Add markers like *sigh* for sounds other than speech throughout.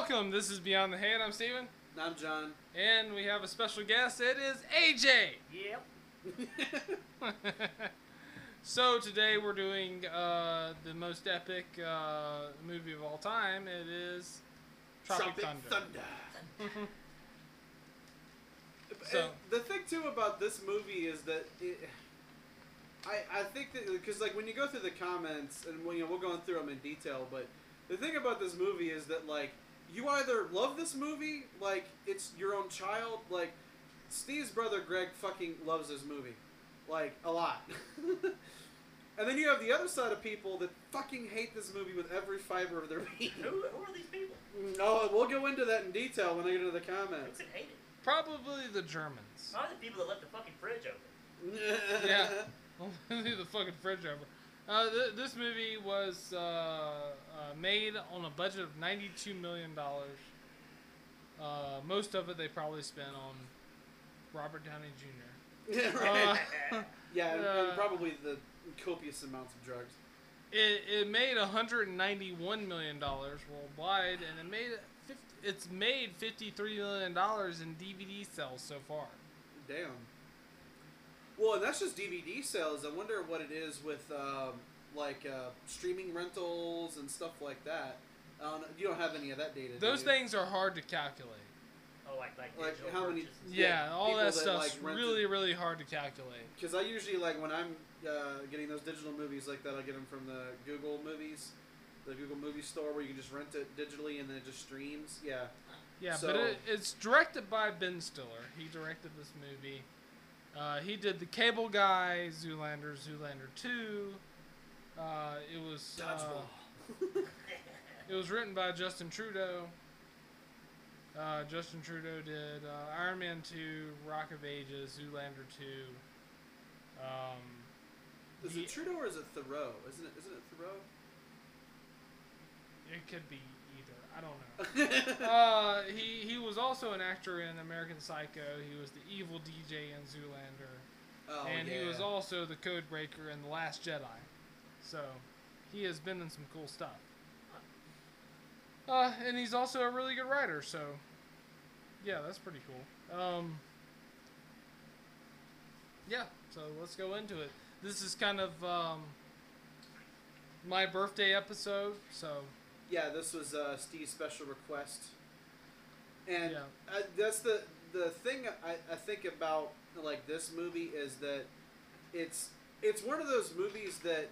Welcome. This is Beyond the Hand. I'm Steven. I'm John. And we have a special guest. It is AJ. Yep. *laughs* so today we're doing uh, the most epic uh, movie of all time. It is Tropic, Thunder. *laughs* So- And the thing too about this movie is that it, I I think that because like when you go through the comments and when, you know we're going through them in detail, but the thing about this movie is that like you either love this movie like it's your own child like Steve's brother Greg fucking loves this movie like a lot. *laughs* And then you have the other side of people that fucking hate this movie with every fiber of their being. Who, who are these people? No, we'll go into that in detail when I get into the comments. Who's hated? Probably the Germans. Probably the people that left the fucking fridge open. Yeah. *laughs* Only the fucking fridge over. Uh, th- this movie was uh, uh, made on a budget of $92 million. Uh, most of it they probably spent on Robert Downey Jr. *laughs* Yeah. Uh, *laughs* yeah, and, uh, and probably the copious amounts of drugs. It, it made 191 million dollars worldwide, and it made 50, it's made 53 million dollars in DVD sales so far. Damn. Well, and that's just DVD sales. I wonder what it is with um, like uh, streaming rentals and stuff like that. I. You don't have any of that data. do Those you? things are hard to calculate. Oh, like like, Like, digital how many- Yeah, Yeah, all people that that, stuff's like, rented- really really hard to calculate. Because I usually like when I'm uh, getting those digital movies like that, I get them from the Google movies, the Google Movie Store, where you can just rent it digitally and then it just streams. Yeah. Yeah, So- but it, it's directed by Ben Stiller. He directed this movie. Uh, he did The Cable Guy, Zoolander, Zoolander Two. Uh, it was uh, it was written by Justin Trudeau. Uh, Justin Trudeau did uh, Iron Man Two, Rock of Ages, Zoolander Two. Um, is he- it Trudeau or is it Theroux? Isn't it? Isn't it Theroux? it could be. I don't know. *laughs* uh, he he was also an actor in American Psycho. He was the evil DJ in Zoolander. oh, and yeah. he was also the code breaker in the last jedi so he has been in some cool stuff uh, and he's also a really good writer so yeah that's pretty cool um, yeah so let's go into it this is kind of um, my birthday episode so Yeah, this was uh, Steve's special request, and Yeah. I, that's the the thing I, I think about like this movie is that it's it's one of those movies that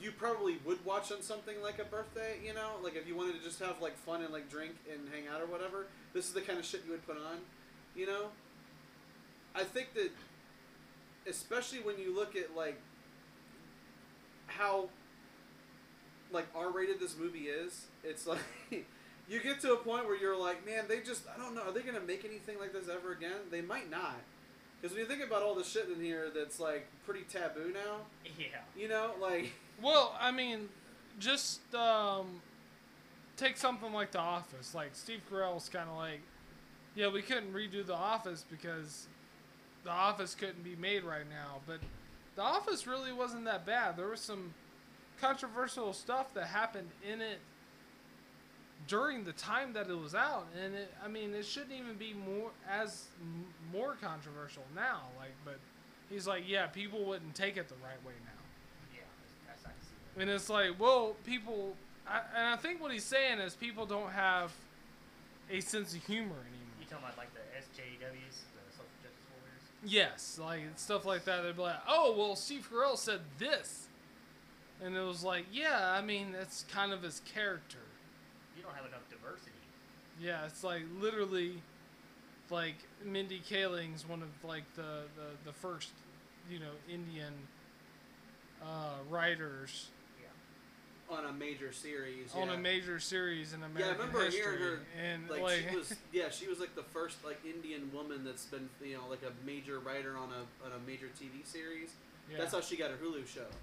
you probably would watch on something like a birthday, you know, like if you wanted to just have like fun and like drink and hang out or whatever. This is the kind of shit you would put on, you know. I think that, especially when you look at like how like R-rated this movie is, it's like *laughs* you get to a point where you're like, man, they just I don't know, are they gonna make anything like this ever again? They might not, because when you think about all the shit in here that's like pretty taboo now, Yeah. you know, like *laughs* Well, I mean, just um, take something like The Office. Like Steve Carell's kind of like, yeah, we couldn't redo The Office because The Office couldn't be made right now. But The Office really wasn't that bad. There was some controversial stuff that happened in it during the time that it was out, and it, I mean, it shouldn't even be more as m- more controversial now. Like, but he's like, yeah, people wouldn't take it the right way now. Yeah. That's, that's, I see that. And it's like, well, people, I, and I think what he's saying is people don't have a sense of humor anymore You talking about like the SJWs, the social justice warriors? Yes, like stuff like that. They'd be like, oh, well, Steve Carell said this, and it was like, yeah, I mean, that's kind of his character. You don't have enough diversity. Yeah, it's like literally, like Mindy Kaling's one of like the the, the first, you know, Indian uh, writers Yeah. on a major series. on yeah. a major series in American Yeah, I remember history, hearing her, and like, like, she was *laughs* yeah she was like the first like Indian woman that's been you know like a major writer on a on a major TV series. yeah. That's how she got her Hulu show, Huh.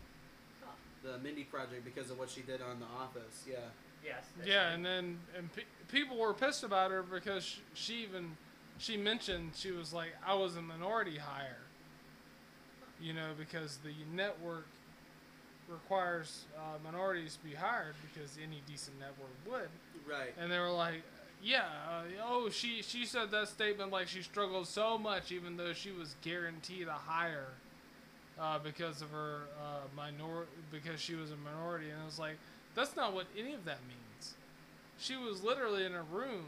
The Mindy Project, because of what she did on The Office. Yeah. Yes. Yeah, right. and then and pe- people were pissed about her because sh- she even she mentioned she was like I was a minority hire. You know, because the network requires uh, minorities to be hired because any decent network would. Right. and they were like, "Yeah, uh, oh, she she said that statement like she struggled so much, even though she was guaranteed a hire uh, because of her uh, minor because she was a minority." And I was like, "That's not what any of that means. She was literally in a room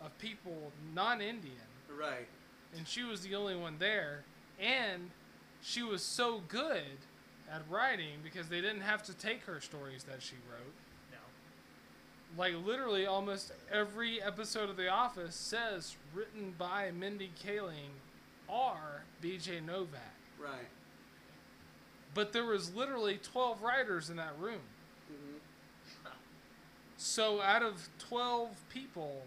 of people non-Indian, Right. and she was the only one there, and she was so good." At writing because they didn't have to take her stories that she wrote No. like literally almost every episode of The Office says written by Mindy Kaling or BJ Novak. Right. But there was literally 12 writers in that room. hmm So out of 12 people,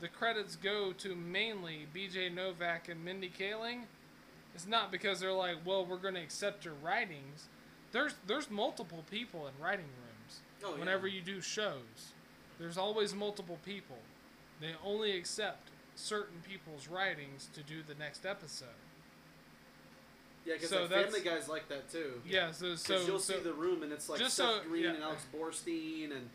the credits go to mainly BJ Novak and Mindy Kaling. It's not because they're like, well, we're going to accept your writings. There's there's multiple people in writing rooms. Oh, yeah. whenever you do shows, there's always multiple people. They only accept certain people's writings to do the next episode. Yeah, because So like, Family Guys like that too. Yeah, so Because so, you'll so see the room and it's like Seth so- Green yeah. and Alex Borstein and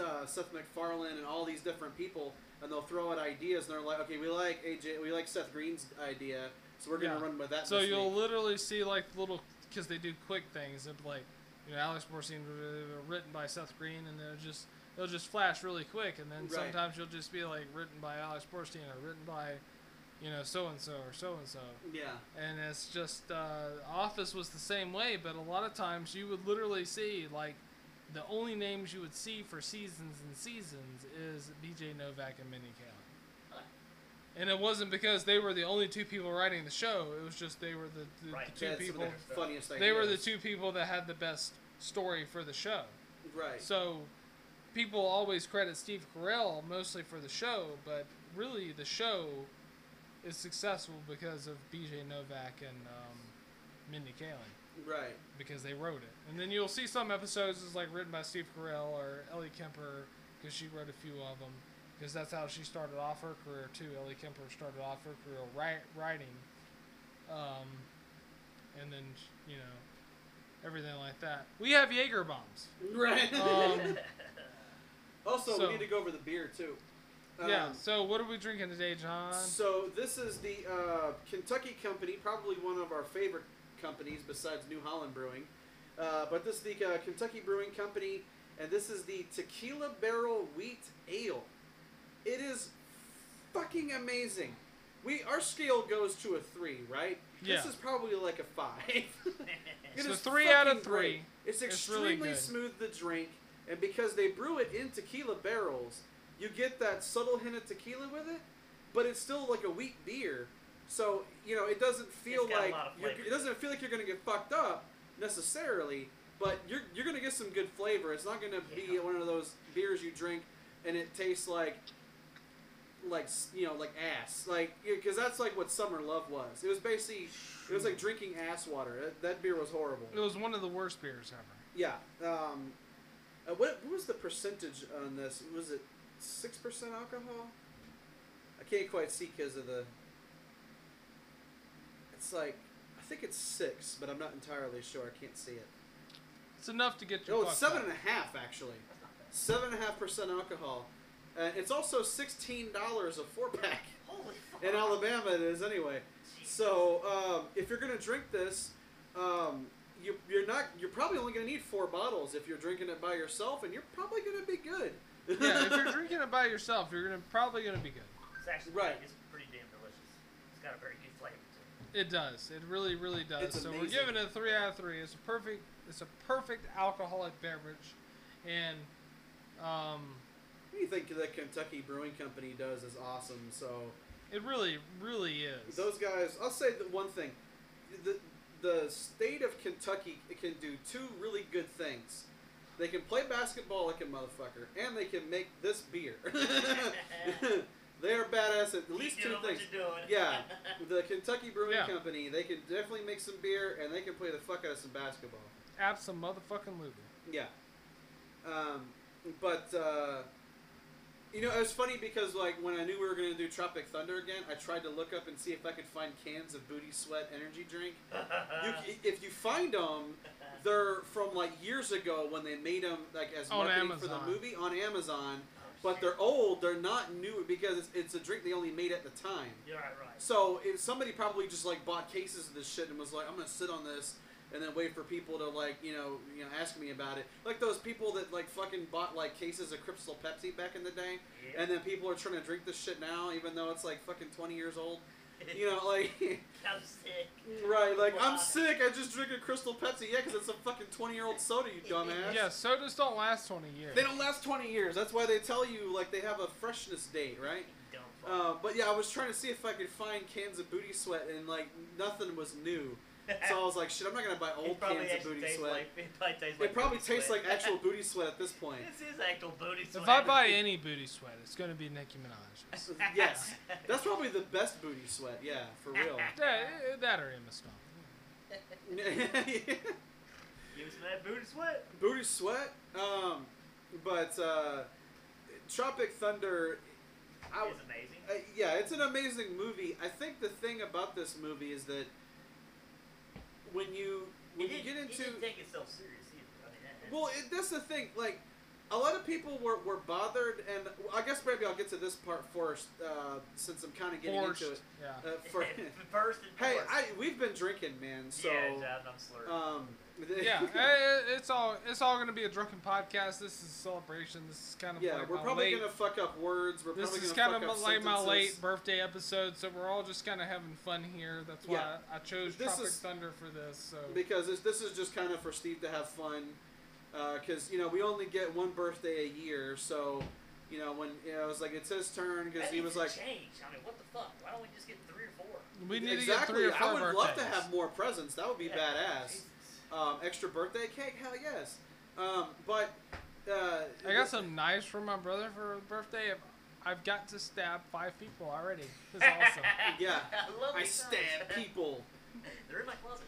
uh, Seth MacFarlane and all these different people, and they'll throw out ideas and they're like, okay, we like AJ, we like Seth Green's idea, so we're gonna Yeah. run with that. so you'll week. literally see like little because they do quick things. It'd like you know Alex Borstein written by Seth Green, and they'll just they'll just flash really quick, and then Right. sometimes you'll just be like written by Alex Borstein or written by you know so and so or so and so. yeah, and it's just uh, Office was the same way. But a lot of times you would literally see like the only names you would see for seasons and seasons is B.J. Novak and Mindy Kaling. And it wasn't because they were the only two people writing the show. It was just they were the, the, Right. the two some people. the funniest ideas. They were the two people that had the best story for the show. Right. So people always credit Steve Carell mostly for the show, but really the show is successful because of B.J. Novak and um, Mindy Kaling right. because they wrote it. And then you'll see some episodes is like written by Steve Carell or Ellie Kemper because she wrote a few of them because that's how she started off her career too. Ellie Kemper started off her career wri- writing, um, and then you know everything like that. We have Jaeger bombs. Right. Um, *laughs* also, so- we need to go over the beer too. Yeah. Um, So what are we drinking today, John? So this is the uh, Kentucky company, probably one of our favorite companies besides New Holland Brewing. Uh, but this is the uh, Kentucky Brewing Company, and this is the Tequila Barrel Wheat Ale. It is fucking amazing. We our scale goes to a three, right? Yeah. This is probably like a five. *laughs* It So is three out of three. great. It's It's really extremely smooth to drink, and because they brew it in tequila barrels, you get that subtle hint of tequila with it, but it's still like a wheat beer. So you know it doesn't feel It's got a like you're, it doesn't feel like you're gonna get fucked up necessarily, but you're you're gonna get some good flavor. It's not gonna be Yeah. one of those beers you drink and it tastes like like you know like ass like because that's like what summer love was it was basically it was like drinking ass water that, that beer was horrible It was one of the worst beers ever. yeah um uh, what, what was the percentage on this was it 6% alcohol i can't quite see because of the it's like i think it's 6 but i'm not entirely sure i can't see it It's enough to get you. oh it's seven up. and a half actually seven and a half percent alcohol uh, it's also $16 a four pack *laughs* Holy fuck. in Alabama it is anyway. So um, if you're gonna drink this, um, you, you're not. You're probably only gonna need four bottles if you're drinking it by yourself, and you're probably gonna be good. Yeah, if you're drinking it by yourself, you're gonna probably gonna be good. It's actually Right. It's pretty damn delicious. It's got a very good flavor to it. It does. It really, really does. It's so we're giving it a three out of three. It's a perfect. It's a perfect alcoholic beverage, and um, What do you think that Kentucky Brewing Company does is awesome. So it really, really is. those guys, I'll say the one thing: the the state of Kentucky can do two really good things. They can play basketball like a motherfucker, and they can make this beer. *laughs* *laughs* they are badass at at least Keep two doing things. What you're doing. Yeah, *laughs* the Kentucky Brewing Yeah. Company, they can definitely make some beer and they can play the fuck out of some basketball. Absolutely. Yeah. Um, but uh, you know, it was funny because like when I knew we were gonna do Tropic Thunder again, I tried to look up and see if I could find cans of Booty Sweat energy drink. You, if you find them, they're from like years ago when they made them like as On marketing for the Amazon. movie on Amazon. but they're old. They're not new because it's, it's a drink they only made at the time. You're right, right. So if somebody probably just like bought cases of this shit and was like, I'm gonna sit on this and then wait for people to like you know you know ask me about it. Like those people that like fucking bought like cases of Crystal Pepsi back in the day, Yeah. and then people are trying to drink this shit now, even though it's like fucking 20 years old. You know, like *laughs* I'm sick. right, like I'm sick. I just drink a Crystal Pepsi. Yeah, because it's a fucking 20 year old soda, you dumbass. Yeah, sodas don't last 20 years. They don't last 20 years. That's why they tell you like they have a freshness date, right? Dumb fuck. Uh, but yeah, I was trying to see if I could find cans of booty sweat, and like nothing was new. So I was like, shit, I'm not gonna buy old it cans of booty sweat. like. It probably tastes like. it probably booty tastes sweat. like actual *laughs* booty sweat at this point. this is actual booty sweat. If I buy *laughs* any booty sweat, it's gonna be Nicki Minaj's. *laughs* yes, that's probably the best booty sweat. Yeah, for real. that, that or Emma Stone. Give me some of that booty sweat. booty sweat. Um, but uh, Tropic Thunder. I, It's amazing. Uh, yeah, it's an amazing movie. I think the thing about this movie is that when you when It you get into it didn't take itself serious either. I mean, that, well, it, that's the thing. Like a lot of people were, were bothered, and I guess maybe I'll get to this part first, uh, since I'm kind of getting Forced. into it. Yeah. Uh, for, *laughs* first and hey. I we've been drinking, man. So yeah, John, I'm slurring. um, *laughs* Yeah, eh, it's all it's all gonna be a drunken podcast. This is a celebration. This is kind of yeah, like we're probably late, gonna fuck up words. We're This probably is gonna kind of fuck up like my late birthday episode, so we're all just kind of having fun here. That's why Yeah. I, I chose This Tropic is- Thunder for this. So because this, this is just kind of for Steve to have fun, because you know we only get one birthday a year, so you know when you know it was like it's his turn because he was like change. I mean, what the fuck? Why don't we just get three or four? we need exactly. to get three or four I would birthdays. love to have more presents. That would be Yeah, badass. Jesus. Um, extra birthday cake, hell yes. Um, but uh, I got some knives for my brother for birthday. I've- I've got to stab five people already. It's *laughs* awesome. Yeah. I I stab *laughs* people. They're in my closet.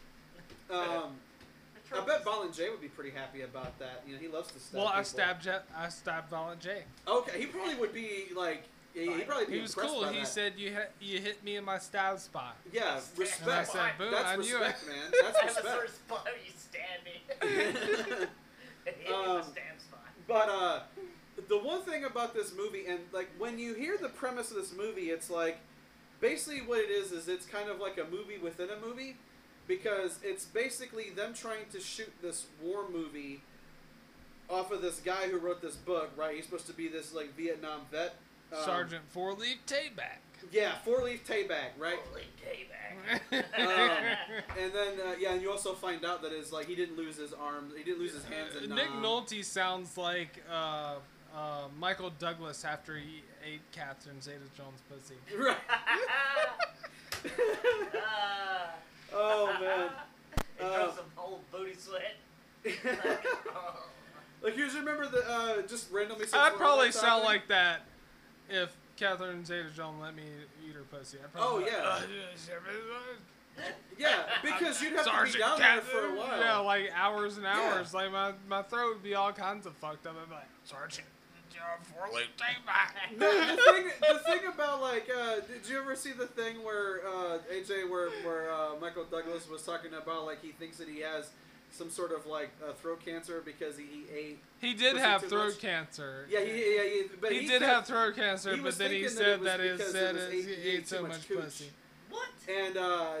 Um, *laughs* I bet trophies. Violent J would be pretty happy about that. You know, he loves to stab. well, I stabbed Jet. I stabbed Violent J. Okay, he probably would be like. Yeah, he'd probably be He was impressed cool. by He that. said you hit you hit me in my stab spot. "Yeah, And I respect. said, boom, That's I knew it. respect, *laughs* man. That's have a certain respect." spot where you stab me. *laughs* *laughs* Hit me in Um, stab spot. But uh, the one thing about this movie, and like when you hear the premise of this movie, it's like basically what it is is it's kind of like a movie within a movie, because it's basically them trying to shoot this war movie off of this guy who wrote this book. Right? He's supposed to be this like Vietnam vet. Um, Sergeant Four Leaf Tayback. Yeah, four leaf Tayback, right? Holy day *laughs* Um, and then uh, yeah, and you also find out that is like he didn't lose his arms, he didn't lose his hands. In, Nick um, Nolte sounds like uh, uh, Michael Douglas after he ate Catherine Zeta-Jones' pussy. *laughs* Right. *laughs* Oh man. It Uh, draws some old booty sweat. Oh. like you just remember the uh, just randomly. since I'd probably sound like that if Catherine Zeta-Jones let me eat her pussy. I'd probably Oh, yeah. *laughs* Yeah, because you'd have to be Sergeant down there for a while. Yeah, like hours and Yeah. hours. Like my, my throat would be all kinds of fucked up. I'd be like, Sergeant, four leaf Tayback. *laughs* No, the thing, the thing about like, uh, did you ever see the thing where uh, AJ, where where uh, Michael Douglas was talking about like he thinks that he has some sort of like uh, throat cancer because he, he ate. He did have throat much? cancer. Yeah, he, yeah, he, but he, he, did kept- have throat cancer, but then he thinking that it said was that it because said it was ate- he he ate ate so too much much cooch. pussy. What? and uh,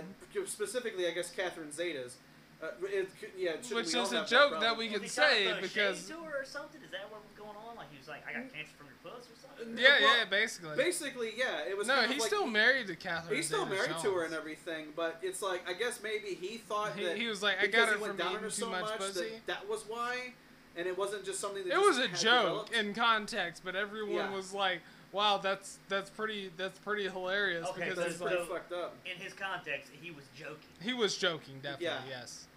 specifically, I guess Catherine Zeta's. Uh, it, yeah, it shouldn't Which we all is a joke that, that we Was can he say because shade to or something? Is that what was going on? Like he was like, I got cancer from your puss or something? Uh, yeah, Well, yeah, basically. Basically, yeah, it was. no, kind of he's like still married to Catherine. He's still married to her and everything, but it's like I guess maybe he thought He, that he was like, I because got he it went from down on eating too so much much pussy. that that was why, and it wasn't just something that It just was a had joke developed. in context, but everyone Yeah. was like, "Wow, that's that's pretty that's pretty hilarious." Okay, because so it's It's like pretty fucked up. In his context, he was joking. he was joking, definitely, Yeah. yes.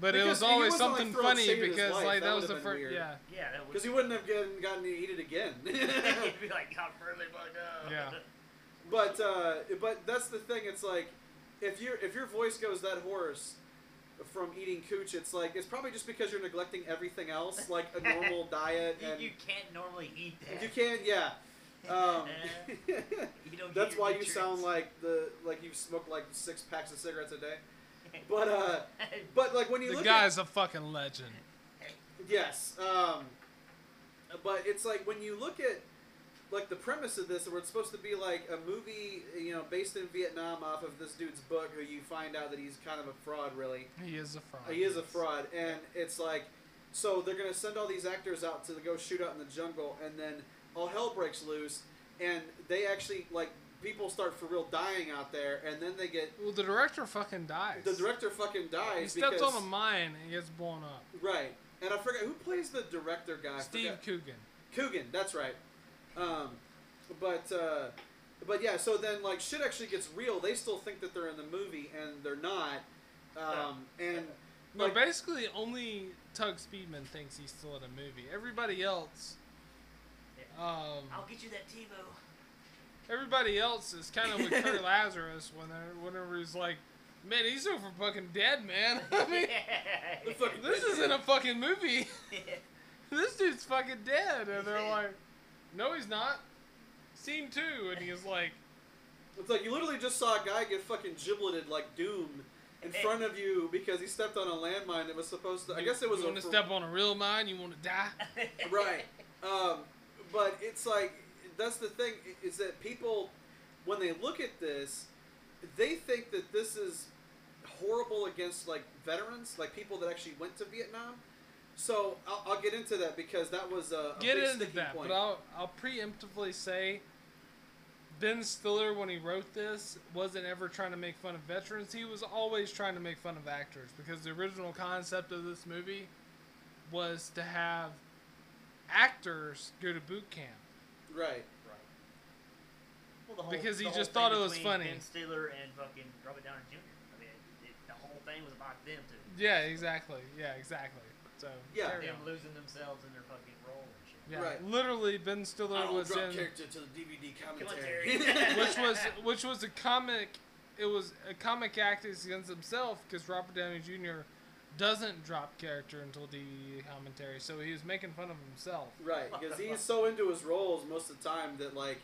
But it was always wasn't, like, something funny shade at his because wife. like That that was the first, weird. yeah, Yeah. Because he wouldn't have gotten, gotten to eat it again. *laughs* *laughs* He'd be like, got really fucked up. Yeah. *laughs* but uh, but that's the thing. It's like if your if your voice goes that hoarse from eating cooch, it's like it's probably just because you're neglecting everything else, like a normal diet, You, and you can't normally eat that. you can't. Yeah. Um, You don't That's get your why you sound like the like you smoke like six packs of cigarettes a day. But uh, *laughs* but like when you the look guy's a fucking legend. yes, um, but it's like when you look at like the premise of this, where it's supposed to be like a movie, you know, based in Vietnam off of this dude's book, who you find out that he's kind of a fraud, really. He is a fraud. He is a fraud, and it's like, so they're gonna send all these actors out to go shoot out in the jungle, and then all hell breaks loose, and they actually like people start for real dying out there, and then they get Well, the director fucking dies. the director fucking dies He steps because on a mine and gets blown up. right, and I forget who plays the director guy. Steve. Coogan. Coogan, that's right. Um, but uh, but yeah, so then like shit actually gets real. They still think that they're in the movie, and they're not. Um, and No, like, basically, only Tugg Speedman thinks he's still in a movie. Everybody else, Yeah. um, I'll get you that TiVo. Everybody else is kind of with Kirk *laughs* Lazarus when they're, whenever he's like, "Man, he's over fucking dead, man." *laughs* I mean, The fucking- this isn't a fucking movie. *laughs* this dude's fucking dead, and they're like, "No, he's not." Scene two, and he's like, It's like you literally just saw a guy get fucking gibleted like Doom in front of you because he stepped on a landmine that was supposed to. I guess it was You a want to step on a real mine? You want to die? right. Um, but it's like that's the thing is that people, when they look at this, they think that this is horrible against like veterans, like people that actually went to Vietnam. So I'll, I'll get into that because that was a, a Get into that, point. but I'll I'll preemptively say Ben Stiller when he wrote this wasn't ever trying to make fun of veterans. He was always trying to make fun of actors because the original concept of this movie was to have actors go to boot camp. Right. Right. Well, the whole, Because he just thought it was funny. Ben Stiller and fucking Robert Downey Jr. I mean, it, the whole thing was about them too. Yeah, exactly. Yeah, exactly. So Yeah. carry Them on. losing themselves in their fucking role and shit. Yeah, Right. literally Ben Stiller I'll was drop in character to the DVD Commentary. commentary. *laughs* which was which was a comic. It was a comic act against himself because Robert Downey Jr. doesn't drop character until DVD commentary, so he was making fun of himself. Right, because he's so *laughs* into his roles most of the time that like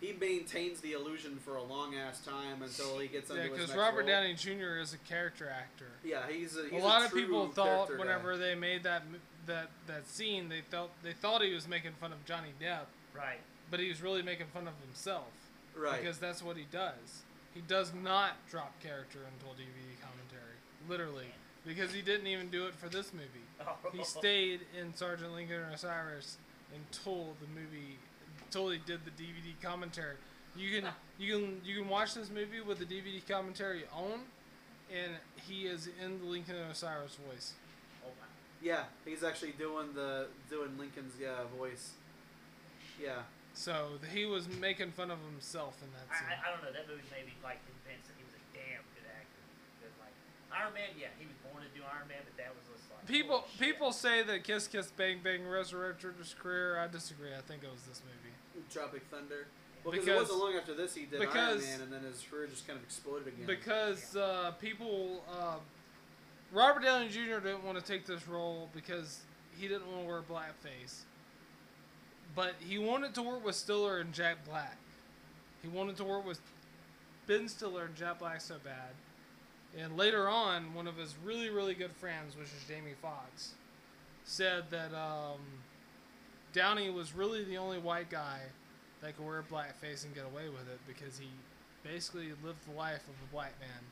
he maintains the illusion for a long ass time until he gets into Yeah, his because next Robert role. Downey Jr. is a character actor. Yeah, he's a, A he's lot of true people thought character guy. whenever they made that that that scene, they felt they thought he was making fun of Johnny Depp, Right. but he was really making fun of himself right, because that's what he does. He does not drop character until DVD commentary, literally, because he didn't even do it for this movie. he oh. stayed in Sergeant Lincoln and Osiris until the movie, until he did the DVD commentary. You can *laughs* you can you can watch this movie with the DVD commentary on, and he is in the Lincoln and Osiris voice. Oh my. yeah, he's actually doing the doing Lincoln's yeah voice. Yeah, So he was making fun of himself in that I, scene. I, I don't know. That movie made me like convinced that he was a damn good actor. Because like Iron Man, yeah, he was born to do Iron Man, but that was just like People people say that Kiss Kiss Bang Bang resurrected his career. I disagree. I think it was this movie. Tropic Thunder. Well, because it wasn't long after this he did Iron Man, and then his career just kind of exploded again. Because uh, people, uh, Robert Downey Jr. didn't want to take this role because he didn't want to wear blackface. But he wanted to work with Stiller and Jack Black. He wanted to work with Ben Stiller and Jack Black so bad. And later on, one of his really, really good friends, which is Jamie Foxx, said that um, Downey was really the only white guy that could wear blackface and get away with it because he basically lived the life of a black man,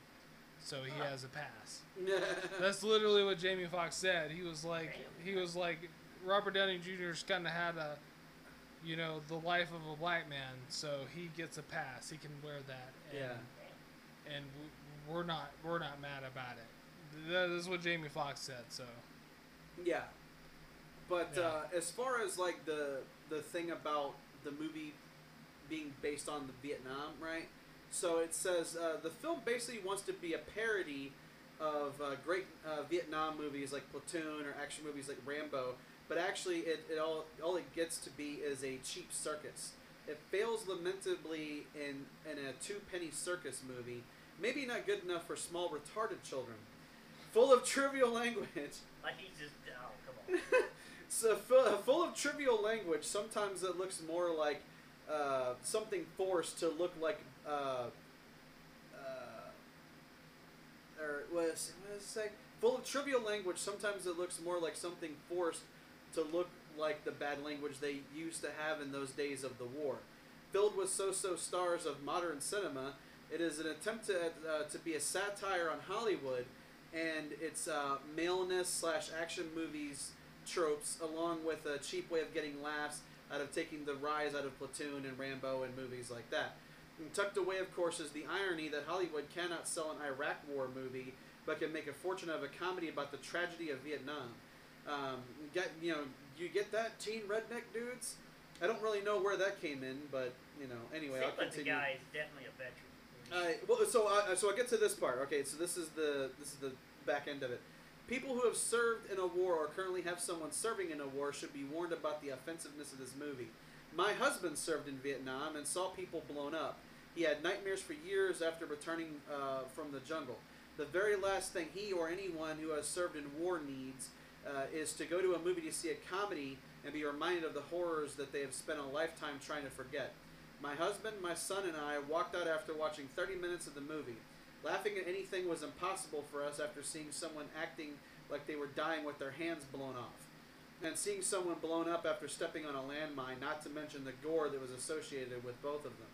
so he has a pass. *laughs* That's literally what Jamie Foxx said. He was like, he was like, Robert Downey Jr.'s kind of had a, you know, the life of a black man, so he gets a pass. He can wear that. And, Yeah. And we're not, we're not mad about it. That is what Jamie Foxx said. So. Yeah, but Yeah. Uh, as far as like the the thing about the movie being based on the Vietnam, right? So it says uh, the film basically wants to be a parody of uh, great uh, Vietnam movies like Platoon or action movies like Rambo, but actually it, it all all it gets to be is a cheap circus. It fails lamentably in in a two penny circus movie. Maybe not good enough for small retarded children. Full of trivial language. *laughs* Like he's just oh come on. *laughs* so full, full of trivial language. Sometimes it looks more like uh, something forced to look like. Uh, uh, or what does it say? Full of trivial language. Sometimes it looks more like something forced to look like the bad language they used to have in those days of the war. Filled with so-so stars of modern cinema, it is an attempt to uh, to be a satire on Hollywood and its uh, maleness slash action movies tropes, along with a cheap way of getting laughs out of taking the rise out of Platoon and Rambo and movies like that. And tucked away, of course, is the irony that Hollywood cannot sell an Iraq War movie, but can make a fortune out of a comedy about the tragedy of Vietnam. Um, get you know, you get that teen redneck dudes. I don't really know where that came in, but you know, anyway, Seems I'll like the guy is definitely a veteran. Uh, well, so uh, so I get to this part. Okay, so this is the this is the back end of it. People who have served in a war or currently have someone serving in a war should be warned about the offensiveness of this movie. My husband served in Vietnam and saw people blown up. He had nightmares for years after returning uh, from the jungle. The very last thing he or anyone who has served in war needs uh, is to go to a movie to see a comedy and be reminded of the horrors that they have spent a lifetime trying to forget. My husband, my son, and I walked out after watching 30 minutes of the movie. Laughing at anything was impossible for us after seeing someone acting like they were dying with their hands blown off. And seeing someone blown up after stepping on a landmine, not to mention the gore that was associated with both of them.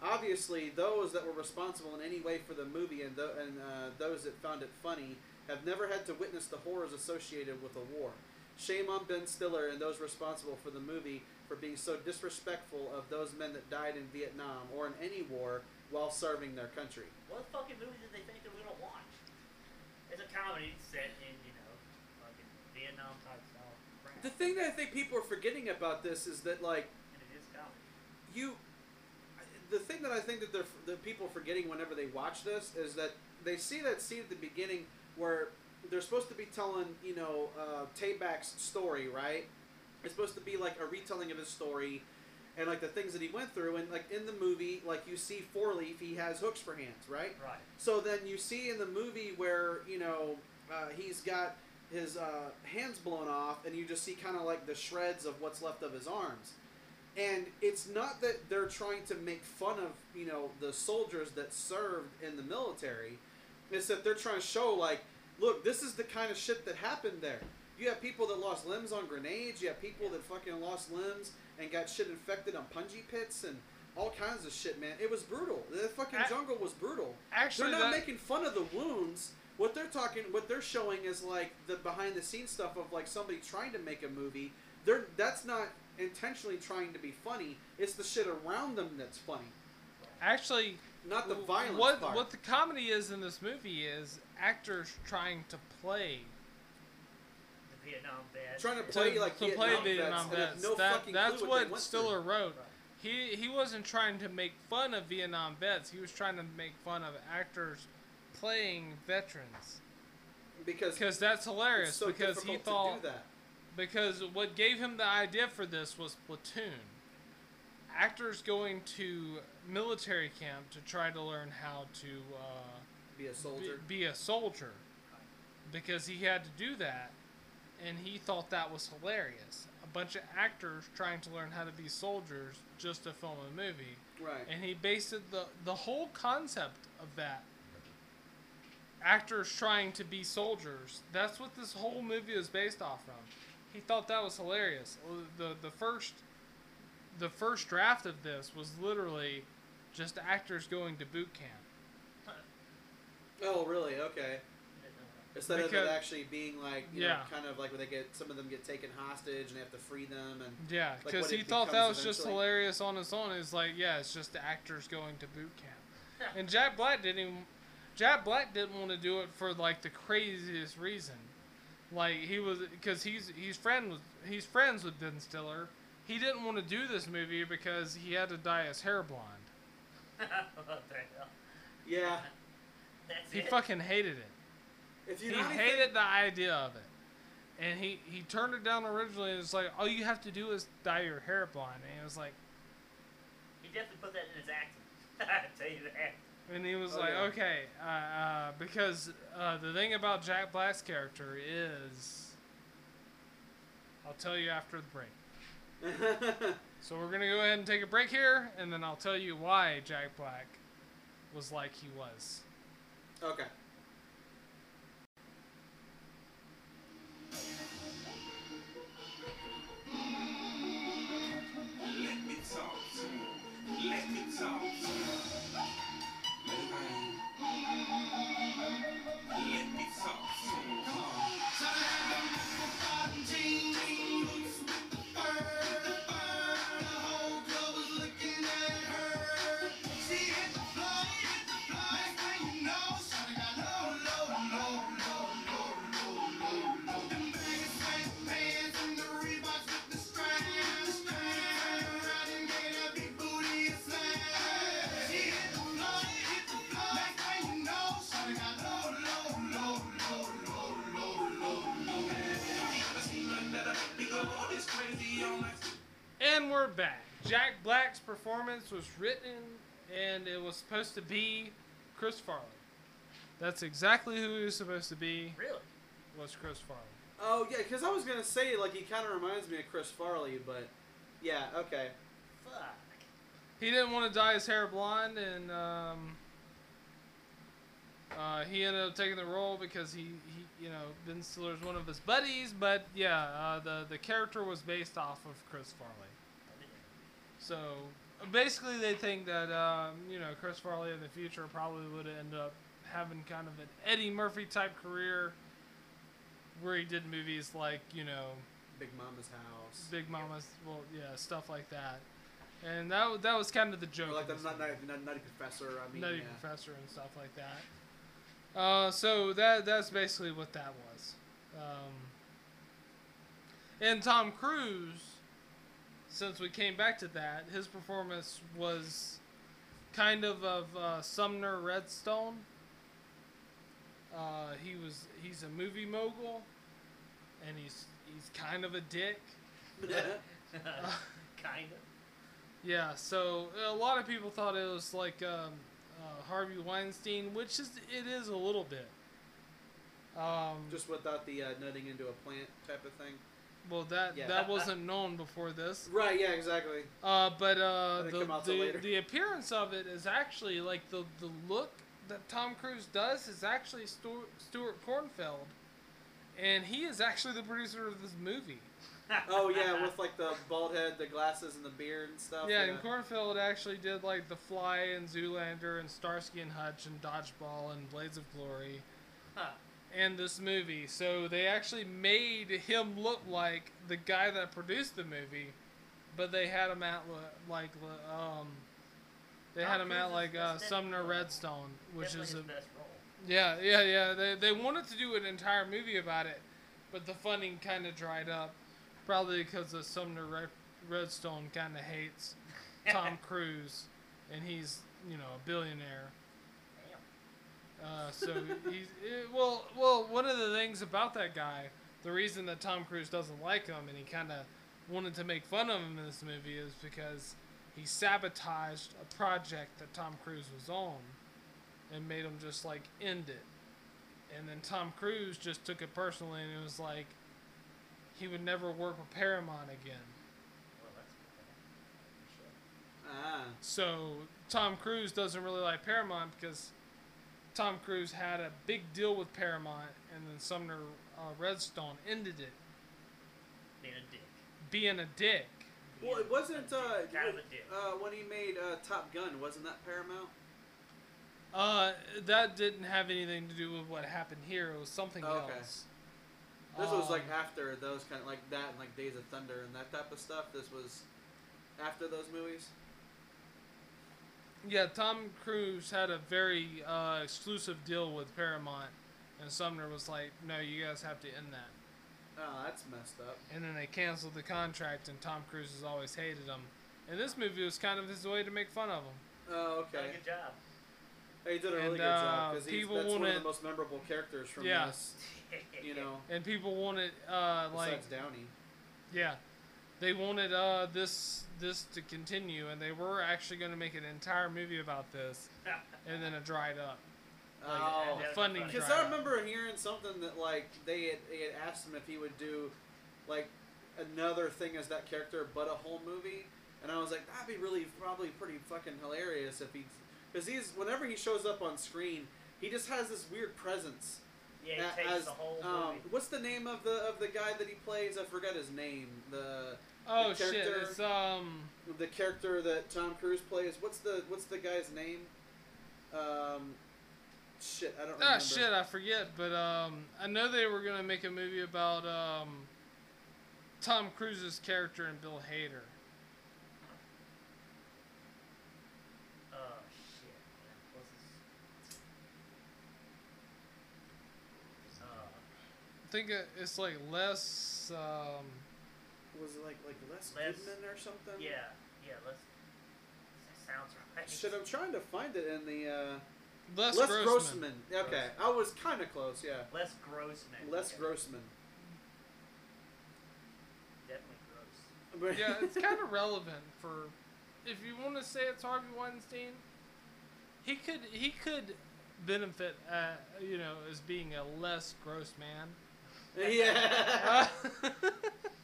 Obviously, those that were responsible in any way for the movie and, th- and uh, those that found it funny have never had to witness the horrors associated with a war. Shame on Ben Stiller and those responsible for the movie for being so disrespectful of those men that died in Vietnam or in any war while serving their country. What fucking movie did they think they were gonna watch? It's a comedy set in, you know, fucking Vietnam type style. crap. The thing that I think people are forgetting about this is that, like, and it is comedy. you the thing that I think that they're the people are forgetting whenever they watch this is that they see that scene at the beginning where they're supposed to be telling you know uh, Tayback's story, right? It's supposed to be like a retelling of his story and like the things that he went through, and like in the movie, like you see Four Leaf, he has hooks for hands, right? Right. So then you see in the movie where you know uh, he's got his uh, hands blown off, and you just see kind of like the shreds of what's left of his arms. And it's not that they're trying to make fun of you know the soldiers that served in the military. It's that they're trying to show like, look, this is the kind of shit that happened there. You have people that lost limbs on grenades. You have people that fucking lost limbs and got shit infected on punji pits and all kinds of shit, man. It was brutal. The fucking jungle was brutal. Actually, they're not that, making fun of the wounds. What they're talking, what they're showing is like the behind the scenes stuff of like somebody trying to make a movie. They're that's not intentionally trying to be funny. It's the shit around them that's funny, actually, not the violence what part. what the comedy is in this movie is actors trying to play Vietnam vets. Trying to play to, like to Vietnam play vets Vietnam and have vets. no That- fucking that's clue what what, they went Stiller through. wrote. Right. He he wasn't trying to make fun of Vietnam vets. He was trying to make fun of actors playing veterans because because that's hilarious. it's so because he difficult thought to do that. because what gave him the idea for this was Platoon. Actors going to military camp to try to learn how to uh, Be a be, soldier. be a soldier because he had to do that and he thought that was hilarious. A bunch of actors trying to learn how to be soldiers just to film a movie. right. And he based it, the the whole concept of that actors trying to be soldiers. That's what this whole movie is based off from. He thought that was hilarious. Uh, the the first the first draft of this was literally just actors going to boot camp. Oh, really? Okay. Instead of it actually being like, you know, Yeah. kind of like where they get some of them get taken hostage and they have to free them and Yeah, because what he thought that becomes was just hilarious on its own. It's like, yeah, it's just the actors going to boot camp. and Jack Black didn't even, Jack Black didn't want to do it for like the craziest reason. Like he was because he's he's friend with he's friends with Ben Stiller. He didn't want to do this movie because he had to dye his hair blonde. *laughs* what the hell? yeah. That's He it. fucking hated it. If you he know anything, hated the idea of it. And he, he turned it down originally and it's like, all you have to do is dye your hair blonde. And he was like, He definitely put that in his acting. *laughs* I tell you that. And he was Oh, like, yeah. okay, uh, uh, because uh, the thing about Jack Black's character is, I'll tell you after the break. *laughs* So we're gonna go ahead and take a break here, and then I'll tell you why Jack Black was like he was. okay. Let me talk to you. Let me talk to you. Back. Jack Black's performance was written, and it was supposed to be Chris Farley. That's exactly who he was supposed to be. Really? Was Chris Farley? Oh yeah, because I was gonna say like he kind of reminds me of Chris Farley, but yeah, okay. Fuck. He didn't want to dye his hair blonde, and um, uh, he ended up taking the role because he, he, you know, Ben Stiller's one of his buddies. But yeah, uh, the the character was based off of Chris Farley. So basically, they think that um, you know Chris Farley in the future probably would end up having kind of an Eddie Murphy type career, where he did movies like you know Big Mama's house. Big Mama's, well, yeah, stuff like that. And that that was kind of the joke. Or like the nut, nutty, nut, nutty professor. I mean, Nutty yeah. Professor and stuff like that. Uh, so that that's basically what that was. Um, and Tom Cruise, since we came back to that, his performance was kind of of uh, Sumner Redstone. Uh, he was he's a movie mogul, and he's he's kind of a dick. *laughs* kind of. Yeah, so a lot of people thought it was like um, uh, Harvey Weinstein, which is it is a little bit. Um, Just without the uh, nutting into a plant type of thing. Well, that Yeah. that wasn't known before this. *laughs* Right. Yeah. Exactly. Uh, but uh, the come out till the, the appearance of it is actually like the the look that Tom Cruise does is actually Stuart, Stuart Cornfeld, and he is actually the producer of this movie. *laughs* Oh yeah, with like the bald head, the glasses, and the beard and stuff. Yeah, and Cornfeld actually did like The Fly and Zoolander and Starsky and Hutch and Dodgeball and Blades of Glory Huh. And this movie. So they actually made him look like the guy that produced the movie, but they had him at like um they had Tom him at like uh, Sumner Redstone, which is a his best role. yeah, yeah, yeah. They they wanted to do an entire movie about it, but the funding kind of dried up, probably because of Sumner Red- Redstone kind of hates *laughs* Tom Cruise, and he's you know a billionaire. Damn. Uh, so he's eh, well, well. One of the things about that guy, the reason that Tom Cruise doesn't like him, and he kind of wanted to make fun of him in this movie, is because he sabotaged a project that Tom Cruise was on, and made him just like end it. And then Tom Cruise just took it personally, and it was like he would never work with Paramount again. Well, that's cool. Ah. So Tom Cruise doesn't really like Paramount because Tom Cruise had a big deal with Paramount, and then Sumner uh, Redstone ended it, Being a dick. being a dick. Well, it wasn't uh, Kind of a dick. uh when he made uh, Top Gun. Wasn't that Paramount? Uh, that didn't have anything to do with what happened here. It was something Oh, okay. else. This was like Um, after those kind of like that and like Days of Thunder and that type of stuff. This was after those movies. Yeah. Tom Cruise had a very uh, exclusive deal with Paramount, and Sumner was like, "No, you guys have to end that." Oh, that's messed up. And then they canceled the contract, and Tom Cruise has always hated him. And this movie was kind of his way to make fun of him. Oh, Done a okay. good job. Hey, he did a really And, good job uh, because people that's one of the most memorable characters from Yeah. this. You know, And people wanted, uh, like, besides Downey. yeah, they wanted uh, this this to continue, and they were actually going to make an entire movie about this, *laughs* and then it dried up. Like, Oh. funding Because Because dried I up. remember hearing something that like they had, they had asked him if he would do like another thing as that character, but a whole movie, and I was like, that'd be really probably pretty fucking hilarious if he, because he's whenever he shows up on screen, he just has this weird presence. Yeah, he a- takes the whole um, movie. what's the name of the of the guy that he plays? I forgot his name. The Oh the shit! character- It's um. the character that Tom Cruise plays. What's the what's the guy's name? Um, shit, I don't remember. Ah shit! I forget, but um, I know they were gonna make a movie about um. Tom Cruise's character and Bill Hader. Oh shit. What's this? Uh, I think it's like less. Um, Was it like like Les, Les- Goodman or something? yeah, yeah. Let's. That sounds right. Shit, I'm trying to find it in the uh, Les, Les Grossman. Grossman. Okay, I was kind of close. Yeah, Les Grossman. Les Okay. Grossman. Definitely gross. Yeah, it's *laughs* kind of relevant for if you want to say it's Harvey Weinstein. He could he could benefit, uh, you know, as being a less gross man. yeah. Uh, *laughs* Nice. *laughs*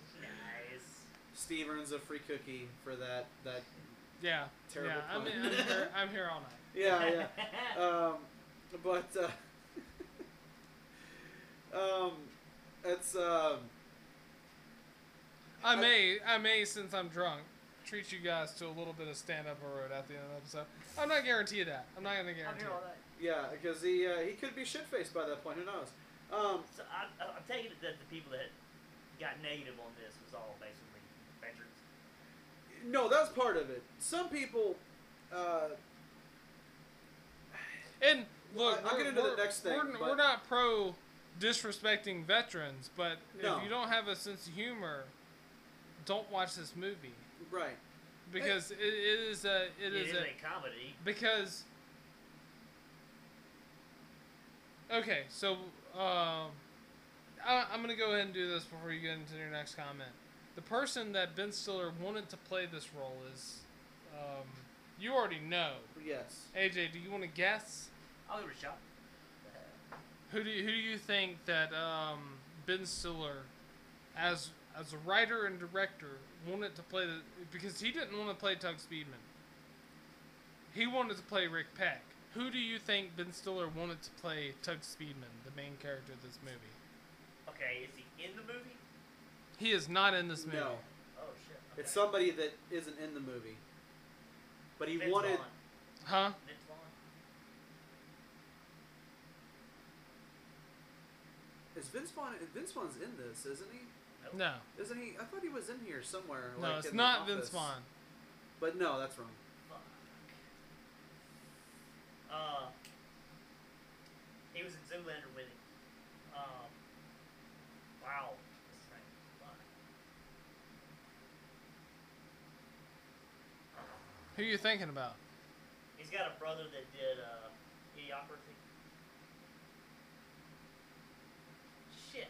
Steve earns a free cookie for that. That. yeah, Terrible yeah. I'm. I'm here. I'm here all night. *laughs* Yeah, yeah. *laughs* Um, but uh, *laughs* um, it's um. I I- may, I may, since I'm drunk, treat you guys to a little bit of stand up road at the end of the episode. I'm not guarantee you that. I'm not gonna guarantee. I'm here all night. Yeah, because he uh, he could be shit faced by that point. Who knows? Um, So I'm, I'm taking it that the people that got negative on this was all basically veterans. No, that's part of it. Some people. Uh, And look, I'll get into the next thing, We're, but- we're not pro disrespecting veterans, but No. if you don't have a sense of humor, don't watch this movie right. because it, it is a it It is is a a comedy. because okay so um I, i'm gonna go ahead and do this before you get into your next comment the person that ben stiller wanted to play this role is um, you already know Yes. aj do you want to guess I'll give it a shot. who do you, who do you think that um, ben stiller as as a writer and director wanted to play the because he didn't want to play tugg speedman he wanted to play rick peck who do you think ben stiller wanted to play tugg speedman the main character of this movie Okay, is he in the movie? He is not in this movie No. Oh shit. Okay. It's somebody that isn't in the movie. But he Vince wanted. Vaughn. huh Vince Vaughn. Is Vince Vaughn? Vince Vaughn's in this, isn't he? Nope. no Isn't he? I thought he was in here somewhere. no like it's in not vince vaughn But no, that's wrong. Fuck. Uh, he was in Zoolander with him. Um, wow. This thing is fun. Who are you thinking about He's got a brother that did uh, Idiocracy. Shit.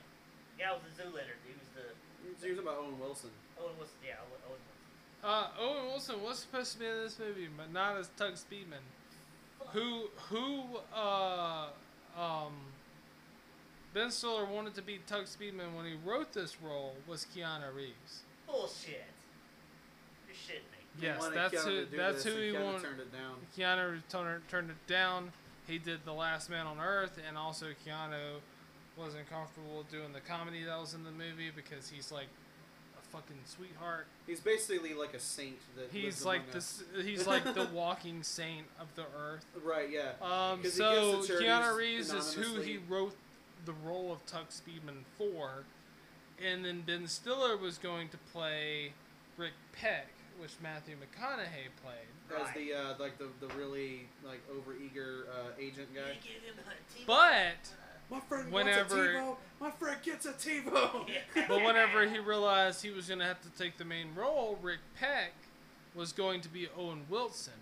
The Guy was the Zoolander. He was the He was about Owen Wilson. Owen Wilson. Yeah, Owen Owen Wilson. uh, owen wilson was supposed to be in this movie but not as tugg speedman who who uh um Ben Stiller wanted to be Tugg Speedman when he wrote this role was Keanu Reeves. Bullshit. You're shitting me. He Yes, that's Keanu who that's this, who he Keanu wanted. turned it down. Keanu turned, turned it down. He did The Last Man on Earth, and also Keanu wasn't comfortable doing the comedy that was in the movie because he's like a fucking sweetheart. He's basically like a saint that. He's like this. He's like the *laughs* walking saint of the earth. Right. Yeah. Um, so gives to charities Keanu Reeves is who he wrote the role of Tugg Speedman for, and then Ben Stiller was going to play Rick Peck, which Matthew McConaughey played. As Right. the uh, like the the really like overeager uh, agent guy. Give him a T-bone. But My friend Whenever- wants a TiVo. My friend gets a TiVo. *laughs* but whenever he realized he was going to have to take the main role, Rick Peck was going to be Owen Wilson.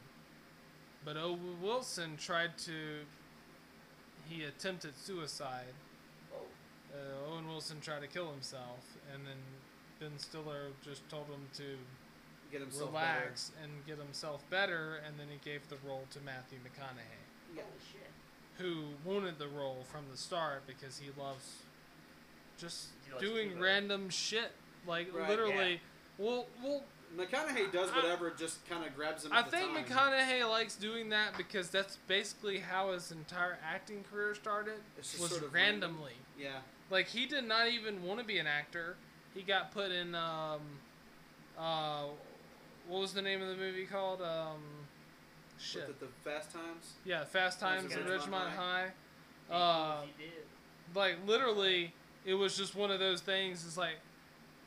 But Owen Wilson tried to. He attempted suicide. Oh, Uh, Owen Wilson tried to kill himself, and then Ben Stiller just told him to Get himself relax and get himself better, and then he gave the role to Matthew McConaughey, Yeah. holy shit. who wanted the role from the start because he loves just He likes doing Cuba. random shit. Like Right, literally, well, well. McConaughey does I- whatever just kind of grabs him. I the think time. McConaughey likes doing that because that's basically how his entire acting career started. It's Was sort of random. randomly. Yeah. Like he did not even want to be an actor. He got put in um uh what was the name of the movie called? Um shit. The, the Fast Times. yeah, Fast Times at Ridgemont Ridgemont High. He- Uh he did. like literally it was just one of those things it's like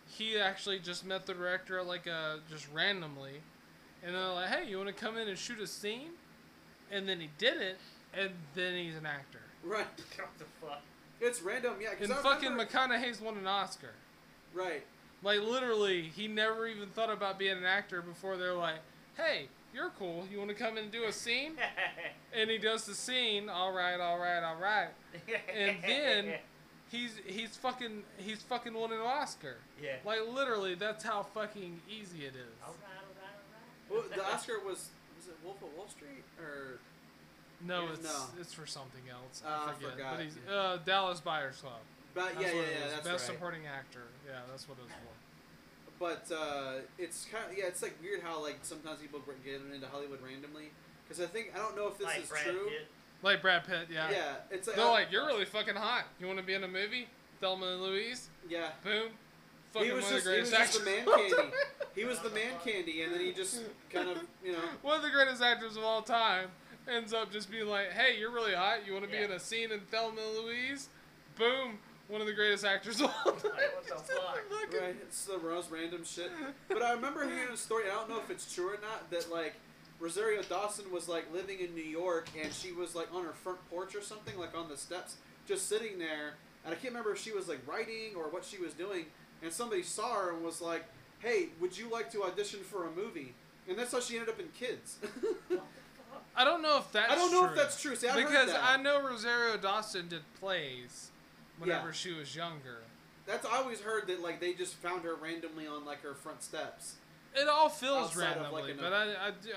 he actually just met the director like uh just randomly and they're like hey you want to come in and shoot a scene and then he did it and then he's an actor Right. *laughs* What the fuck? It's random. Yeah. 'cause and I fucking remember- mcconaughey's won an oscar Right. Like literally he never even thought about being an actor before they're like hey you're cool you want to come in and do a scene *laughs* and he does the scene all right all right all right And then- *laughs* he's he's fucking he's fucking winning an Oscar. Yeah. Like literally, that's how fucking easy it is. All right, all right, Well, the Oscar was was it Wolf of Wall Street or No, it's no. it's for something else. Oh, I I forget. forgot. But he's uh, Dallas Buyers Club. but That's yeah yeah what it yeah was. that's Best right. supporting actor. Yeah, that's what it was for. But uh, it's kind of yeah it's like weird how like sometimes people get into Hollywood randomly because I think I don't know if this like is Brad true. Pitt. Like Brad Pitt. Yeah. Yeah, it's like They're I- like, you're really fucking hot. You want to be in a movie? Thelma and Louise. yeah. Boom. Fucking He was one just of he was just the man candy. He was the *laughs* man candy, and then he just kind of you know *laughs* one of the greatest actors of all time ends up just being like, "Hey, you're really hot. You want to be Yeah. in a scene in Thelma and Louise?" Boom, one of the greatest actors of all time. Like, what the *laughs* fuck? Right. It's the most random shit. But I remember hearing a story. I don't know if it's true or not. That like Rosario Dawson was like living in New York, and she was like on her front porch or something, like on the steps, just sitting there. And I can't remember if she was like writing or what she was doing. And somebody saw her and was like, "Hey, would you like to audition for a movie?" And that's how she ended up in Kids. What the fuck? I don't know if that's I don't know true. if that's true. See, I heard because that. I know Rosario Dawson did plays whenever Yeah. she was younger. That's I always heard that like they just found her randomly on like her front steps. It all feels like, randomly, an- but I,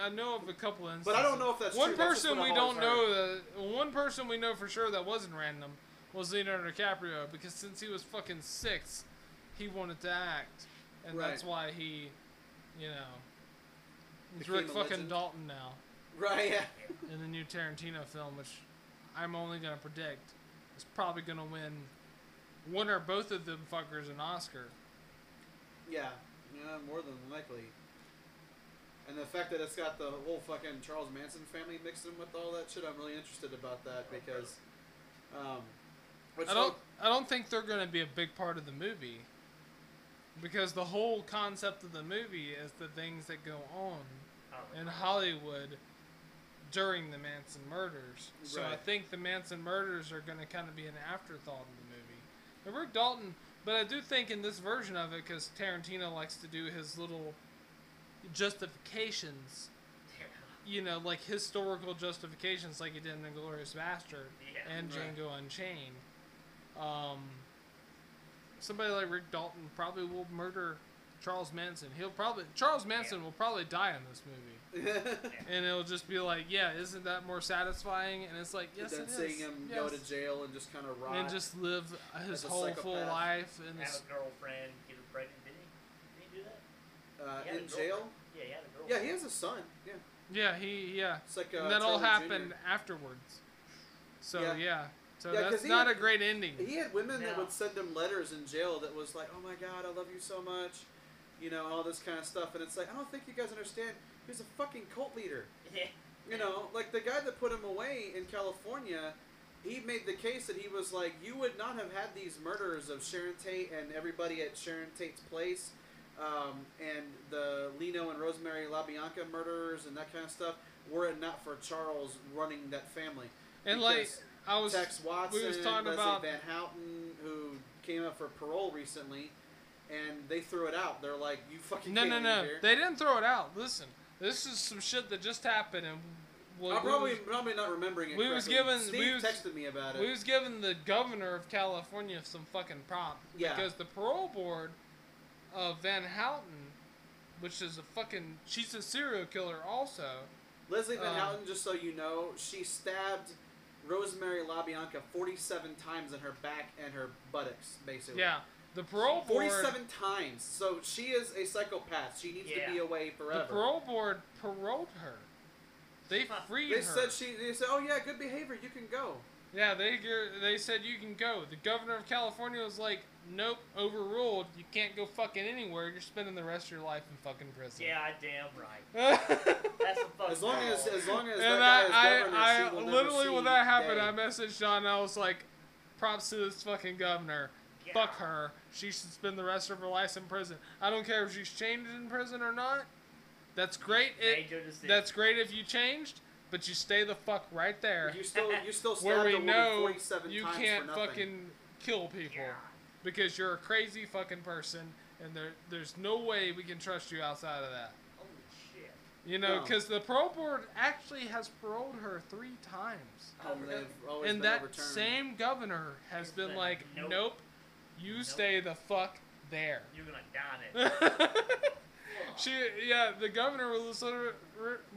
I, I know of a couple instances. But I don't know if that's one true. Person we don't know that one person we know for sure that wasn't random was Leonardo DiCaprio because since he was fucking six, he wanted to act, and that's why he, you know, he's Rick fucking legend. Dalton now Right. Yeah. in the new Tarantino film, which I'm only gonna predict is probably gonna win one or both of them fuckers an Oscar. Yeah. Yeah. More than likely. And the fact that it's got the whole fucking Charles Manson family mixed in with all that shit, I'm really interested about that because, um, which I don't. I don't think they're going to be a big part of the movie, because the whole concept of the movie is the things that go on in Hollywood during the Manson murders. So I think the Manson murders are going to kind of be an afterthought in the movie. And Rick Dalton, but I do think in this version of it, because Tarantino likes to do his little justifications, you know, like historical justifications, like he did in *Inglourious Bastard* Yeah. and Right. Django Unchained. Um, somebody like Rick Dalton probably will murder Charles Manson. He'll probably Charles Manson Yeah. will probably die in this movie, *laughs* and it'll just be like, yeah, isn't that more satisfying? And it's like, yes, then it is. seeing him yes. go to jail and just kind of rot. and just live his as a whole full life and Have a girlfriend, get her pregnant. Did he? Did he do that? uh, He had a in girlfriend. jail. Yeah, he had a girlfriend. Yeah, he has a son. Yeah, yeah, he yeah, it's like uh, and that all happened Jr. afterwards. So Yeah. yeah, so Yeah, 'cause that's not had- a great ending. He had women that would send him letters in jail that was like, "Oh my God, I love you so much," you know, all this kind of stuff. And it's like, I don't think you guys understand. He was a fucking cult leader. Yeah. You know, like the guy that put him away in California, he made the case that he was like, you would not have had these murders of Sharon Tate and everybody at Sharon Tate's place, um, and the Leno and Rosemary LaBianca murderers and that kind of stuff, were it not for Charles running that family. And like I was, Tex Watson, we was talking Leslie about Van Houten, who came up for parole recently, and they threw it out. They're like, "You fucking no, can't no, leave no, here." they didn't throw it out. Listen, this is some shit that just happened, and we, I'm probably was- probably not remembering it. we was given- Steve we was- texted me about it. We was giving the governor of California some fucking prop Yeah. because the parole board of Van Houten, which is a fucking she's a serial killer also. Leslie Van um, Houten, just so you know, she stabbed Rosemary LaBianca 47 times in her back and her buttocks, basically. Yeah, the parole board. 47 times. So she is a psychopath. She needs Yeah. to be away forever. The parole board paroled her. They Huh. freed they her. said she. They said, "Oh yeah, good behavior. You can go." yeah, they they said you can go. The governor of California was like, nope, overruled. You can't go fucking anywhere. You're spending the rest of your life in fucking prison. Yeah, I damn right. *laughs* That's a fucking. As long as as long as that guy is I, governor, I, she I literally when that happened, day. I messaged John. and I was like, props to this fucking governor. Yeah. Fuck her. She should spend the rest of her life in prison. I don't care if she's changed in prison or not. That's great. It, that's great if you changed, but you stay the fuck right there. You still you still *laughs* where stabbed we a woman know 47 you can't fucking kill people Yeah. because you're a crazy fucking person, and there there's no way we can trust you outside of that. Holy shit. You know, No. because the parole board actually has paroled her three times. Oh, and really? they've always and been that same governor has Has been been, like, nope. nope, you Nope. stay the fuck there. You're gonna die it. *laughs* she, yeah, the governor was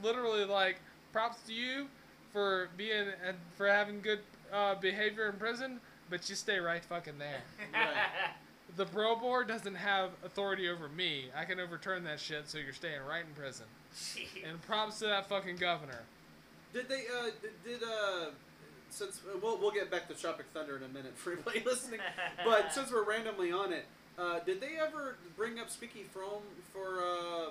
literally like, props to you for being and for having good uh, behavior in prison, but you stay right fucking there. *laughs* Right. *laughs* The parole board doesn't have authority over me. I can overturn that shit, so you're staying right in prison. And props to that fucking governor. Did they? Uh, did, did uh, since uh, we'll we'll get back to Tropic Thunder in a minute for anybody *laughs* listening, but since we're randomly on it, uh, did they ever bring up Squeaky Fromme for uh,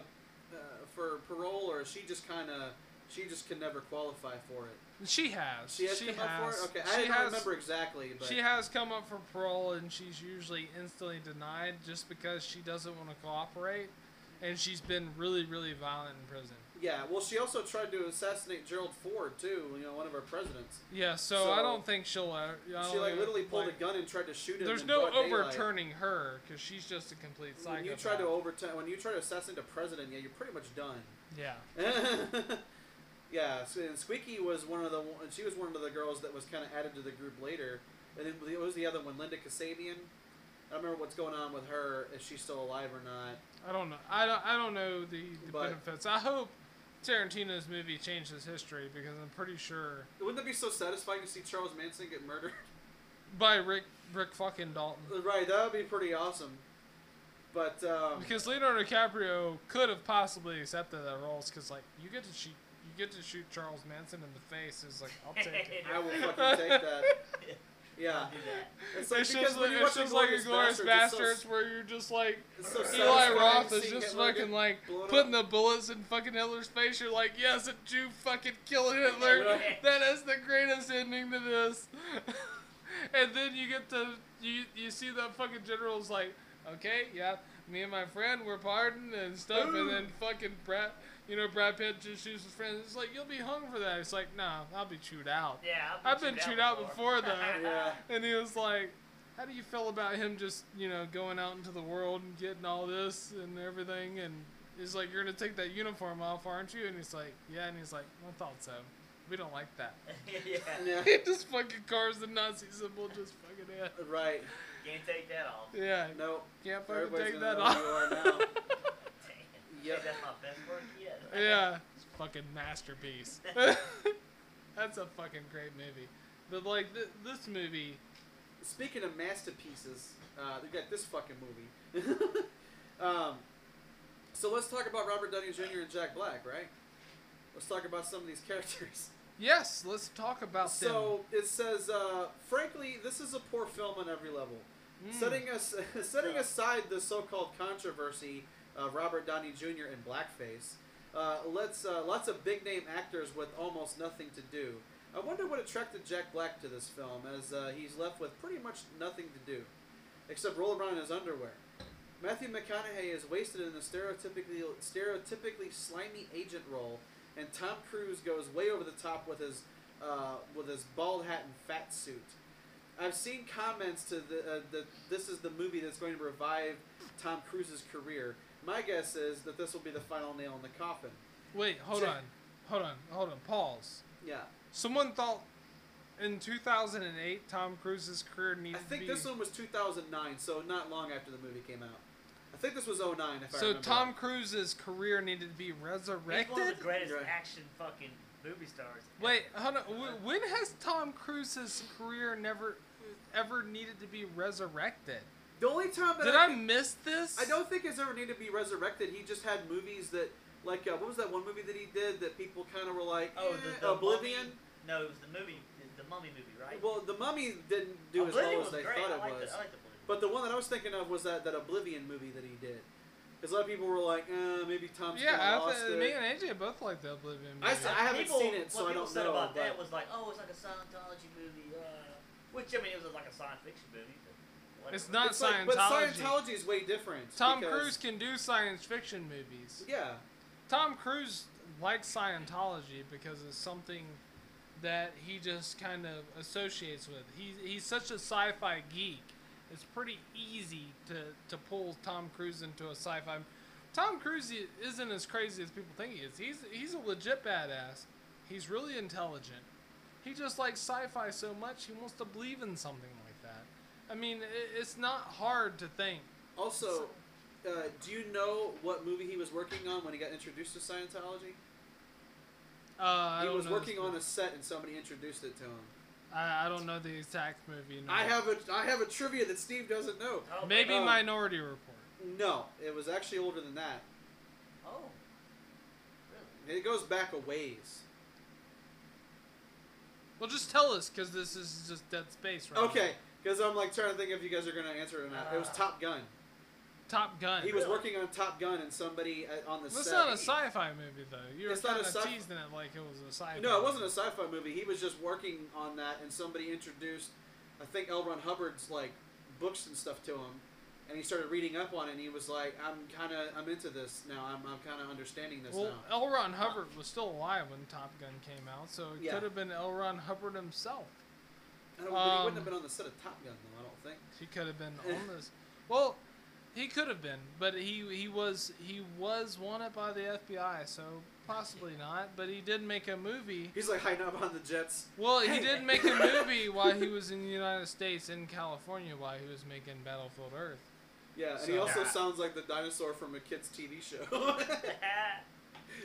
uh, for parole, or is she just kind of she just can never qualify for it? She has. She has come up for it. Okay, I she don't remember exactly, but She has come up for parole, and she's usually instantly denied just because she doesn't want to cooperate, and she's been really, really violent in prison. Yeah. Well, she also tried to assassinate Gerald Ford too. You know, one of our presidents. Yeah, so, So- I don't think she'll. Uh, She like literally pulled like, a gun and tried to shoot him. There's no broad daylight. overturning her because she's just a complete psychopath. When you try to overturn, when you try to assassinate a president, yeah, you're pretty much done. yeah. *laughs* yeah, so, and Squeaky was one of the she was one of the girls that was kind of added to the group later. And then what was the other one? Linda Kasabian. I don't remember what's going on with her. If she's still alive or not. I don't know. I don't. I don't know the, the benefits. I hope Tarantino's movie changes history because I'm pretty sure Wouldn't that be so satisfying to see Charles Manson get murdered? by Rick Rick fucking Dalton. right, that would be pretty awesome. But um, Because Leonardo DiCaprio could have possibly accepted that role, because like you get to shoot you get to shoot Charles Manson in the face. is like I'll take it. *laughs* I will fucking take that. *laughs* Yeah, I'll do that. it's like it's because just, when you it's watch just like a Inglourious glorious Basterds, bastards it's so, where you're just like so Eli Roth is just Hitler fucking like putting up. the bullets in fucking Hitler's face. You're like, yes, a Jew fucking killed *laughs* Hitler. That is the greatest ending to this. *laughs* and then you get to you you see that fucking general's like, okay, yeah, me and my friend were pardoned and stuff, and then fucking Brad, you know, Brad Pitt just shoots his friend. It's like you'll be hung for that. It's like, nah, I'll be chewed out. Yeah, I've been chewed out before though. *laughs* Yeah. And he was like, How do you feel about him just, you know, going out into the world and getting all this and everything? And he's like, You're going to take that uniform off, aren't you? And he's like, Yeah. And he's like, I thought so. We don't like that. *laughs* yeah. Yeah. he *laughs* just fucking carves the Nazi symbol just fucking in. Right. Can't take that off. Yeah. No. Can't fucking Everybody's take that off. who you are now. Damn. Yep. Hey, that's my best work yet. Yeah. It's a fucking masterpiece. *laughs* That's a fucking great movie. But like th- this movie, Speaking of masterpieces, uh, we got this fucking movie. *laughs* um, so let's talk about Robert Downey Jr. and Jack Black, right? Let's talk about some of these characters. *laughs* yes, let's talk about So it says, uh, frankly, this is a poor film on every level. Mm. Setting us, setting aside the so-called controversy of Robert Downey Jr. in blackface, uh, let's uh, lots of big-name actors with almost nothing to do. I wonder what attracted Jack Black to this film, as uh, he's left with pretty much nothing to do, except roll around in his underwear. Matthew McConaughey is wasted in the stereotypically stereotypically slimy agent role, and Tom Cruise goes way over the top with his uh, with his bald hat and fat suit. I've seen comments to the uh, that this is the movie that's going to revive Tom Cruise's career. My guess is that this will be the final nail in the coffin. Wait, hold Jack- on. Hold on. Hold on. Pause. Yeah, Someone thought in 2008 Tom Cruise's career I needed think to be I think this one was 2009, so not long after the movie came out. I think this was 09, if I remember. So. Tom right. Cruise's career needed to be He's one of resurrected? the greatest Right. action fucking movie stars. Wait, hold on. When has Tom Cruise's career never ever needed to be resurrected? The only time that Did I, I can- miss this? I don't think it's ever needed to be resurrected. He just had movies that, like, uh, what was that one movie that he did that people kind of were like, Oh, eh, the, the Oblivion? Mummy, no, it was the movie, the, the Mummy movie, right? Well, The Mummy didn't do as well as they great. thought I it liked was. The, I liked Oblivion. But the one that I was thinking of was that, that Oblivion movie that he did. Because a lot of people were like, uh, maybe Tom's Yeah, kind I of lost th- it. me and AJ both like the Oblivion I movie. saw- I haven't people, seen it, so I don't know. What people said know, about that was like, oh, it's like a Scientology movie, uh, which I mean, it was like a science fiction movie. It's not It's like, but Scientology. Scientology is way different. Tom Cruise can do science fiction movies. Yeah. Tom Cruise likes Scientology because it's something that he just kind of associates with. He, he's such a sci-fi geek. It's pretty easy to, to pull Tom Cruise into a sci-fi. Tom Cruise isn't as crazy as people think he is. He's he's a legit badass. He's really intelligent. He just likes sci-fi so much he wants to believe in something. I mean, it's not hard to think. Also, uh, do you know what movie he was working on when he got introduced to Scientology? Uh, I he don't was know working on a set and somebody introduced it to him. I, I don't know the exact movie. No. I have a I have a trivia that Steve doesn't know. Oh, maybe Um, Minority Report. No, it was actually older than that. Oh. Really? It goes back a ways. Well, just tell us because this is just dead space, right? Okay, because I'm like trying to think if you guys are gonna answer it or not. It was Uh, Top Gun. Top Gun. He was working on Top Gun and somebody uh, on the That's set. not a sci-fi movie though. You were It's not kind a of sci- teasing it like it was a sci-fi. No, it wasn't a sci-fi movie. He was just working on that, and somebody introduced, I think L. Ron Hubbard's like books and stuff to him, and he started reading up on it. and He was like, "I'm kind of, I'm into this now. I'm, I'm kind of understanding this Well, now." L. Ron Hubbard was still alive when Top Gun came out, so it Yeah. could have been L. Ron Hubbard himself. I don't, but he um, wouldn't have been on the set of Top Gun though. I don't think. He could have been *laughs* on this. Well, he could have been, but he he was he was wanted by the FBI, so possibly not. But he did make a movie. He's like hiding up on the jets. Well, he Hey. did make a *laughs* movie while he was in the United States in California while he was making Battlefield Earth. Yeah, and he also Yeah. sounds like the dinosaur from a kid's TV show. *laughs*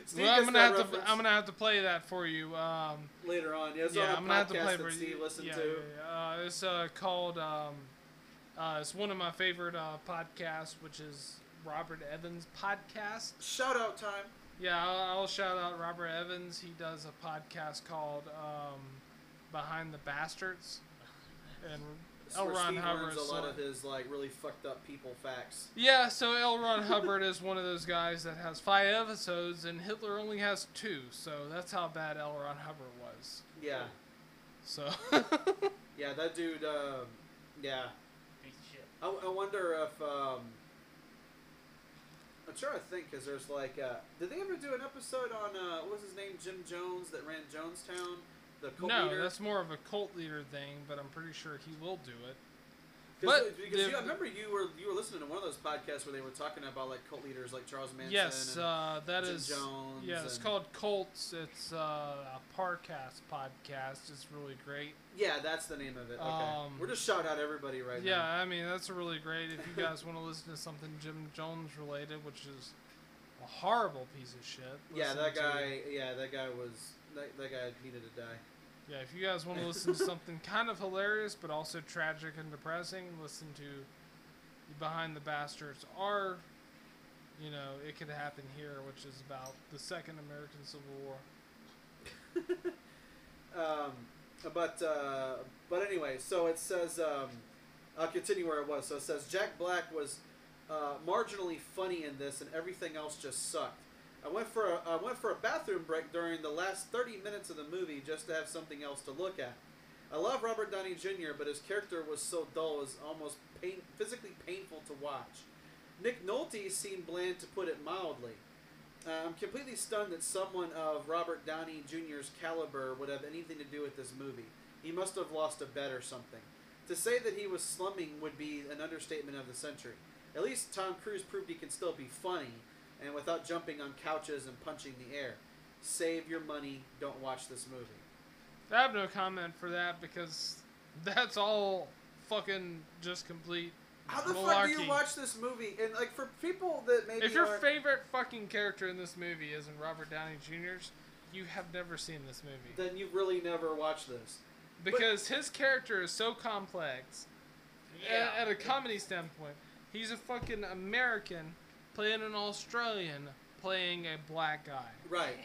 Steve well, I'm gonna have to I'm gonna have to play that for you. Um, later on. Yeah, yeah, I'm gonna have to play for Steve you. listened yeah, to. yeah, yeah. Uh, it's uh, called. Um, uh, it's one of my favorite uh, podcasts, which is Robert Evans podcast. Shout out time. Yeah, I'll, I'll shout out Robert Evans. He does a podcast called um, Behind the Bastards, and L. Ron Steve Hubbard. learns a lot of his like really fucked up people facts. Yeah, so L. Ron Hubbard is one of those guys that has five episodes, and Hitler only has two. So that's how bad L. Ron Hubbard was. Yeah, So *laughs* yeah, that dude. Um, yeah, Piece of shit. I, I wonder if. Um, I'm trying to think because there's like, uh, did they ever do an episode on uh, what was his name, Jim Jones, that ran Jonestown, the cult no, leader? that's more of a cult leader thing, but I'm pretty sure he will do it. But because the- you, I remember you were you were listening to one of those podcasts where they were talking about like cult leaders like Charles Manson. yes, and uh, that Jim is. Jones. Yeah, it's called Cults. It's uh, a Parcast podcast. It's really great. Yeah, that's the name of it. Okay, Um, we're just shout out everybody right yeah, now. Yeah, I mean that's really great. If you *laughs* guys want to listen to something Jim Jones related, which is a horrible piece of shit. Yeah, that to- guy. Yeah, that guy was. That, that guy needed to die. Yeah, if you guys want to listen to something kind of hilarious but also tragic and depressing, listen to Behind the Bastards or, you know, It Could Happen Here, which is about the Second American Civil War. *laughs* Um, but uh, but anyway, so it says. Um, I'll continue where it was. So it says Jack Black was uh, marginally funny in this, and everything else just sucked. I went for a, I went for a bathroom break during the last 30 minutes of the movie just to have something else to look at. I love Robert Downey Jr., but his character was so dull it was almost pain, physically painful to watch. Nick Nolte seemed bland to put it mildly. Uh, I'm completely stunned that someone of Robert Downey Jr.'s caliber would have anything to do with this movie. He must have lost a bet or something. To say that he was slumming would be an understatement of the century. At least Tom Cruise proved he can still be funny, and without jumping on couches and punching the air. Save your money. Don't watch this movie. I have no comment for that because that's all fucking just complete How the malarkey. fuck do you watch this movie? And like for people that maybe If your aren't- favorite fucking character in this movie isn't Robert Downey Jr.'s, you have never seen this movie. then you've really never watched this. Because his character is so complex. Yeah. At, at a comedy standpoint, he's a fucking American playing an Australian playing a black guy. Right.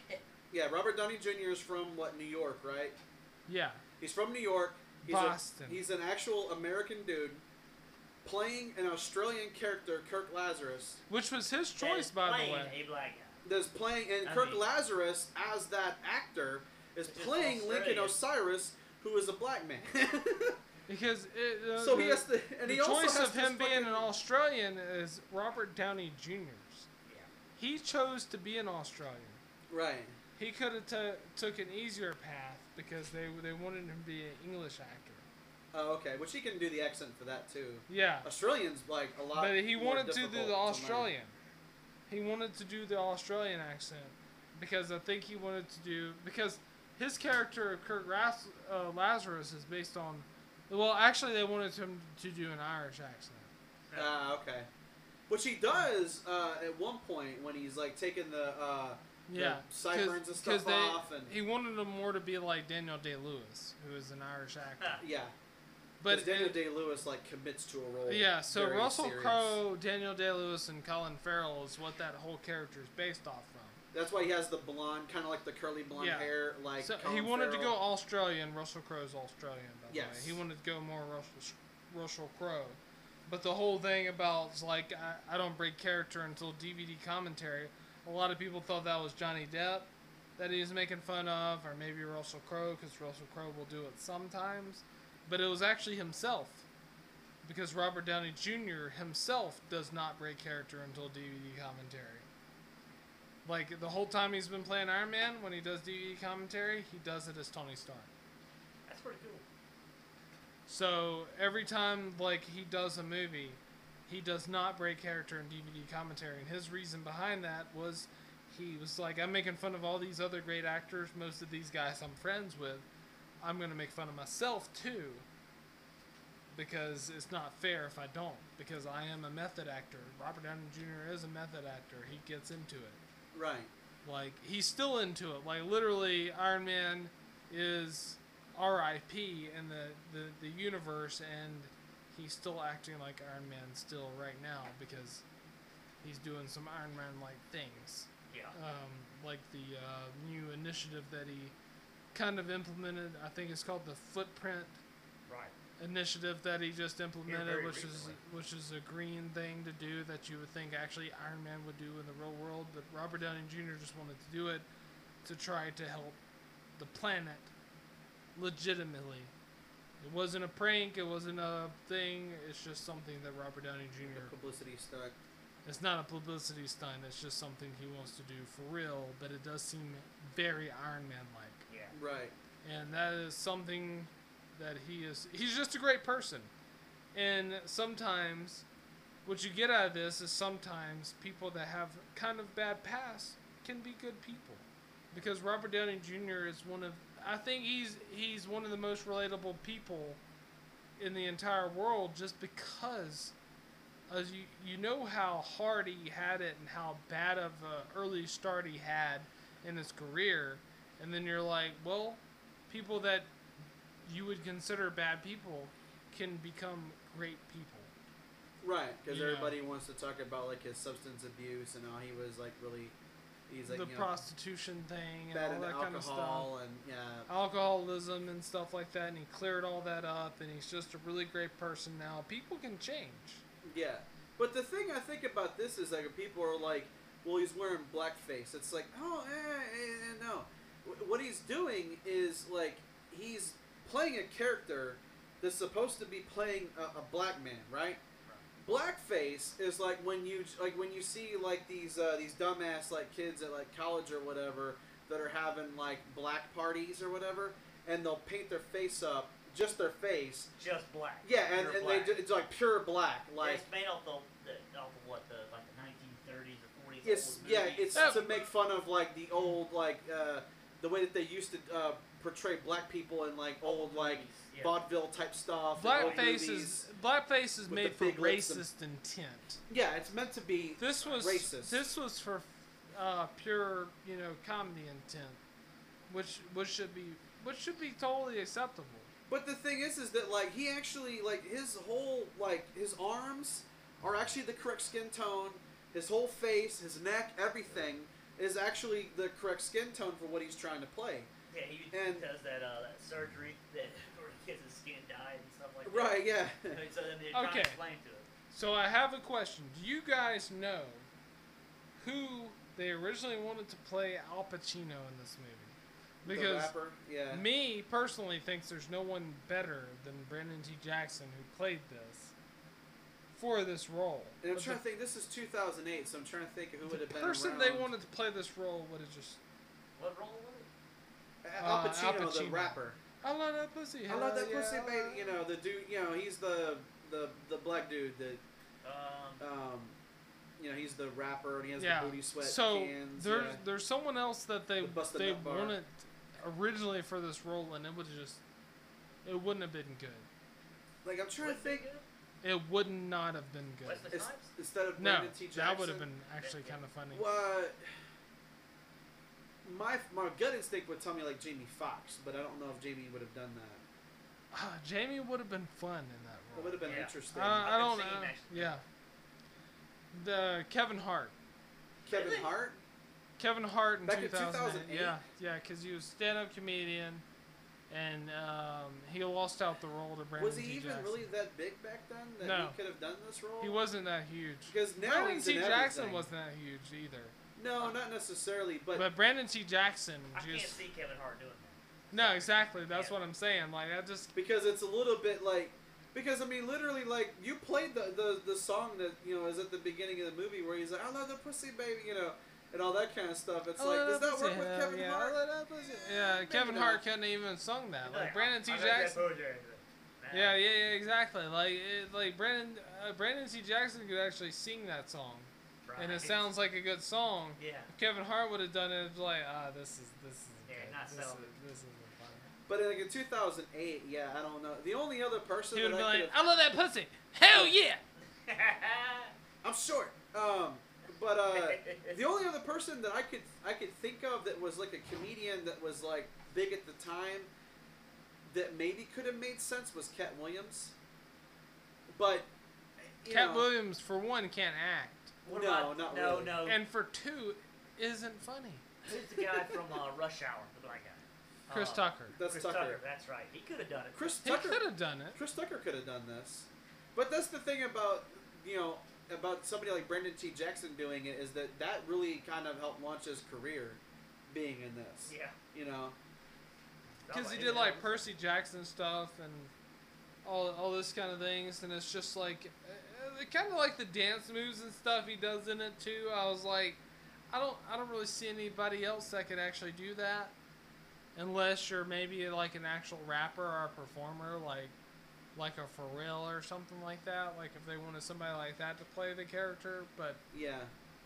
Yeah, Robert Downey Jr. is from what New York, right? Yeah. He's from New York. He's Boston. A, he's an actual American dude playing an Australian character, Kirk Lazarus. Which was his choice, by the playing way. A black guy. That's playing, and I Kirk mean- Lazarus as that actor is Which is playing Lincoln Osiris, who is a black man. *laughs* Because it, uh, so the, he has to, and the he also choice of him being an Australian is Robert Downey Jr.'s. Yeah. He chose to be an Australian. right. He could have t- took an easier path because they they wanted him to be an English actor. Oh, okay. Which he can do the accent for that too. Yeah. Australians like a lot. But he wanted to do the. Australian. he wanted to do the Australian accent because I think he wanted to do because his character Kurt Ras- uh, Lazarus is based on. Well, actually, they wanted him to do an Irish accent. Ah, okay. Which he does uh, at one point when he's like taking the uh, Yeah, sideburns and stuff they, off and- he wanted him more to be like Daniel Day Lewis, who is an Irish actor. yeah. but Daniel Day Lewis like commits to a role. Yeah, so Russell. Crowe, Daniel Day Lewis, and Colin Farrell is what that whole character is based off. That's why he has the blonde, kind of like the curly blonde Yeah. hair, like. so he wanted to go Australian. Russell Crowe's Australian, by the Yes. way. He wanted to go more Russell Russell Crowe. But the whole thing about like I, I don't break character until DVD commentary. A lot of people thought that was Johnny Depp that he was making fun of, or maybe Russell Crowe because Russell Crowe will do it sometimes. But it was actually himself because Robert Downey Jr. himself does not break character until DVD commentary. Like the whole time he's been playing Iron Man, when he does DVD commentary, he does it as Tony Stark. That's pretty cool. So every time like he does a movie, he does not break character in DVD commentary. And his reason behind that was he was like, I'm making fun of all these other great actors, most of these guys I'm friends with. I'm gonna make fun of myself too. Because it's not fair if I don't. Because I am a method actor. Robert Downey Jr. is a method actor. He gets into it. Right. Like he's still into it. Like literally, Iron Man is R.I.P. in the, the the universe, and he's still acting like Iron Man still right now because he's doing some Iron Man like things. Yeah. Um, like the uh, new initiative that he kind of implemented. I think it's called the Footprint Right. Initiative that he just implemented, which recently. is which is a green thing to do that you would think actually Iron Man would do in the real world, but Robert Downey Jr. just wanted to do it to try to help the planet legitimately. It wasn't a prank. It wasn't a thing. It's just something that Robert Downey The Jr. publicity stunt. It's not a publicity stunt. It's just something he wants to do for real. But it does seem very Iron Man like Yeah. Right. and that is something that he is he's just a great person and sometimes what you get out of this is sometimes people that have kind of bad past can be good people because Robert Downey Jr. is one of I think he's he's one of the most relatable people in the entire world just because as you you know how hard he had it and how bad of a early start he had in his career and then you're like well people that you would consider bad people can become great people Right. Because Yeah. everybody wants to talk about like his substance abuse and how he was like really, he's like the you know, prostitution thing and all that kind of stuff alcohol and yeah. alcoholism and stuff like that and he cleared all that up and he's just a really great person now people can change Yeah, but the thing I think about this is like people are like, well, he's wearing blackface. It's like, oh, eh, eh, eh, no. What he's doing is like he's playing a character that's supposed to be playing a, a black man, right? Blackface is like when you like when you see like these uh, these dumbass like kids at like college or whatever that are having like black parties or whatever, and they'll paint their face up, just their face. Just black. Yeah, and, Pure and black. they do, it's like pure black, like it's made off the, the off of what the like the 1930s or 40s. It's old yeah, it's Oh. to make fun of like the old like uh, the way that they used to uh, portray black people in like old like yeah. vaudeville type stuff. and old blackface movies. is blackface is made for big lips and- racist intent Yeah, it's meant to be. this was Racist. this was for uh, pure you know comedy intent which which should be which should be totally acceptable But the thing is, is that like he actually like his whole like his arms are actually the correct skin tone. His whole face, his neck, everything is actually the correct skin tone for what he's trying to play. Yeah, he and- does that uh, that surgery that *laughs* where he gets his skin dyed and stuff like Right? Yeah. *laughs* So then they try Okay. to explain to it. So I have a question. Do you guys know who they originally wanted to play Al Pacino in this movie? the Because rapper. Yeah. me personally thinks there's no one better than Brandon T. Jackson who played this for this role. And I'm But trying the, to think. This is 2008, so I'm trying to think of who would have been The person they wanted to play this role would have just What role was it? Al Uh, Al Pacino, the rapper. I love that pussy. I love that hell pussy, yeah, I baby. You know, the dude. You know, he's the the the black dude that Um, um, you know he's the rapper and he has yeah. the booty sweat so cans. there's yeah. there's someone else that they The they nut bar. wanted originally for this role, and it would just it wouldn't have been good. like I'm trying to think. It would not have been good. Wesley It's, Snipes? instead of No, T. Jackson, that would have been actually Yeah. kind of funny. What? My my gut instinct would tell me like Jamie Foxx, but I don't know if Jamie would have done that. Ah, Jamie would have been fun in that role. It would have been Yeah. interesting. Uh, I could don't know. actually. Yeah. The Kevin Hart. Kevin Really? Hart. Kevin Hart in Back 2008. 2008? Yeah, yeah, because he was stand-up comedian, and um, he lost out the role to Brandon Was he T. even Jackson. really that big back then that No. he could have done this role? He wasn't that huge. Because now Brandon he's T. Jackson everything. wasn't that huge either. No, not necessarily, but, But, Brandon T. Jackson I can't see Kevin Hart doing that. no, exactly. That's Yeah. what I'm saying. Like I just because it's a little bit like because I mean literally like you played the, the the song that you know is at the beginning of the movie where he's like I love the pussy baby you know and all that kind of stuff. It's I like let does that pussy, work with hell Kevin yeah, Hart? let up pussy. Yeah, Kevin not. Hart couldn't even sung that. He's Like Brandon T. I Jackson. Nah. Yeah, yeah, yeah, exactly. Like, it, like Brandon, uh, Brandon T. Jackson could actually sing that song, and it sounds like a good song. Yeah. If Kevin Hart would have done it, it'd like, ah, this is this is Yeah, good. not this, selling is, this isn't funny. But like in 2008, yeah, I don't know. The only other person He that would be I like, could I love that pussy. Hell yeah. *laughs* I'm short. Um, but uh, the only other person that I could I could think of that was like a comedian that was like big at the time that maybe could have made sense was Katt Williams. But Katt know, Williams, for one, can't act, What No, about, not no, really. no. and for two, isn't funny. Who's the guy from uh, Rush Hour, the black guy? Chris Uh, Tucker. That's Chris Tucker. Tucker. That's right. He could have done it. Chris He Tucker. could have done it. Chris Tucker could have done this. But that's the thing about you know about somebody like Brendan T. Jackson doing it is that that really kind of helped launch his career, being in this. Yeah. You know. Because he did like. Percy Jackson stuff and all all this kind of things, and it's just like uh, kind of like the dance moves and stuff he does in it too. I was like, I don't I don't really see anybody else that could actually do that, unless you're maybe like an actual rapper or a performer, like like a Pharrell or something like that. Like if they wanted somebody like that to play the character, but Yeah.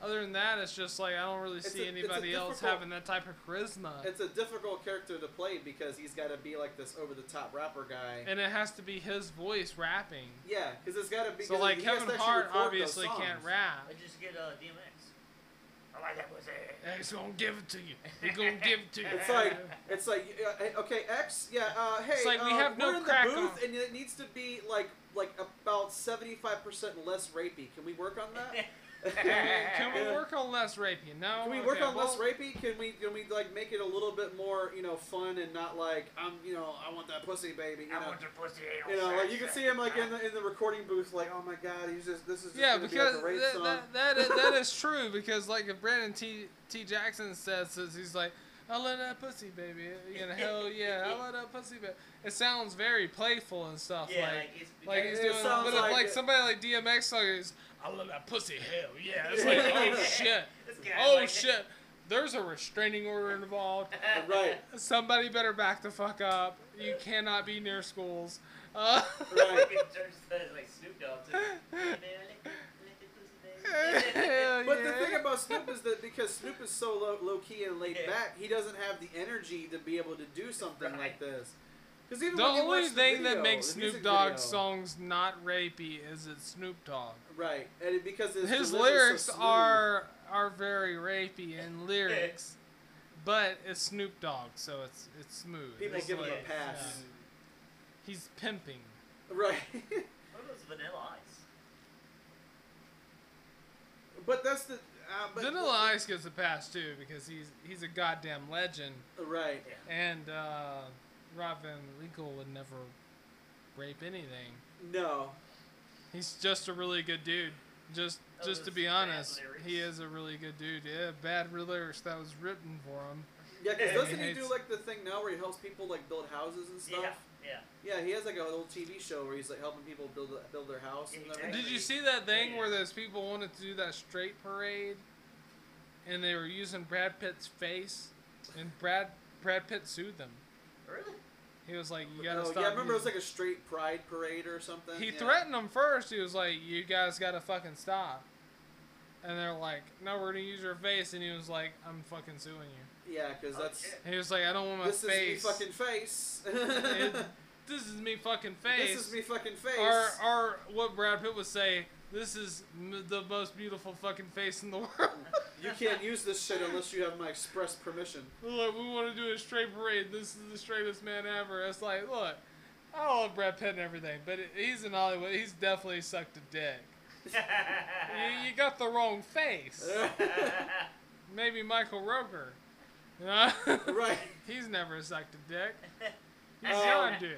Other than that, it's just like I don't really It's see a- anybody else having that type of charisma. It's a difficult character to play because he's got to be like this over the top rapper guy. and it has to be his voice rapping. yeah, because it's got to be. So 'cause like Kevin Hart obviously can't rap. Let's just get uh, DMX. I like that pussy. He's gonna give it to you. He's gonna give it to *laughs* you. It's like it's like uh, okay X yeah uh, hey It's like we uh, have no we're in crack the booth on- and it needs to be like like about seventy five percent less rapey. Can we work on that? *laughs* *laughs* Can we work on less rapey? No. Can we work Okay, on less well, rapey? Can we can we like make it a little bit more you know fun and not like I'm you know I want that pussy baby you I know want your pussy. you know like you can see him like in the in the recording booth like oh my god he's just this is just Yeah, gonna because be like a rape that, song. that, that, is, that is true. Because like if Brandon T T Jackson says this, he's like, "I love that pussy, baby." You know, hell yeah, I love that pussy, baby. It sounds very playful and stuff. Yeah, like, like, it's like It he's doing. sounds But like like somebody like DMX song is, "I love that pussy, hell yeah," it's like, oh shit, oh like- shit. There's a restraining order involved. *laughs* right Somebody better back the fuck up. You cannot be near schools. Uh, right Fucking church says like Snoop Dogg. too. Hey, man, lick the- lick the pussy, baby. hell But the thing about Snoop is that because Snoop is so low, low key and laid Yeah. back, he doesn't have the energy to be able to do something Right. like this. Because even The only thing video, that makes Snoop music Dogg's video- songs not rapey is it's Snoop Dogg. right, and it, because his, His lyrics so are are very rapey in *laughs* lyrics, but it's Snoop Dogg, so it's it's smooth. People It's give him a pass. yeah. He's pimping. right. *laughs* *laughs* What about those Vanilla Ice? but that's the uh, but, Vanilla Ice gets a pass too because he's he's a goddamn legend, Right. Yeah. and uh, Rob Van Winkle would never rape anything. No. He's just a really good dude. Just Oh, just to be honest, lyrics. he is a really good dude. Yeah, bad lyrics that was written for him. Yeah, because doesn't he he do like the thing now where he helps people like build houses and stuff? Yeah, yeah. Yeah, he has like a little TV show where he's like helping people build build their house. Yeah, and everything. Did you see that thing Yeah. where those people wanted to do that straight parade, and they were using Brad Pitt's face, and Brad Brad Pitt sued them. Really? He was like, "You gotta Oh, stop." yeah, I remember it was like a straight pride parade or something. he yeah. threatened them first. He was like, "You guys gotta fucking stop." and they're like, "No, we're gonna use your face," and he was like, "I'm fucking suing you." Yeah, because Oh, that's shit. He was like, "I don't want my this face. is me fucking face. It- *laughs* this is me fucking face." This is me fucking face. Or, or what Brad Pitt would say, "This is m- the most beautiful fucking face in the *laughs* world." You can't use this shit unless you have my express permission. look, we want to do a straight parade. This is the straightest man ever. It's like, look, I love Brad Pitt and everything, but he's in Hollywood. He's definitely sucked a dick. *laughs* You, you got the wrong face. *laughs* Maybe Michael Rooker. You know? right. He's never sucked a dick. He's Oh. John dude.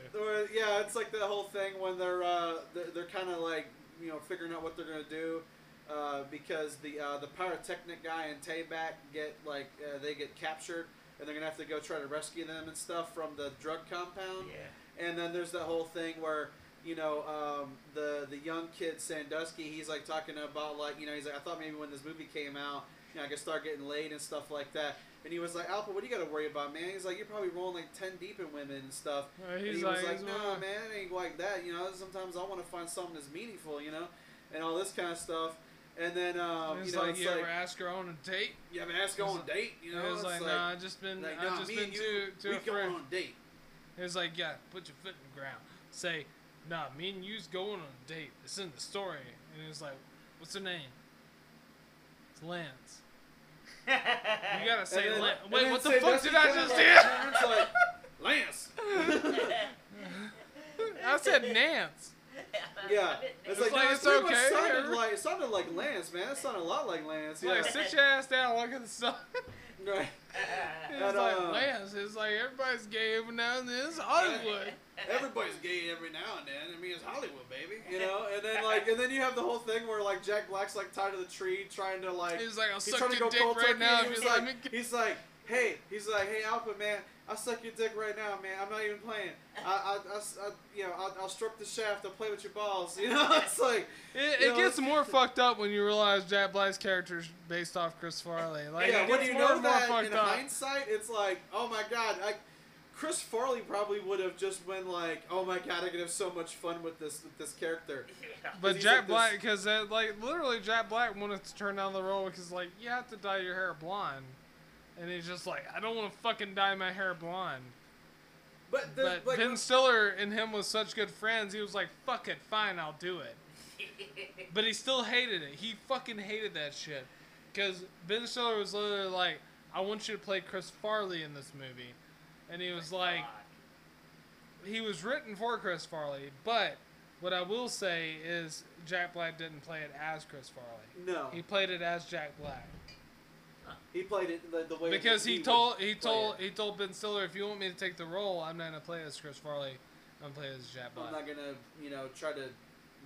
Yeah, it's like the whole thing when they're uh, they're, they're kind of like you know figuring out what they're gonna do uh, because the uh, the pyrotechnic guy and Tayback get like uh, they get captured and they're gonna have to go try to rescue them and stuff from the drug compound. yeah. And then there's that whole thing where you know um, the the young kid Sandusky, he's like talking about like you know he's like I thought maybe when this movie came out, you know I could start getting laid and stuff like that. And he was like, Alpha, what do you got to worry about, man? He's like, you're probably rolling like ten deep in women and stuff. Uh, And he's he like, was like, no, one- man, it ain't like that. You know, sometimes I want to find something that's meaningful, you know, and all this kind of stuff. And then, um, He's you know, like, it's you like, ever ask her on a date? you have ask He's on a date, you know? he was it's like, like, nah, I've just been, like, I nah, just me been you, too, too we going on a date. He was like, yeah, put your foot in the ground. Say, nah, me and you's going on a date. It's in the story. And he was like, what's her name? It's Lance. You gotta say then- Lance. Wait, what the fuck did I just do? like, Lance. I said Nance. Yeah, it's like, like, no, it's it okay. Sounded like it sounded like Lance, man. It sounded a lot like Lance. Yeah, Like, sit your ass down, look at the sun. right. *laughs* It's And, like uh, Lance. It's like everybody's gay every now and then. It's Hollywood. Everybody's gay every now and then. I mean, it's Hollywood, baby. You know, and then like, and then you have the whole thing where like Jack Black's like tied to the tree, trying to like, He's like, I'll he's suck trying to your go dick cold right now he's like, *laughs* he's like, hey, he's like, hey, Alpha man, I'll suck your dick right now, man. I'm not even playing. I, I, I, I you know, I'll, I'll stroke the shaft. I'll play with your balls. *laughs* You know, it's like, It, it know, gets more fucked up when you realize Jack Black's character is based off Chris Farley. Like, yeah, when you know that in up. hindsight, it's like, oh my god, I, Chris Farley probably would have just been like, oh my god, I could have so much fun with this with this character. *laughs* Yeah. But Jack like Black, because uh, like literally Jack Black wanted to turn down the role because like you have to dye your hair blonde, and he's just like I don't want to fucking dye my hair blonde. But the, But like, Ben Stiller and him was such good friends. He was like, "Fuck it, fine, I'll do it." *laughs* But he still hated it. He fucking hated that shit. Because Ben Stiller was literally like, "I want you to play Chris Farley in this movie," and he was like, he was written for Chris Farley, but what I will say is Jack Black didn't play it as Chris Farley. no, He played it as Jack Black he played it the, the way because that he told he told it. he told Ben Stiller, if you want me to take the role, I'm not gonna play as Chris Farley. I'm gonna play as Jack Black. I'm not gonna, you know, try to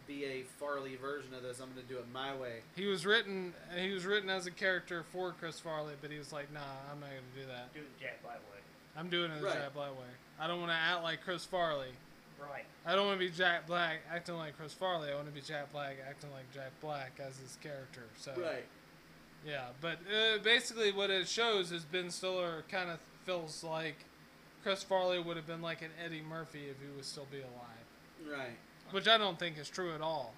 be a Farley version of this. I'm gonna do it my way. He was written he was written as a character for Chris Farley, but he was like, nah, I'm not gonna do that. Do the Jack Black way. I'm doing it the Right. Jack Black way. I don't want to act like Chris Farley. Right. I don't want to be Jack Black acting like Chris Farley. I want to be Jack Black acting like Jack Black as his character. So Right. yeah, but uh, basically what it shows is Ben Stiller kind of feels like Chris Farley would have been like an Eddie Murphy if he would still be alive, Right. which I don't think is true at all.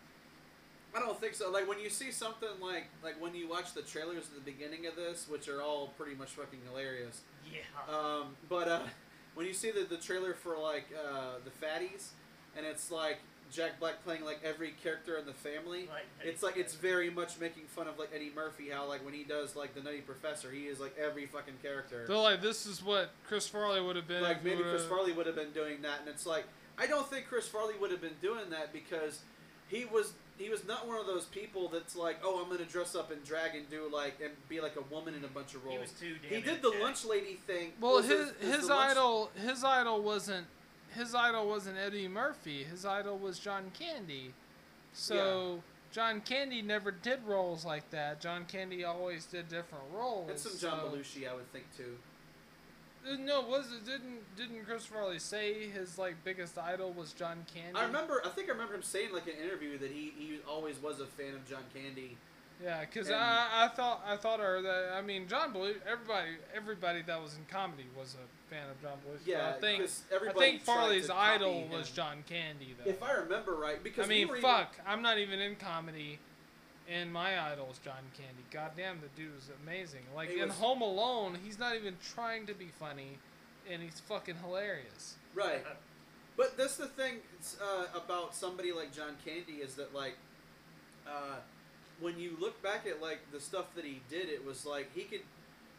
I don't think so. Like when you see something like like when you watch the trailers at the beginning of this, which are all pretty much fucking hilarious. Yeah. Um, but uh, when you see the, the trailer for like uh, the Fatties, and it's like Jack Black playing like every character in the family, Like, it's like it's very much making fun of like Eddie Murphy. How like when he does like the Nutty Professor, he is like every fucking character. They're like, this is what Chris Farley would have been. like maybe Chris would've- Farley would have been doing that, and it's like I don't think Chris Farley would have been doing that because he was he was not one of those people that's like, oh, I'm gonna dress up in drag and do like and be like a woman in a bunch of roles. He roles. was too damn He did the energetic. lunch lady thing. Well, was his it- is his the lunch- idol his idol wasn't his idol wasn't Eddie Murphy. His idol was John Candy. So John Candy never did roles like that. John Candy always did different roles. and some John so- Belushi, I would think too. Uh, No, was it didn't didn't Chris Farley say his like biggest idol was John Candy? I remember. I think I remember him saying like in an interview that he, he always was a fan of John Candy. Yeah, because I, I thought I thought or that I mean John Belushi everybody everybody that was in comedy was a fan of John Belushi. Yeah, I think I think Farley's idol was John Candy though. If I remember right, because I we mean, even- fuck, I'm not even in comedy, And my idol is John Candy. Goddamn, the dude is amazing. Like He in was- Home Alone, he's not even trying to be funny, and he's fucking hilarious. Right. But that's the thing uh, about somebody like John Candy is that like, uh, when you look back at like the stuff that he did, it was like he could.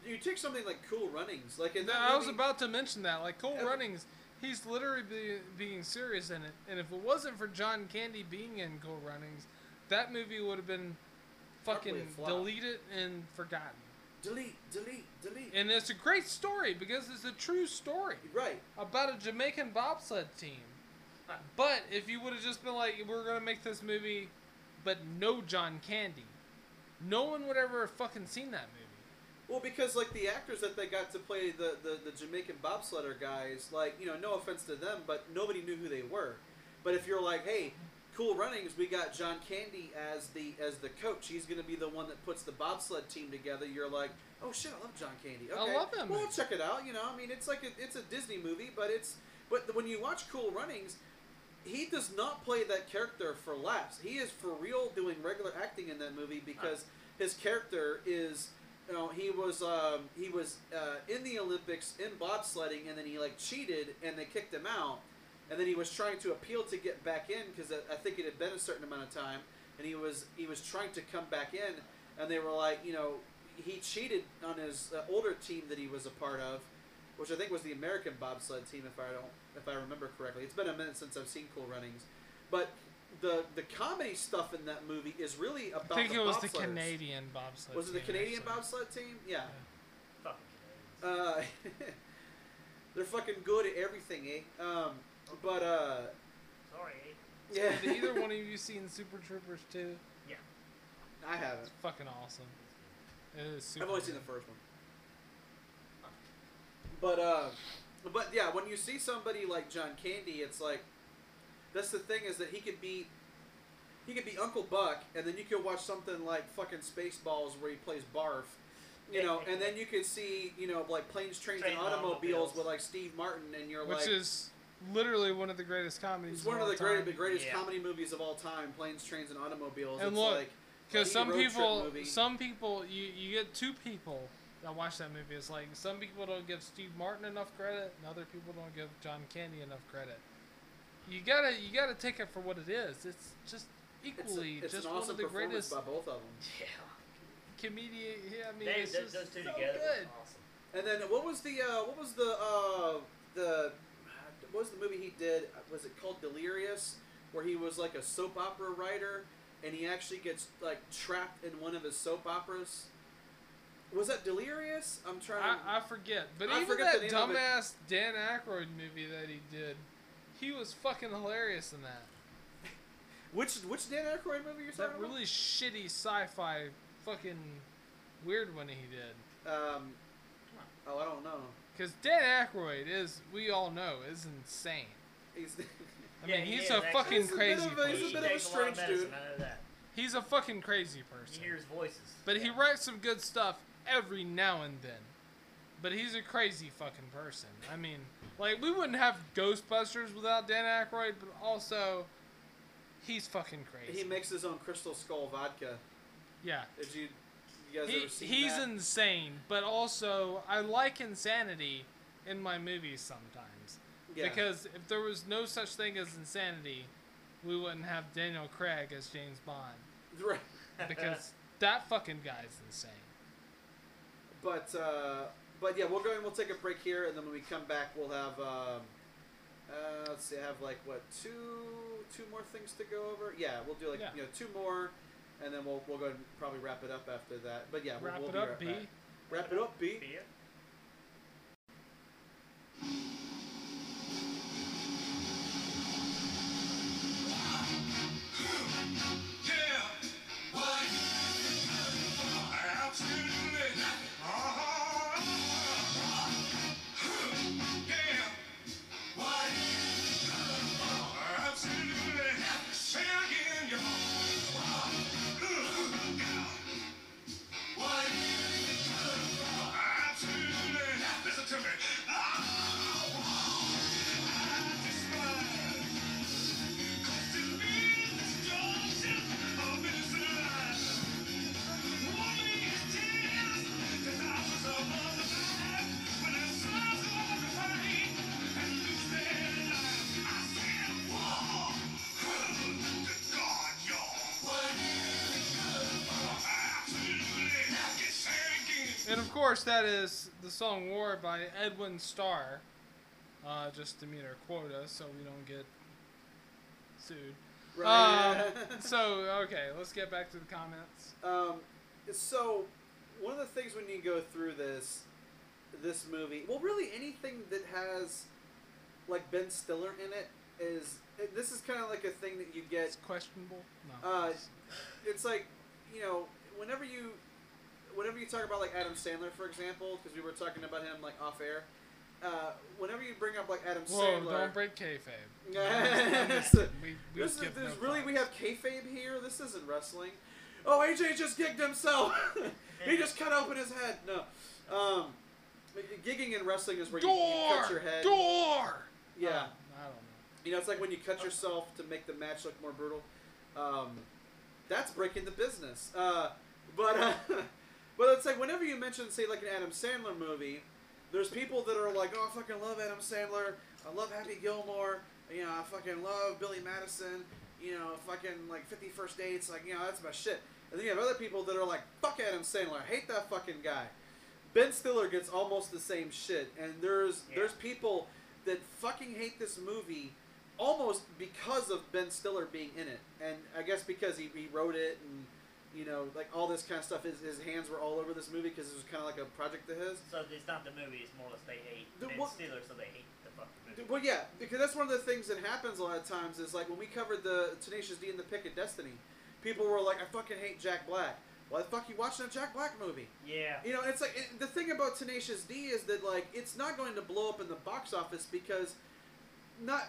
You take something like Cool Runnings, like in that I was about to mention that. Like Cool Ev- Runnings, he's literally be, being serious in it. And if it wasn't for John Candy being in Cool Runnings, that movie would have been fucking deleted and forgotten. delete, delete, delete. And it's a great story because it's a true story right. about a Jamaican bobsled team. But if you would have just been like, we're gonna make this movie, but no John Candy, no one would ever have fucking seen that movie. Well, because like the actors that they got to play the, the, the Jamaican bobsledder guys, like you know, no offense to them, but nobody knew who they were. But if you're like, hey, Cool Runnings, we got John Candy as the as the coach. He's going to be the one that puts the bobsled team together. You're like, oh shit, I love John Candy. I Okay, love that Well, movie. we'll check it out. You know, I mean, it's like a, it's a Disney movie, but it's but when you watch Cool Runnings. He does not play that character for laughs. He is for real doing regular acting in that movie because his character is you know he was um, he was uh, in the Olympics in bobsledding and then he like cheated and they kicked him out and then he was trying to appeal to get back in because I think it had been a certain amount of time and he was he was trying to come back in and they were like you know he cheated on his uh, older team that he was a part of which I think was the American bobsled team if I don't if I remember correctly it's been a minute since I've seen Cool Runnings but the the comedy stuff in that movie is really about I think the it was the. Canadian bobsled. Was it the team, Canadian actually. bobsled team? Yeah. Fucking Uh, *laughs* they're fucking good at everything, eh? Um, but uh, Sorry, eh? yeah, Have either one of you seen Super Troopers 2? I haven't. It's fucking awesome. It is super I've only seen the first one. But uh, but yeah, when you see somebody like John Candy, it's like that's the thing is that he could be he could be Uncle Buck, and then you could watch something like fucking Spaceballs where he plays Barf. You know, and then you could see, you know, like planes, trains, Trains and and automobiles automobiles. with like Steve Martin, and you're Which like, is literally one of the greatest comedies. It's one of all the great, the greatest Yeah. comedy movies of all time. Planes, trains, and automobiles. And it's look, like Because some people, some people, you you get two people that watch that movie. It's like some people don't give Steve Martin enough credit, and other people don't give John Candy enough credit. You gotta you gotta take it for what it is. It's just it's, equally a, it's just an one of the greatest by both of them. Yeah. comedian. Yeah, I mean, They, it's those, just those two so together good. awesome. And then what was the uh, what was the uh, the what was the movie he did? Was it called Delirious? Where he was like a soap opera writer, and he actually gets like trapped in one of his soap operas. Was that Delirious? I'm trying. I, I forget, but I even forget the that name of it. dumbass Dan Aykroyd movie that he did, he was fucking hilarious in that. *laughs* which which Dan Aykroyd movie you're That talking about? That really shitty sci-fi fucking weird one he did. Um, oh, I don't know. Because Dan Aykroyd is, we all know, is insane. He's *laughs* I Yeah, mean, he he's is, a actually. fucking He's a crazy of a- he's a bit of a takes a strange dude. I that. He's a fucking crazy person. He hears voices. But he writes some good stuff every now and then. But he's a crazy fucking person. I mean, like we wouldn't have Ghostbusters without Dan Aykroyd, but also he's fucking crazy. he makes his own Crystal Skull vodka. yeah. Did you, you guys He, ever seen he's that? insane, but also I like insanity in my movies sometimes. yeah. Because if there was no such thing as insanity, we wouldn't have Daniel Craig as James Bond. Right. Because *laughs* that fucking guy's insane. But uh, but yeah, we'll go and we'll take a break here, and then when we come back, we'll have um, uh, let's see, I have like what two two more things to go over. Yeah, we'll do like Yeah. you know two more, and then we'll we'll go and probably wrap it up after that. But yeah, we'll, Wrap we'll it be up, right B. back. Wrap it up, B. Beer? Yeah. What? Course, that is the song "War" by Edwin Starr. Uh, just to meet our quota, so we don't get sued. Right. Um, *laughs* so okay, let's get back to the comments. Um, so one of the things when you go through this this movie, well, really anything that has like Ben Stiller in it is this is kind of like a thing that you get. It's questionable. No. Uh, It's like you know whenever you whenever you talk about like Adam Sandler, for example, because we were talking about him like off air. Uh, whenever you bring up like Adam Whoa! Sandler, Don't break kayfabe. *laughs* Yeah. I'm just kidding. we, we this is this, no really we have kayfabe here. This isn't wrestling. Oh, AJ just gigged himself. *laughs* he just cut open his head. No, um, gigging in wrestling is where you, you cut your head. Door. Yeah, Uh, I don't know. you know it's like when you cut yourself to make the match look more brutal. Um, that's breaking the business. Uh, but uh, *laughs* but it's like whenever you mention say like an Adam Sandler movie, there's people that are like, oh, I fucking love Adam Sandler. I love Happy Gilmore. You know, I fucking love Billy Madison. You know, fucking like Fifty First Dates. Like, you know, that's my shit. And then you have other people that are like, fuck Adam Sandler. I hate that fucking guy. Ben Stiller gets almost the same shit. And there's Yeah. there's people that fucking hate this movie almost because of Ben Stiller being in it. And I guess because he, he wrote it and, you know, like all this kind of stuff, his, his hands were all over this movie because it was kind of like a project of his. So it's not the movie; it's more or less they hate The Ben Stiller, so they hate the fucking movie. Well, yeah, because that's one of the things that happens a lot of times is like when we covered the Tenacious D and the Pick of Destiny, people were like, I fucking hate Jack Black. Why the fuck you watching a Jack Black movie? Yeah. You know, it's like it, the thing about Tenacious D is that like it's not going to blow up in the box office because not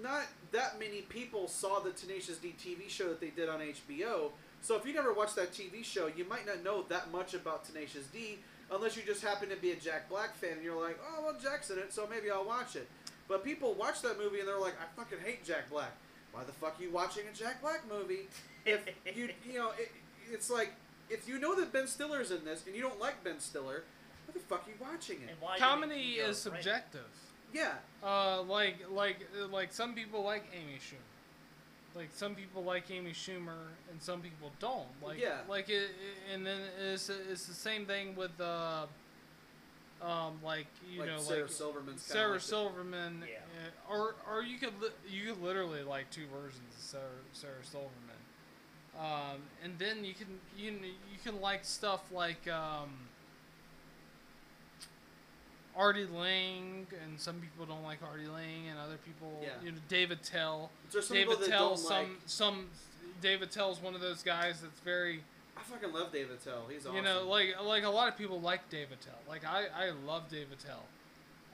not that many people saw the Tenacious D TV show that they did on HBO. So if you never watched that TV show, you might not know that much about Tenacious D unless you just happen to be a Jack Black fan and you're like, oh well, Jack's in it, so maybe I'll watch it. But people watch that movie and they're like, I fucking hate Jack Black. Why the fuck are you watching a Jack Black movie? If *laughs* you you know, it, it's like if you know that Ben Stiller's in this and you don't like Ben Stiller, why the fuck are you watching it? Why Comedy you go is right- subjective. Yeah, Uh, like like like some people like Amy Schumer. Like some people like Amy Schumer and some people don't. Like Yeah. like it, it- and then it's it's the same thing with uh um like you like know Sarah like Silverman's kinda Sarah like the- Silverman Yeah. uh, or or you could li- you could literally like two versions of Sarah, Sarah Silverman. Um, and then you can you you can like stuff like um, Artie Lange, and some people don't like Artie Lange, and other people, Yeah. you know, Dave Attell. There's some David people that Tell, don't some like. some Dave Attell's one of those guys that's very I fucking love Dave Attell. He's awesome. you know like like a lot of people like Dave Attell. Like I I love Dave Attell.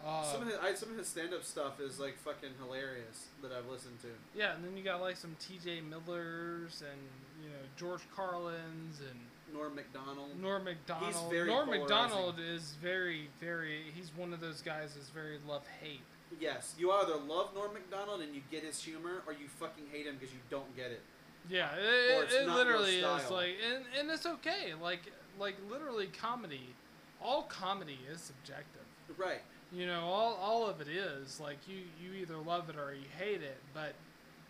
Uh, some of his, I, some of his stand-up stuff is like fucking hilarious that I've listened to. yeah, and then you got like some T.J. Millers and you know George Carlins and Norm Macdonald. Norm Macdonald. very Norm polarizing. Macdonald is very, very. He's one of those guys that's very love hate. Yes, you either love Norm Macdonald and you get his humor, or you fucking hate him because you don't get it. Yeah, it, it's it, literally is like, and, and it's okay. Like, like literally, comedy. All comedy is subjective. Right. You know, all all of it is like you you either love it or you hate it. But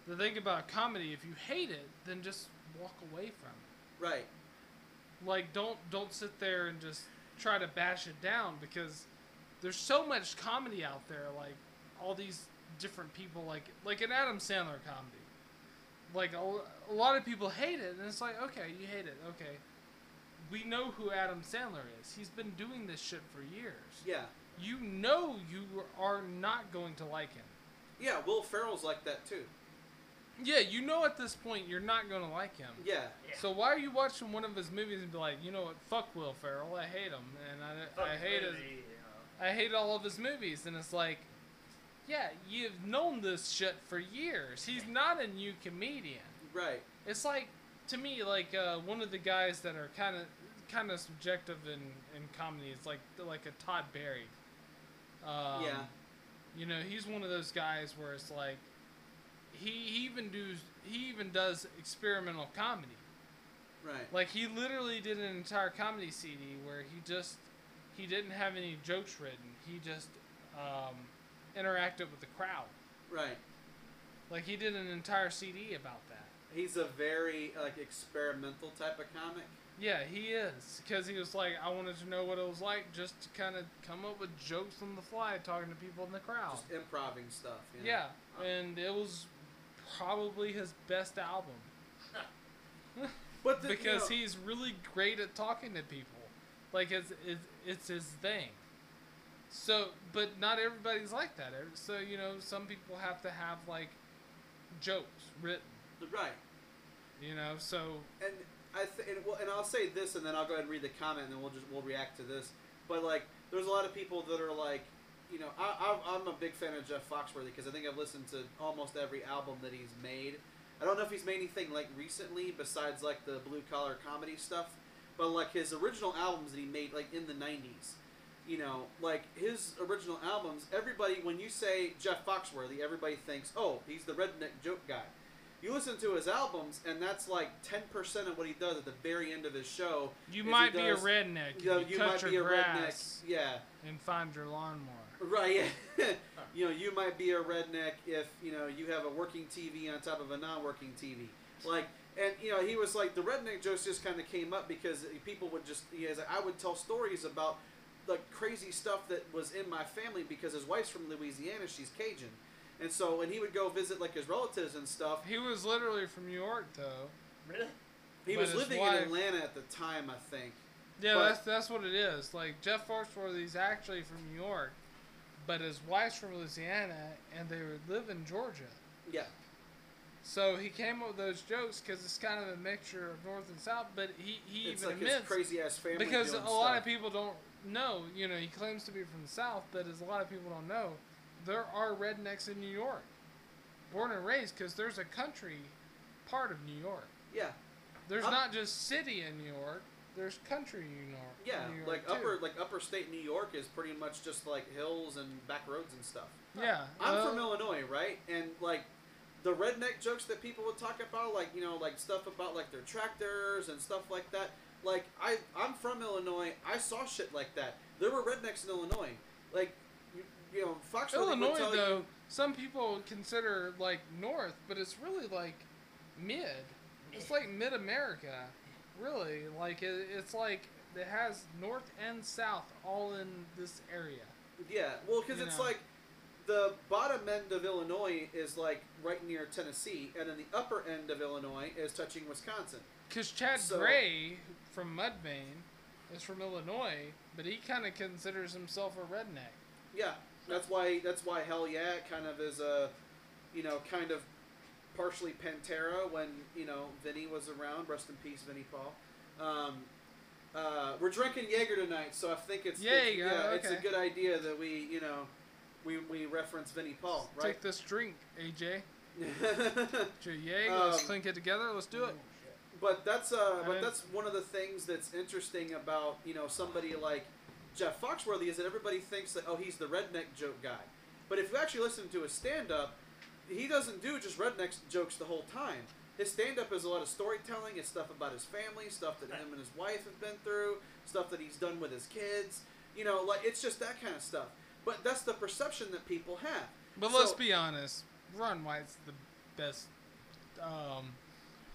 the thing about comedy, if you hate it, then just walk away from it. Right. Like don't don't sit there and just try to bash it down because there's so much comedy out there like all these different people like like an Adam Sandler comedy like a, a lot of people hate it and it's like okay you hate it okay we know who Adam Sandler is he's been doing this shit for years Yeah. you know you are not going to like him Yeah. Will Ferrell's like that too. Yeah you know at this point you're not going to like him Yeah. Yeah. So why are you watching one of his movies and be like, you know what, fuck Will Ferrell, I hate him, and I, Fuck I hate his, you know. I hate all of his movies, and it's like, yeah, you've known this shit for years. He's not a new comedian. Right. It's like, to me, like uh, one of the guys that are kind of, kind of subjective in in comedy is like like a Todd Barry. Um, Yeah. You know, he's one of those guys where it's like, he, he even does he even does experimental comedy. Right. Like he literally did an entire comedy CD where he just he didn't have any jokes written. He just um, interacted with the crowd. Right. Like he did an entire CD about that. He's a very like experimental type of comic. Yeah, he is because he was like, I wanted to know what it was like just to kind of come up with jokes on the fly, talking to people in the crowd. Just improving stuff. you know? Yeah, and it was probably his best album *laughs* But the, you because know- he's really great at talking to people. Like it's it's, it's his thing. So, but not everybody's like that. So you know, some people have to have like jokes written. right. You know, so and I th- and, well, and I'll say this, and then I'll go ahead and read the comment, and then we'll just we'll react to this. But like, there's a lot of people that are like, you know, I, I I'm a big fan of Jeff Foxworthy because I think I've listened to almost every album that he's made. I don't know if he's made anything like recently besides like the blue collar comedy stuff, but like his original albums that he made like in the '90s. You know, like his original albums, everybody when you say Jeff Foxworthy, everybody thinks, oh, he's the redneck joke guy. You listen to his albums, and that's like ten percent of what he does at the very end of his show. you might be a redneck. You, know, you, might your be a grass redneck. Yeah, and find your lawnmower. Right. Yeah. *laughs* you know, you might be a redneck if you know you have a working TV on top of a non-working TV. Like, and you know, he was like the redneck jokes just kind of came up because people would just. He was like, I would tell stories about like crazy stuff that was in my family because his wife's from Louisiana, she's Cajun. And so, and he would go visit like his relatives and stuff, He was literally from New York, though. Really? he But was living wife- in Atlanta at the time, I think. Yeah, But- that's that's what it is. Like Jeff Foxworthy's actually from New York, but his wife's from Louisiana, and they live in Georgia. Yeah. So he came up with those jokes because it's kind of a mixture of North and South. But he, he It's even like admits crazy ass family. because a lot stuff. of people don't know. You know, he claims to be from the South, but as a lot of people don't know, there are rednecks in New York, born and raised. Because there's a country part of New York. Yeah. There's Up- not just city in New York. There's country New York. Yeah, New York like too. upper like upper state New York is pretty much just like hills and back roads and stuff. Yeah, I'm well, from uh, Illinois, right? And like the redneck jokes that people would talk about, like you know, like stuff about like their tractors and stuff like that. Like I, I'm from Illinois. I saw shit like that. There were rednecks in Illinois. Like you, you know, Foxworthy would Illinois tell though, you, some people consider like north, but it's really like mid. It's like mid America, really. Like it, it's like it has north and south all in this area. yeah, well, because it's know. like the bottom end of Illinois is like right near Tennessee, and then the upper end of Illinois is touching Wisconsin. Cause Chad So- Gray from Mudvayne is from Illinois, but he kind of considers himself a redneck. Yeah, that's why that's why Hellyeah kind of is a, you know, kind of partially Pantera when you know Vinny was around. Rest in peace, Vinny Paul. Um, uh, we're drinking Jaeger tonight, so I think it's, it's Jaeger, yeah, it's a good idea that we you know we we reference Vinny Paul, right? Take this drink, AJ. Yay, *laughs* let's Um, clink it together. Let's do it. But that's uh, I but that's one of the things that's interesting about you know somebody like Jeff Foxworthy is that everybody thinks that oh he's the redneck joke guy, but if you actually listen to his stand up, he doesn't do just redneck jokes the whole time. His stand up is a lot of storytelling. It's stuff about his family, stuff that him and his wife have been through, stuff that he's done with his kids. You know, like it's just that kind of stuff. But that's the perception that people have. But So- let's be honest, Ron White's the best um,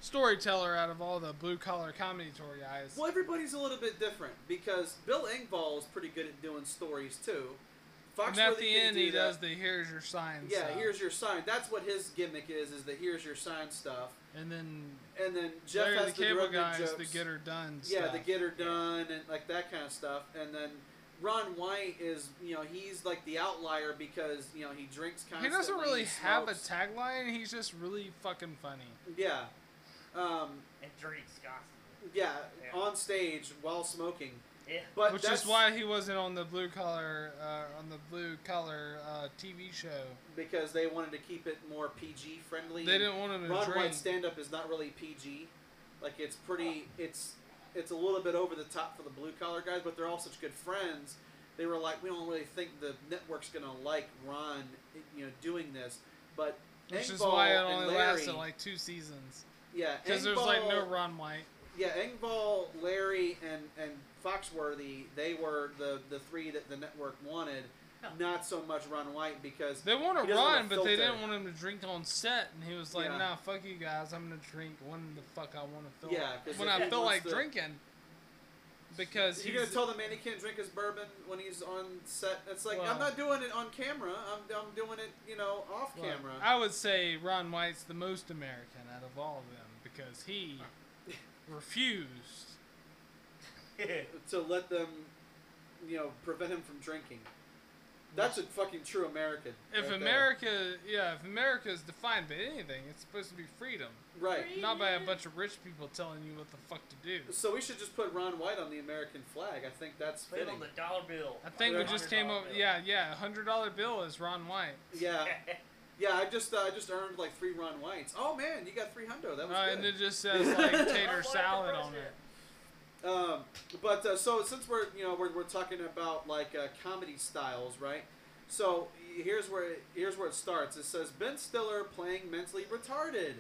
storyteller out of all the blue collar comedy tour guys. Well, everybody's a little bit different because Bill Engvall is pretty good at doing stories too. And at Foxworthy the can end, do he that. does the "Here's your sign." Yeah, stuff. here's your sign. That's what his gimmick is. Is the here's your sign stuff. and then And then Jeff Larry has the the, Cable redneck Guys, jokes. the get her done. yeah, stuff. the get her done and like that kind of stuff. And then Ron White is you know he's like the outlier because you know he drinks He doesn't really he have a tagline. He's just really fucking funny. yeah. Um, And drinks constantly. yeah, Yeah. on stage while smoking. Yeah. But Which is why he wasn't on the blue collar uh, on the blue collar uh, TV show. because they wanted to keep it more PG friendly. They didn't want him to Ron drink. White's stand up is not really PG. Like it's pretty it's it's a little bit over the top for the blue collar guys, but they're all such good friends. They were like, we don't really think the network's gonna like Ron, you know, doing this. But Which is Engvall why it and only Larry, lasted like two seasons. yeah, Because there's like no Ron White. Yeah, Engvall, Larry, and and Foxworthy, they were the the three that the network wanted. Not so much Ron White because They want He to run, but they didn't want him to drink on set, and he was like, Yeah. "Nah, fuck you guys. I'm gonna drink when the fuck I want to feel. Yeah, like. 'cause when I feel like to- drinking." because You're gonna tell the man he can't drink his bourbon when he's on set. It's like Well- I'm not doing it on camera. I'm, I'm doing it, you know, off well, camera. I would say Ron White's the most American out of all of them because he *laughs* refused. *laughs* to let them, you know, prevent him from drinking. That's a fucking true American. If right there. America, yeah, if America is defined by anything, it's supposed to be freedom, right. not by a bunch of rich people telling you what the fuck to do. So we should just put Ron White on the American flag. I think that's Put it fitting. on the dollar bill. I think we just came up. $100 bill. Yeah, yeah, hundred dollar bill is Ron White. Yeah, *laughs* yeah. I just uh, I just earned like three Ron Whites. Oh man, you got three hundo. That was Uh, good. and it just says like *laughs* tater salad on it. Um, but uh, so since we're you know we're, we're talking about like uh, comedy styles, right? So here's where it, here's where it starts. It says Ben Stiller playing mentally retarded.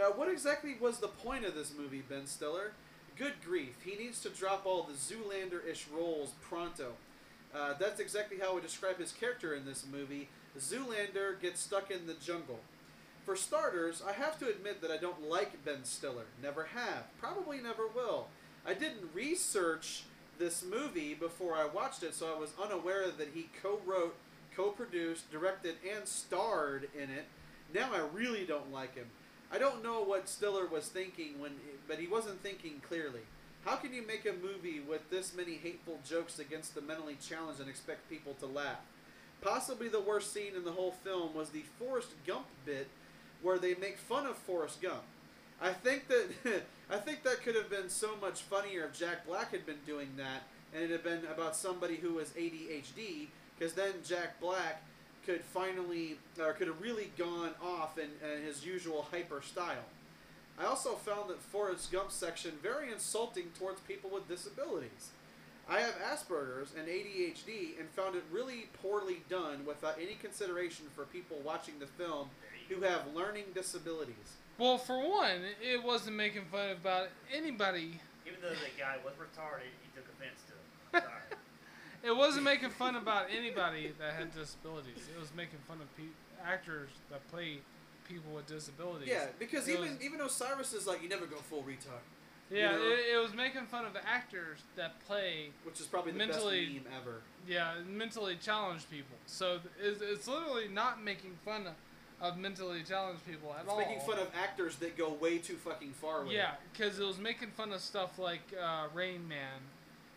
Uh, what exactly was the point of this movie, Ben Stiller? Good grief, he needs to drop all the Zoolander-ish roles pronto. Uh, that's exactly how I describe his character in this movie. Zoolander gets stuck in the jungle. For starters, I have to admit that I don't like Ben Stiller. Never have. Probably never will. I didn't research this movie before I watched it, so I was unaware that he co-wrote, co-produced, directed, and starred in it. Now I really don't like him. I don't know what Stiller was thinking when, but he wasn't thinking clearly. How can you make a movie with this many hateful jokes against the mentally challenged and expect people to laugh? Possibly the worst scene in the whole film was the Forrest Gump bit where they make fun of Forrest Gump. I think that *laughs* I think that could have been so much funnier if Jack Black had been doing that and it had been about somebody who was ADHD because then Jack Black could finally or could have really gone off in, in his usual hyper style. I also found that Forrest Gump section very insulting towards people with disabilities. I have Asperger's and ADHD and found it really poorly done without any consideration for people watching the film who have learning disabilities. Well, for one, it wasn't making fun about anybody. Even though the guy was retarded, he took offense to it. *laughs* Sorry. It wasn't making fun about anybody that had disabilities. It was making fun of pe- actors that play people with disabilities. Yeah, because It even was- even Osiris is like you never go full retard, Yeah, you know? it, it was making fun of the actors that play which is probably the Mentally- best meme ever. yeah mentally challenged people. So it's, it's literally not making fun of, of mentally challenged people at It's all. making fun of actors that go way too fucking far with Yeah, because it was making fun of stuff like uh, Rain Man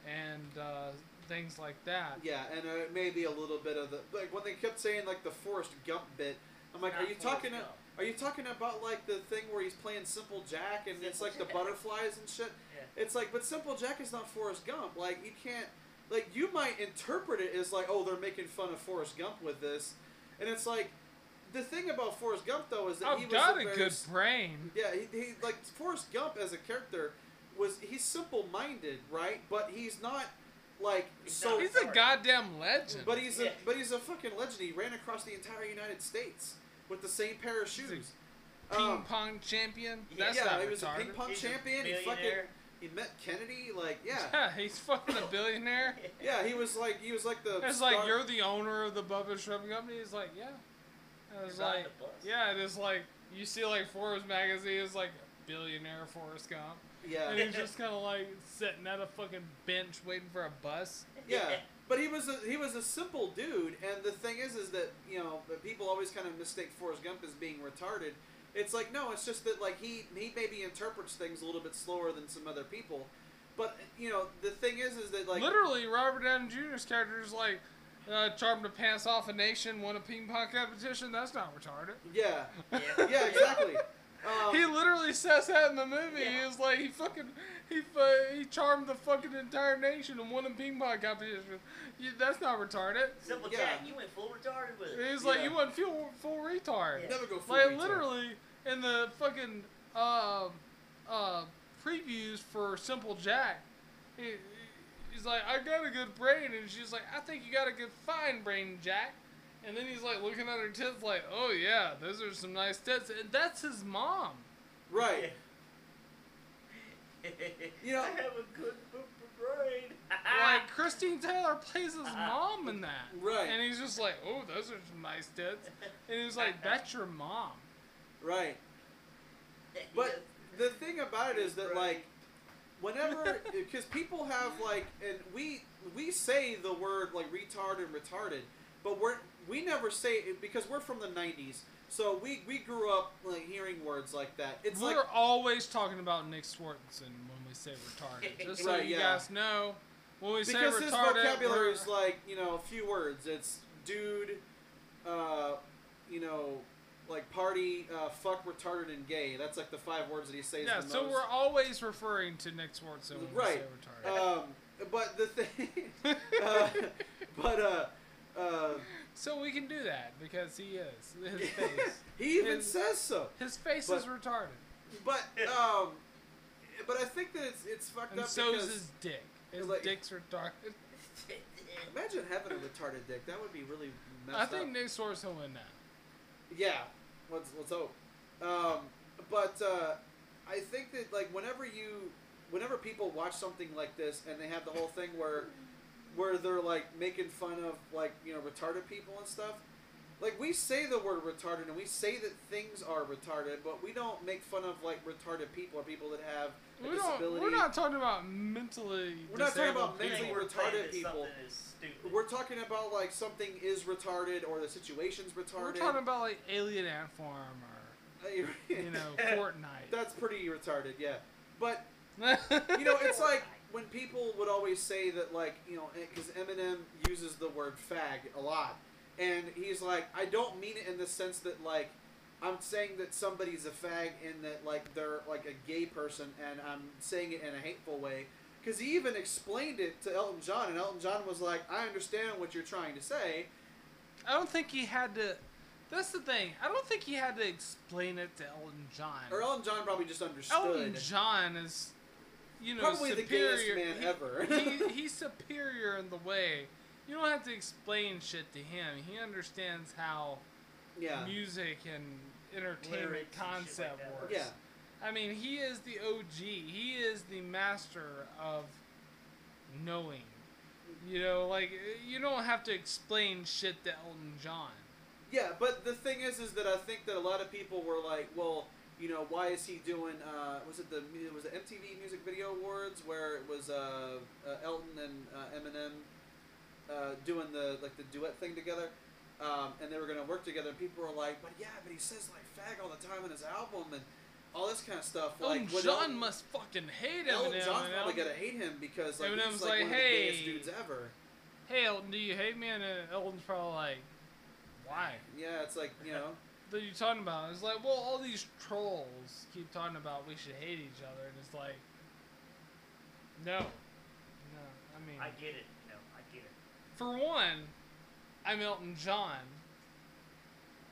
and uh, things like that. Yeah, and uh, maybe a little bit of the like when they kept saying like the Forrest Gump bit. I'm like, Not are you Forrest talking? Gump. Are you talking about like the thing where he's playing Simple Jack and it's Simple like the butterflies and shit? Yeah. It's like, but Simple Jack is not Forrest Gump. Like you can't, like you might interpret it as like, oh, they're making fun of Forrest Gump with this, and it's like, the thing about Forrest Gump though is that he I've was got a a very good brain. Yeah, he, he like Forrest Gump as a character was he's simple minded, right? But he's not like He's so. not He's a goddamn legend. but he's a but he's a fucking legend. He ran across the entire United States with the same pair of He's a shoes. ping Um, pong champion. yeah, That's yeah, not he was a ping pong He's champion. He fucking he met Kennedy. Like yeah, *laughs* Yeah, he's fucking a billionaire. *laughs* yeah. He was like he was like the. It's star- like you're the owner of the Bubba Shrimp Company. He's like, yeah. And It's like, the bus. yeah, it is like you see like Forbes magazine is like billionaire Forrest Gump, yeah. and he's *laughs* just kind of like sitting at a fucking bench waiting for a bus. Yeah, but he was a he was a simple dude, and the thing is, is that you know that people always kind of mistake Forrest Gump as being retarded. It's like no, it's just that like he he maybe interprets things a little bit slower than some other people, but you know the thing is, is that like Literally, Robert Downey Jr.'s character is like. Uh, charmed to pass off a nation, won a ping pong competition. That's not retarded. yeah Yeah. yeah exactly. Um, he literally says that in the movie. Yeah. He's like he fucking he fu- he charmed the fucking entire nation and won a ping pong competition. You, that's not retarded. Simple Yeah. Jack, you went full retarded with it. He's like Yeah. you went full full retard. Yeah. never go full Like retard. literally in the fucking uh, uh, previews for Simple Jack, he, he's like, I got a good brain, and she's like, I think you got a good fine brain, Jack. And then he's like looking at her tits, like, oh yeah, those are some nice tits, and that's his mom. right. *laughs* You know- I have a good book brain. *laughs* Like Christine Taylor plays his uh-huh. mom in that, Right. And he's just like, oh, those are some nice tits, and he's like, *laughs* that's your mom. Right. But the thing about it is that like whenever *laughs* because people have like and we we say the word like retard and retarded but we're we never say it because we're from the 90s so we we grew up like hearing words like that it's We're like always talking about Nick Swartzen when we say retarded. *laughs* Just so Right, you yeah. guys know, when we say because his vocabulary we're- is like you know a few words it's dude uh you know like party uh fuck retarded and gay that's like the five words that he says yeah. the So most. we're always referring to Nick Swartzen when Right. we say retarded. um but the thing *laughs* uh, but uh uh so we can do that because he is *laughs* his *laughs* face. he even His- says so His face But- is retarded, but um but i think that it's it's fucked and up so because is his dick. His like- dick's retarded. imagine having a retarded dick that would be really messed I think up. Nick Swartzen will win that. Yeah, let's let's hope. Um, but uh, I think that like whenever you, whenever people watch something like this and they have the whole thing where, where they're like making fun of like you know retarded people and stuff, like we say the word retarded and we say that things are retarded, but we don't make fun of like retarded people or people that have We don't. disability. We're not talking about mentally. We're not talking about disabled people. mentally We're retarded people. is. We're talking about like something is retarded or the situation's retarded. We're talking about like Alien Ant Farm or *laughs* you know Fortnite. That's pretty retarded, yeah. But *laughs* you know, it's like when people would always say that, like, you know, eh, because Eminem uses the word fag a lot, and he's like, I don't mean it in the sense that, like, I'm saying that somebody's a fag and that, like, they're like a gay person, and I'm saying it in a hateful way. Because he even explained it to Elton John, and Elton John was like, I understand what you're trying to say. I don't think he had to. That's the thing. I don't think he had to explain it to Elton John. Or Elton John probably just understood. Elton John is, you know, Probably the gayest superior. man he- ever. he, *laughs* he's superior in the way. You don't have to explain shit to him. He understands how yeah. music and entertainment Lyrics and shit like concept works. Yeah. I mean, he is the OG. He is the master of knowing. You know, like you don't have to explain shit to Elton John. Yeah, but the thing is, is that I think that a lot of people were like, well, you know, why is he doing? Uh, was it the was the MTV Music Video Awards where it was uh, uh, Elton and uh, Eminem uh, doing the like the duet thing together, um, and they were gonna work together. And people were like, but yeah, but he says like fag all the time in his album and all this kind of stuff. Like, Elton what John Elton- must fucking hate Elton Eminem. John's probably gonna hate him because like Eminem's he's like, like, one of the gayest "Hey." dudes ever. Hey Elton, do you hate me? And uh, Elton's probably like, why? Yeah, it's like you know. *laughs* What are you talking about? It's like, well, all these trolls keep talking about we should hate each other, and it's like, no, no. I mean, I get it. You know, I get it. for one, I'm Elton John.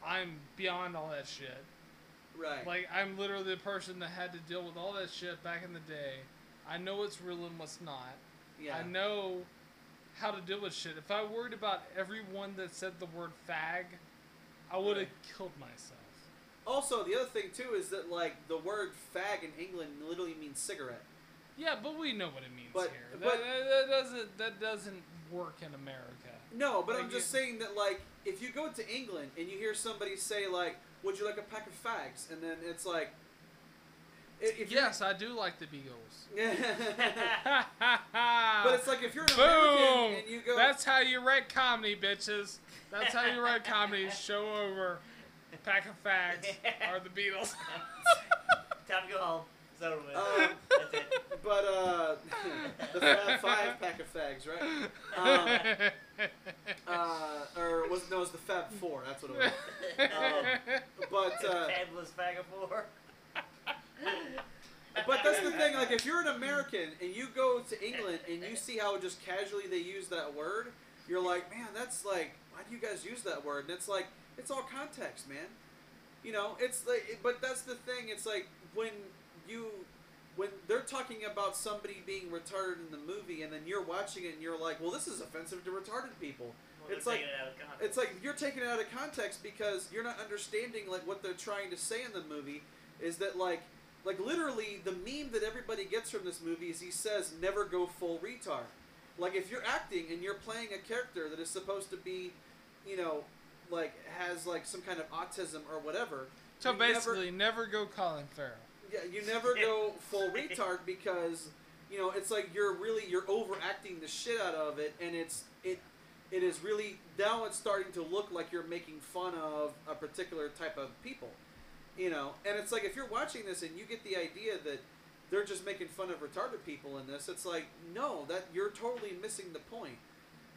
I'm beyond all that shit. Right. Like, I'm literally the person that had to deal with all that shit back in the day. I know what's real and what's not. yeah. I know how to deal with shit. If I worried about everyone that said the word fag, I would have Right. killed myself. Also, the other thing too is that like the word fag in England literally means cigarette. Yeah, but we know what it means But- here. but- that, that, that doesn't that doesn't work in America. No, but I'm just you- saying that like if you go to England and you hear somebody say like, "Would you like a pack of fags?" and then it's like, if yes, I do like the Beatles. but *laughs* but it's like if you're an boom. American and you go, That's how you write comedy, bitches. That's how you write comedy. Show over. Pack of fags are the Beatles. *laughs* Time to go home. It's over with. Um, That's it. but uh, *laughs* the Fab Five pack of fags, right? Um, *laughs* uh, or was no, it was the Fab Four. That's what it was. Um, but uh, Fabulous of four. But that's the thing. Like, if you're an American and you go to England and you see how just casually they use that word, you're like, man, that's like, why do you guys use that word? And it's like, it's all context, man. You know, it's like, but that's the thing. It's like when you, when they're talking about somebody being retarded in the movie, and then you're watching it and you're like, well, this is offensive to retarded people. Well, It's like- it out of. It's like you're taking it out of context because you're not understanding like what they're trying to say in the movie is that like like literally the meme that everybody gets from this movie is he says never go full retard. Like if you're acting and you're playing a character that is supposed to be, you know, like has like some kind of autism or whatever. so you never- basically, never, go Colin Farrell. Yeah, you never go full retard because you know, it's like you're really you're overacting the shit out of it, and it's it it is really now it's starting to look like you're making fun of a particular type of people, you know, and it's like if you're watching this and you get the idea that they're just making fun of retarded people in this, it's like no, that you're totally missing the point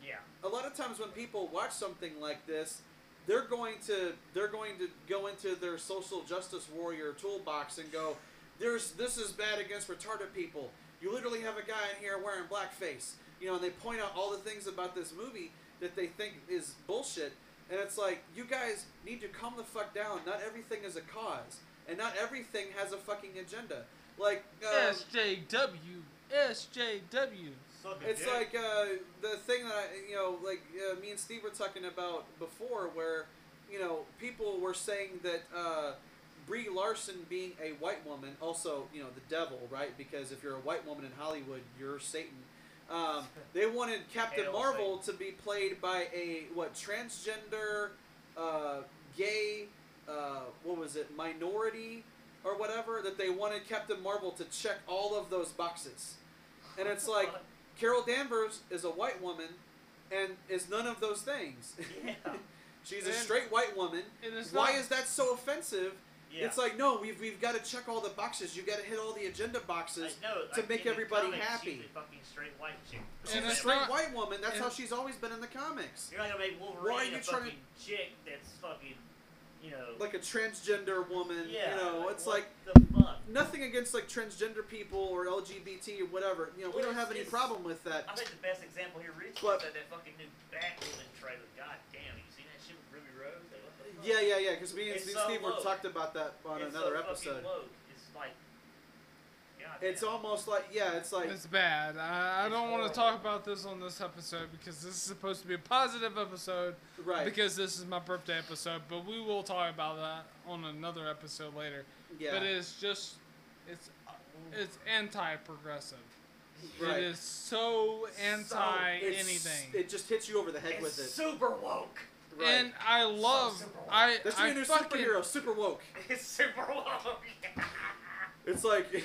Yeah. a lot of times when people watch something like this, they're going to they're going to go into their social justice warrior toolbox and go, "There's this is bad against retarded people. You literally have a guy in here wearing blackface." You know, and they point out all the things about this movie that they think is bullshit, and it's like you guys need to calm the fuck down. Not everything is a cause, and not everything has a fucking agenda. Like um, SJW, SJW. It's dick. like uh, the thing that I, you know, like uh, me and Steve were talking about before, where you know people were saying that uh, Brie Larson being a white woman, also you know the devil, right? Because if you're a white woman in Hollywood, you're Satan. Um, *laughs* they wanted Captain Marvel to be played by a what transgender, uh, gay, uh, what was it, minority or whatever. That they wanted Captain Marvel to check all of those boxes, and it's like. *laughs* Carol Danvers is a white woman and is none of those things. *laughs* Yeah. She's a straight white woman. And Why not, is that so offensive? yeah. It's like, no, we've, we've got to check all the boxes. you got to hit all the agenda boxes. I know, to like, make in the everybody comics, happy. She's a fucking straight white chick. She's And a straight not- white woman. That's how she's always been in the comics. You're not gonna make Wolverine Why are you a trying to- fucking chick that's fucking, you know. Like a transgender woman. yeah. You know, it's what like the fuck. nothing against like transgender people or LGBT or whatever. You know, we don't have any problem with that. I think the best example here recently is that, that fucking new Batwoman trailer. God damn, you seen that shit with Ruby Rose? Like, what the fuck? Yeah, yeah, yeah. Because me and It's Steve, so Steve were talked about that on It's another so episode. It's like, It's almost like yeah, it's like It's bad. I, I It's don't want to talk about this on this episode because this is supposed to be a positive episode right. because this is my birthday episode. But we will talk about that on another episode later. yeah. But it's just, it's it's anti-progressive. Right. It is so anti It's- anything. It just hits you over the head It's with it. super woke. Right. And I love, super woke. I That's I your new fucking, superhero, super woke. *laughs* It's super woke. It's like *laughs*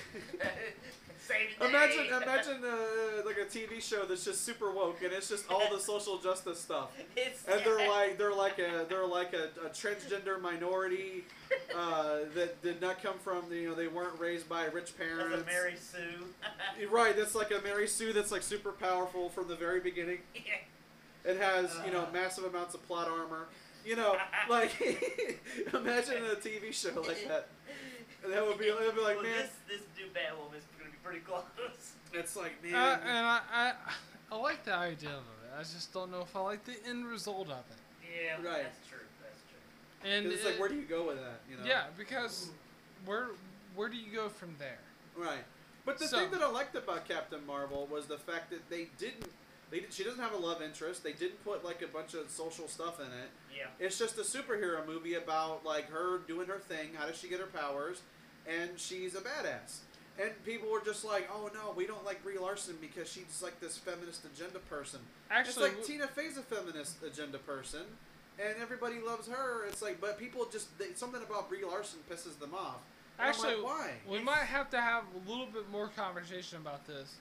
*laughs* imagine imagine uh, like a TV show that's just super woke and it's just all the *laughs* social justice stuff. It's, And they're like they're like a they're like a, a transgender minority uh, that did not come from you know they weren't raised by rich That's parents. a Mary Sue. Right, that's like a Mary Sue that's like super powerful from the very beginning. It has, you know, Uh. massive amounts of plot armor. You know, like imagine a TV show like that. And that would be, it would be like, well, man, this this new is gonna be pretty close. *laughs* it's like, man, uh, and I, I I like the idea of it. I just don't know if I like the end result of it. Yeah, Right. that's true. That's true. And 'cause it's like, where do you go with that? You know? yeah, because where where do you go from there? Right. But the So- thing that I liked about Captain Marvel was the fact that they didn't. They, did- she doesn't have a love interest. They didn't put like a bunch of social stuff in it. Yeah. It's just a superhero movie about like her doing her thing. How does she get her powers? And she's a badass. And people were just like, "Oh no, we don't like Brie Larson because she's like this feminist agenda person." Actually, it's like Tina Fey's a feminist agenda person, and everybody loves her. It's like, but people just they, something about Brie Larson pisses them off. And Actually, like, why? we might have to have a little bit more conversation about this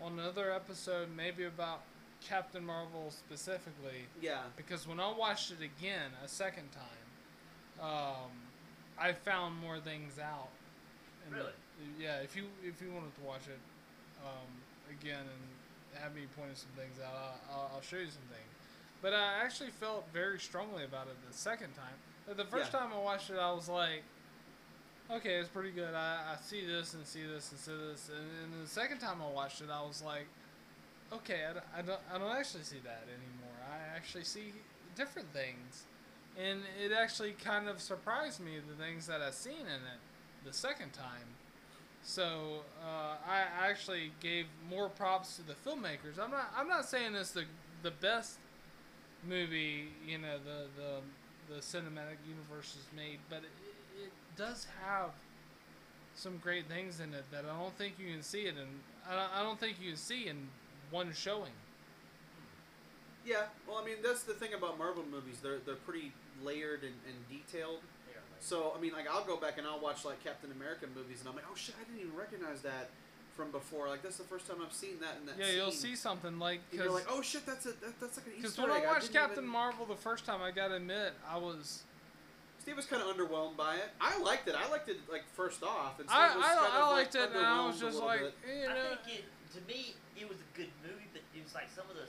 on another episode, maybe about Captain Marvel specifically. Yeah, Because when I watched it again a second time, um, I found more things out. And Really? yeah. If you if you wanted to watch it um, again and have me pointing some things out, I'll, I'll, show you some things. But I actually felt very strongly about it the second time. The first Yeah. time I watched it, I was like, okay, it's pretty good. I, I see this and see this and see this. And, and the second time I watched it, I was like, okay, I, I don't, I don't actually see that anymore. I actually see different things. And it actually kind of surprised me the things that I've seen in it the second time. So uh, I actually gave more props to the filmmakers. I'm not. I'm not saying it's the the best movie. You know, the the the cinematic universe is made, but it, it does have some great things in it that I don't think you can see it don't, I don't think you can see in one showing. yeah. Well, I mean, that's the thing about Marvel movies. They're they're pretty layered and, and detailed. Yeah, like- So I mean, like I'll go back and I'll watch like Captain America movies, and I'm like, oh shit, I didn't even recognize that from before. Like that's the first time I've seen that in that. Yeah, you'll see something like And you're like, oh shit, that's a that, that's like an Easter. because Easter when I watched didn't Captain even- Marvel the first time, I gotta admit I was Steve was kind of underwhelmed by it. I liked it. I liked it like first off. And I Steve was I, kind I of, liked like, it and I was just like bit. you I know think it to me it was a good movie, but it was like some of the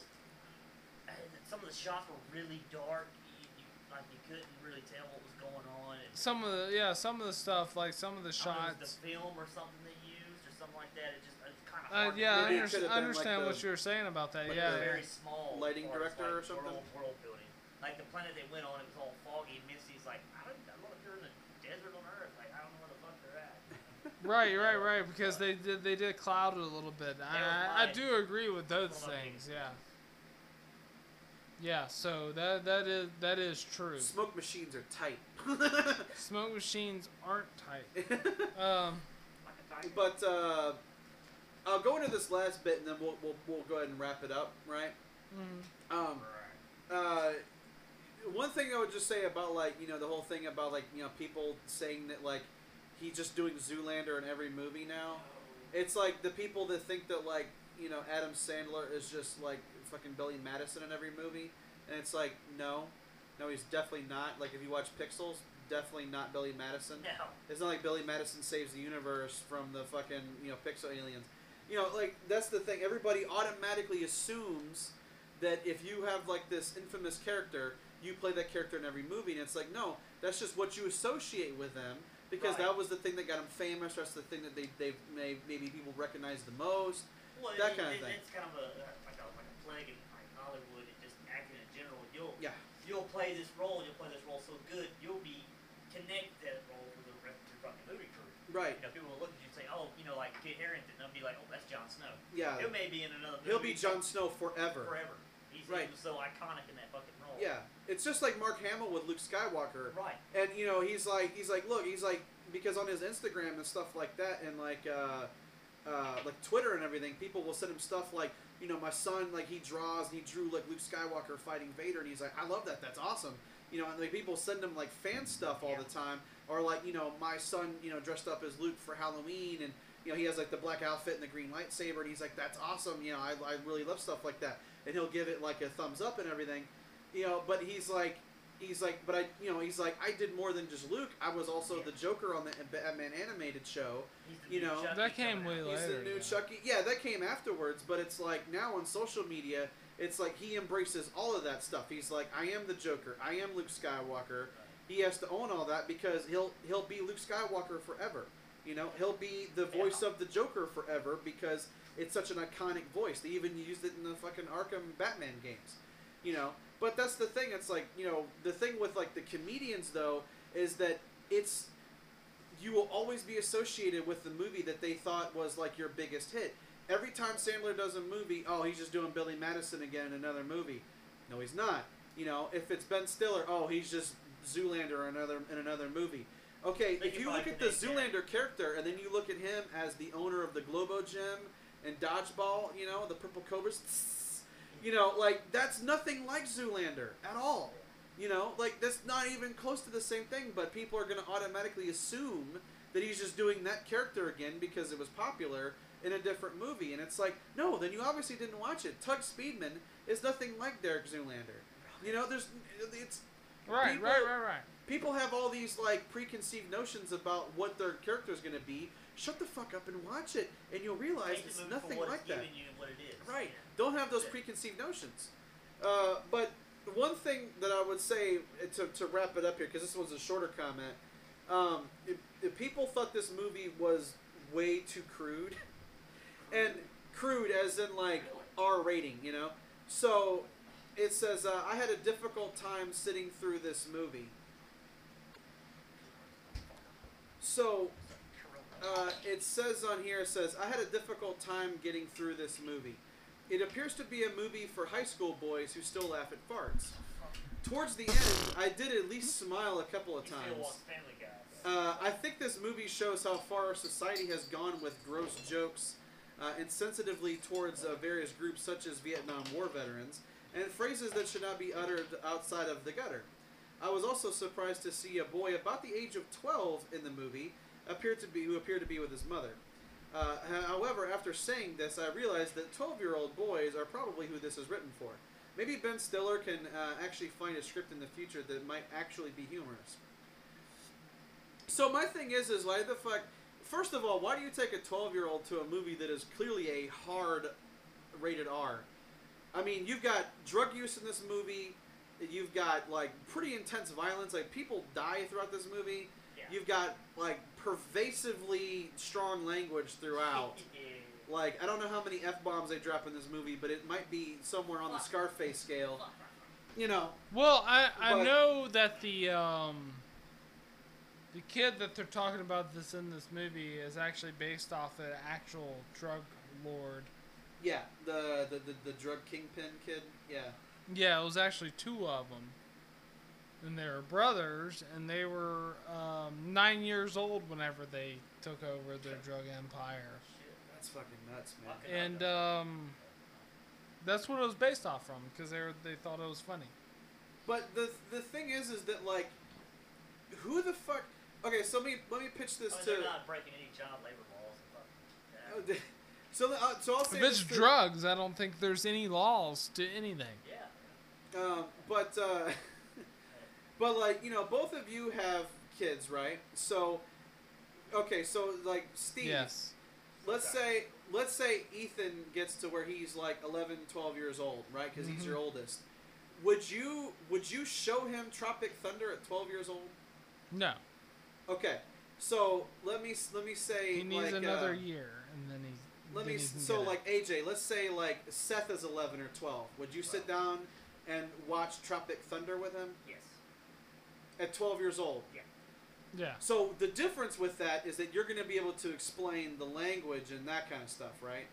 uh, some of the shots were really dark. You, you, like you couldn't really tell what was going on. And some of the yeah some of the stuff like some of the I don't know, it was shots. the film or something they used or something like that. It just it's kind of Uh, hard. yeah, I, under- could've I been, like, understand the- what you were saying about that. Like yeah, it very small. Lighting as far as, director or something? World, world building. Like the planet they went on, it was all foggy and misty. It's like I don't, I don't know if you're in the desert on Earth. Like I don't know where the fuck they're at. *laughs* right, right, right. Because they did they did cloud it a little bit. was I, I do agree with those things. Yeah. Yeah, so that that is that is true. Smoke machines are tight. *laughs* Smoke machines aren't tight. *laughs* Um, Like a tiger. but uh, I'll go into this last bit and then we'll, we'll we'll go ahead and wrap it up, right? mm, Um, Right. uh, one thing I would just say about like you know the whole thing about like you know people saying that like he's just doing Zoolander in every movie now. It's like the people that think that like you know Adam Sandler is just like fucking Billy Madison in every movie, and it's like no, no, he's definitely not. Like if you watch Pixels, definitely not Billy Madison. Now, It's not like Billy Madison saves the universe from the fucking you know Pixel aliens. You know, like that's the thing. Everybody automatically assumes that if you have like this infamous character, you play that character in every movie, and it's like no, that's just what you associate with them because Right. that was the thing that got them famous. That's the thing that they they may, maybe people recognize the most. well, That it, kinda it, thing. It's kind of a like a like in like Hollywood and just acting in general. You'll Yeah, you'll play this role. You'll play this role so good. You'll be connect that role with the rest of your fucking movie crew. right. You know, people will look at you and say, "Oh, you know, like Kit Harington." They'll be like, "Oh, that's Jon Snow." Yeah, He may be in another. he'll be movie Jon Snow forever. forever. He's Right. so iconic in that fucking role. Yeah, it's just like Mark Hamill with Luke Skywalker. Right. And you know, he's like, he's like, look, he's like, because on his Instagram and stuff like that, and like, uh, uh, like Twitter and everything, people will send him stuff like, you know, my son, like, he draws and he drew like Luke Skywalker fighting Vader, and he's like, I love that, that's awesome. You know, and like people send him like fan stuff all Yeah. the time, or like, you know, my son, you know, dressed up as Luke for Halloween, and you know, he has like the black outfit and the green lightsaber, and he's like, that's awesome. You know, I, I really love stuff like that, and he'll give it like a thumbs up and everything. You know, but he's like, he's like, but I, you know, he's like, I did more than just Luke. I was also Yeah. the Joker on the Batman animated show. You know, Chucky That came coming way out. He's later, the new yeah. Chucky. Yeah, that came afterwards, but it's like now on social media, it's like he embraces all of that stuff. He's like, I am the Joker. I am Luke Skywalker. He has to own all that because he'll he'll be Luke Skywalker forever. You know, he'll be the voice Yeah. of the Joker forever because it's such an iconic voice. They even used it in the fucking Arkham Batman games. You know, but that's the thing. It's like you know the thing with like the comedians though is that it's you will always be associated with the movie that they thought was like your biggest hit. Every time Sandler does a movie, oh, he's just doing Billy Madison again in another movie. No, he's not. You know, if it's Ben Stiller, oh, he's just Zoolander in another in another movie. Okay, They if you look at the. Zoolander character and then you look at him as the owner of the Globo Gym and Dodgeball, you know, the Purple Cobras, you know, like that's nothing like Zoolander at all. You know, like that's not even close to the same thing, but people are going to automatically assume that he's just doing that character again because it was popular in a different movie. And it's like, no, then you obviously didn't watch it. Tugg Speedman is nothing like Derek Zoolander. You know, there's it's Right, people- right, right, right. people have all these like preconceived notions about what their character is going to be. Shut the fuck up and watch it, and you'll realize it's nothing like that. giving you and what it is. Right. Don't have those preconceived notions. Uh, but one thing that I would say uh, to, to wrap it up here, because this was a shorter comment, um, if, if people thought this movie was way too crude, *laughs* and crude as in like R rating, you know. So it says uh, I had a difficult time sitting through this movie. So uh, it says on here, it says, I had a difficult time getting through this movie. It appears to be a movie for high school boys who still laugh at farts. Towards the end, I did at least smile a couple of times. Uh, I think this movie shows how far our society has gone with gross jokes uh, insensitively towards uh, various groups such as Vietnam War veterans and phrases that should not be uttered outside of the gutter. I was also surprised to see a boy about the age of 12 in the movie appear to be who appeared to be with his mother. Uh, however, after saying this, I realized that 12 year old boys are probably who this is written for. Maybe Ben Stiller can uh, actually find a script in the future that might actually be humorous. So my thing is, is why the fuck? First of all, why do you take a 12 year old to a movie that is clearly a hard rated R? I mean, you've got drug use in this movie. You've got like pretty intense violence. Like people die throughout this movie. Yeah. You've got like pervasively strong language throughout. *laughs* Like I don't know how many f bombs they drop in this movie, but it might be somewhere on the Scarface scale. You know, Well, I, I But- know that the um, the kid that they're talking about this in this movie is actually based off an actual drug lord. yeah, the the, the, the drug kingpin kid. Yeah, Yeah, it was actually two of them, and they were brothers, and they were um, nine years old whenever they took over the drug empire, Shit. that's fucking nuts, man. Fucking- and um, that's what it was based off from because they were, they thought it was funny. But the the thing is, is that like, who the fuck? Okay, so let me let me pitch this I mean, to. they're not breaking any child labor laws. and. So uh, so I'll say If it's this to- drugs, I don't think there's any laws to anything. Yeah. Um, but uh, but like you know, both of you have kids, right? So okay, so like Steve, Yes. let's Okay. say let's say Ethan gets to where he's like 11, 12 years old, right? Because he's Mhm. your oldest. Would you would you show him Tropic Thunder at twelve years old? No. Okay, so let me let me say He needs like, another uh, year, and then he's. Let then me he so get it. like AJ, let's say like Seth is eleven or twelve. Would you sit down and watch Tropic Thunder with him Yes. At twelve years old? Yeah. Yeah. So the difference with that is that you're going to be able to explain the language and that kind of stuff, right?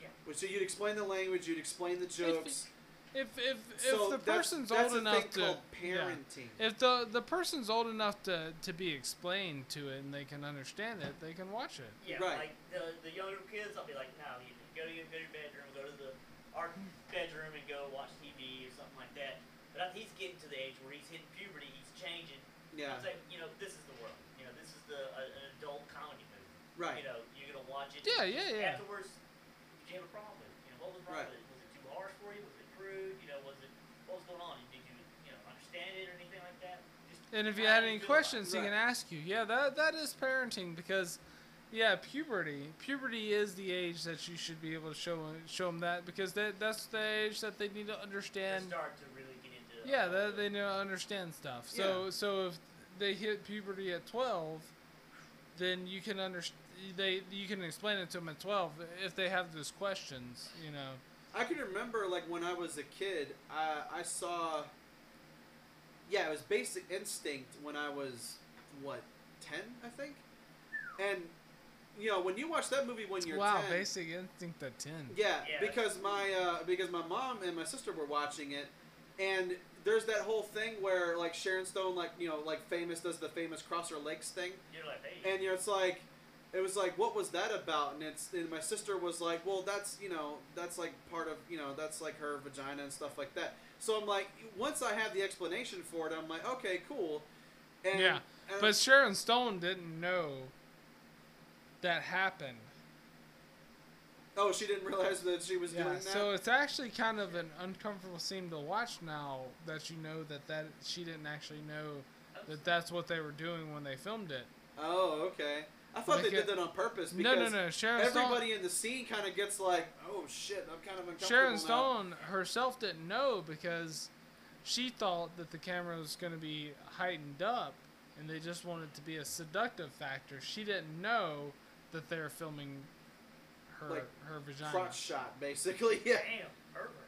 Yeah. Which so you'd explain the language, you'd explain the jokes. If if so if the person's that's old a enough thing to called yeah. parenting. If the the person's old enough to, to be explained to it and they can understand it, they can watch it. Yeah. Right. Like the the younger kids, I'll be like, no, you go to your, go to your bedroom, go to the our bedroom, and go watch TV or something like that. But he's getting to the age where he's hitting puberty, he's changing. Yeah. I'm saying, you know, this is the world. You know, this is the uh, an adult comedy movie. Right. You know, you're gonna watch it. Yeah, yeah, yeah. Afterwards, did you have a problem with it? You know, what was wrong Right. with it? Was it too harsh for you? Was it crude? You know, was it what was going on? Did you you know understand it or anything like that? Just And if you had any feel about it? questions, he Right. can ask you. Yeah, that that is parenting because, yeah, puberty. Puberty is the age that you should be able to show show them that because that that's the age that they need to They understand. start to really get into. Yeah, that they need to understand stuff. So so if they hit puberty at twelve, then you can understand. They you can explain it to them at twelve if they have those questions. You know. I can remember like when I was a kid, I, I saw. Yeah, it was Basic Instinct when I was what ten, I think, and you know when you watch that movie when you're wow, 10, basic instinct at ten. Yeah, Yeah, because my uh, because my mom and my sister were watching it, and there's that whole thing where like Sharon Stone, like you know, like famous does the famous cross her legs thing, You're like, hey. and you know it's like, it was like, what was that about? And it's and my sister was like, well, that's you know, that's like part of you know, that's like her vagina and stuff like that. So I'm like, once I have the explanation for it, I'm like, okay, cool. And, Yeah, and But Sharon Stone didn't know that happened. Oh, she didn't realize that she was Yeah, doing that. so it's actually kind of an uncomfortable scene to watch now that you know that that she didn't actually know that that's what they were doing when they filmed it. oh, okay. I thought they did that on purpose. No, Because no, no. Sharon everybody in the scene kind of gets like, oh shit, I'm kind of Stone. uncomfortable Sharon now. Stone herself didn't know because she thought that the camera was going to be heightened up, and they just wanted it to be a seductive factor. She didn't know that they were filming her Like, her vagina. crotch shot, basically. *laughs* Yeah. Damn.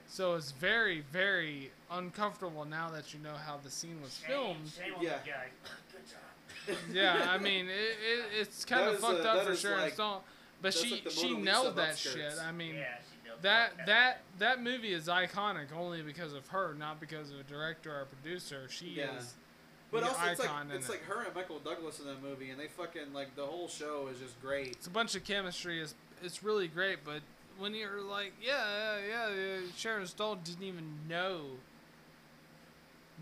So it's very, very uncomfortable now that you know how the scene was Shame, filmed. shame on Yeah. that guy. Good job. Yeah, I mean, it, it, it's kind That of fucked uh, up for sure. Sharon like- Stone, but she like she Mona nailed that upskirts. shit. I mean, yeah, she knows that that that movie is iconic only because of her, not because of a director or a producer. She Yeah. is. But the also, it's like icon in it's it. like her and Michael Douglas in that movie, and they fucking like the whole show is just great. It's a bunch of chemistry. It's it's really great, but when you're like, yeah, yeah, yeah, Sharon Stone didn't even know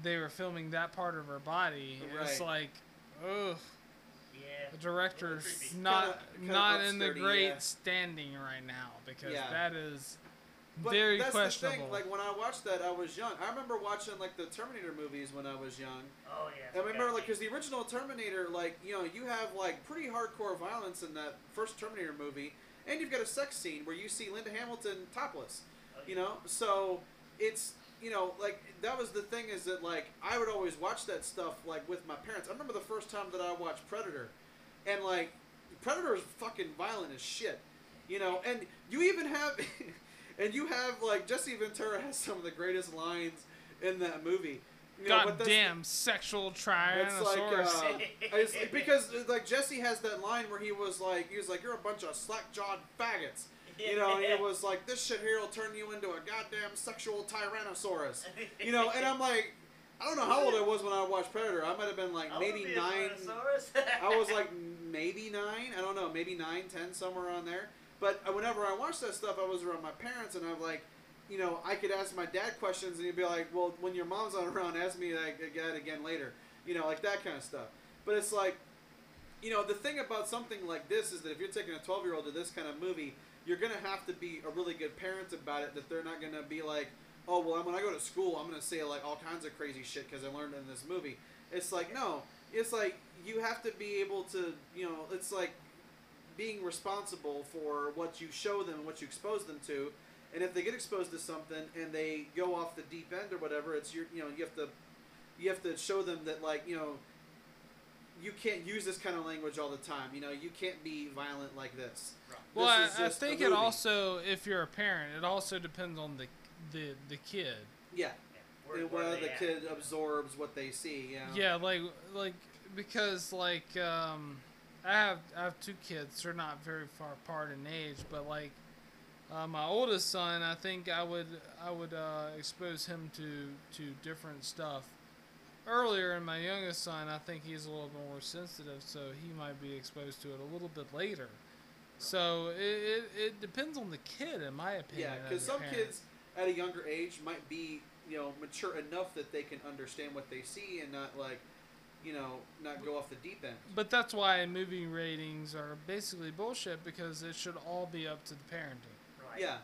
they were filming that part of her body. It's like, ugh. Yeah, the director's not Kinda- kinda not in the upsturdy, great yeah. standing right now because Yeah. that is But very that's questionable. the thing. Like when I watched that, I was young. I remember watching like the Terminator movies when I was young. Oh yeah. I remember like because the original Terminator, like you know, you have like pretty hardcore violence in that first Terminator movie, and you've got a sex scene where you see Linda Hamilton topless. Oh, You know, so it's you know like that was the thing is that like I would always watch that stuff like with my parents. I remember the first time that I watched Predator, and like Predator is fucking violent as shit. You know, and you even have, *laughs* and you have like Jesse Ventura has some of the greatest lines in that movie. You know, goddamn sexual it's like tyrannosaurus. uh, *laughs* it's because like Jesse has that line where he was like he was like you're a bunch of slack jawed faggots, you know, and it was like this shit here will turn you into a goddamn sexual tyrannosaurus, you know, and I'm like I don't know how old I was when I watched Predator. I might have been like I maybe be nine. I was like *laughs* maybe nine. I don't know, maybe nine, ten, somewhere on there. But uh, whenever I watched that stuff, I was around my parents, and I'm like, you know, I could ask my dad questions, and he'd be like, "Well, when your mom's not around, ask me that again, later." You know, like that kind of stuff. But it's like, you know, the thing about something like this is that if you're taking a 12 year old to this kind of movie, you're gonna have to be a really good parent about it. That they're not gonna be like, "Oh, well, when I go to school, I'm gonna say like all kinds of crazy shit because I learned in this movie." It's like no, it's like you have to be able to, you know, it's like being responsible for what you show them and what you expose them to. And if they get exposed to something and they go off the deep end or whatever, it's your, you know, you have to, you have to show them that like, you know, you can't use this kind of language all the time. You know, you can't be violent like this. well, This I, I think it also, if you're a parent, it also depends on the the the kid. Yeah, Where- and where whether the at? kid absorbs what they see. Yeah. Yeah, like like because like um, I have I have two kids. They're not very far apart in age, but like uh, my oldest son, I think I would I would uh, expose him to to different stuff earlier, and my youngest son, I think he's a little bit more sensitive, so he might be exposed to it a little bit later. So it, it, it depends on the kid, in my opinion. Yeah, because some parent. kids at a younger age might be, you know, mature enough that they can understand what they see and not like, you know, not go off the deep end. But that's why movie ratings are basically bullshit because it should all be up to the parenting. Right. Yeah,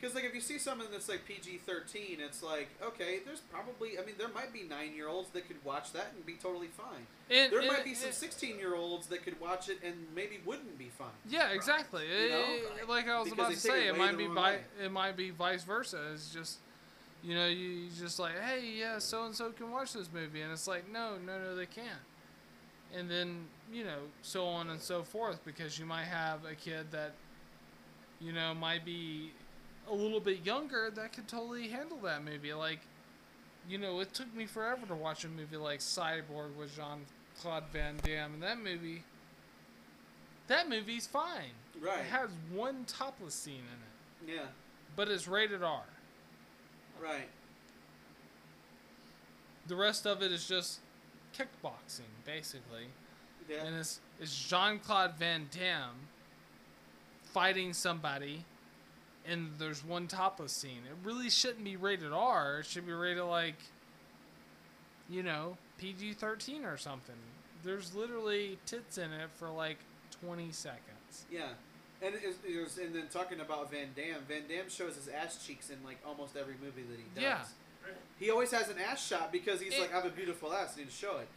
because like if you see something that's like PG thirteen, it's like okay, there's probably, I mean, there might be nine year olds that could watch that and be totally fine. It, There it- might be some sixteen year olds that could watch it and maybe wouldn't be fine. Yeah, exactly. You know? It- like I was Because about to take it say, it might be wrong vi- it might be vice versa. It's just, you know, you, you just like, hey, yeah, so and so can watch this movie, and it's like, no, no, no, they can't. And then you know, so on and so forth, because you might have a kid that, you know, might be a little bit younger that could totally handle that movie. Like, you know, it took me forever to watch a movie like Cyborg with Jean Claude Van Damme, and that movie. That movie's fine. Right. It has one topless scene in it, Yeah. but it's rated R. Right. The rest of it is just kickboxing, basically. Yeah. And it's, it's Jean Claude Van Damme fighting somebody, and there's one topless scene. It really shouldn't be rated R. It should be rated like, you know, PG 13 or something. There's literally tits in it for like 20 seconds. Yeah. And it was, and then talking about Van Damme, Van Damme shows his ass cheeks in like almost every movie that he does. Yeah. He always has an ass shot because he's It- like, I have a beautiful ass, and he'd show it.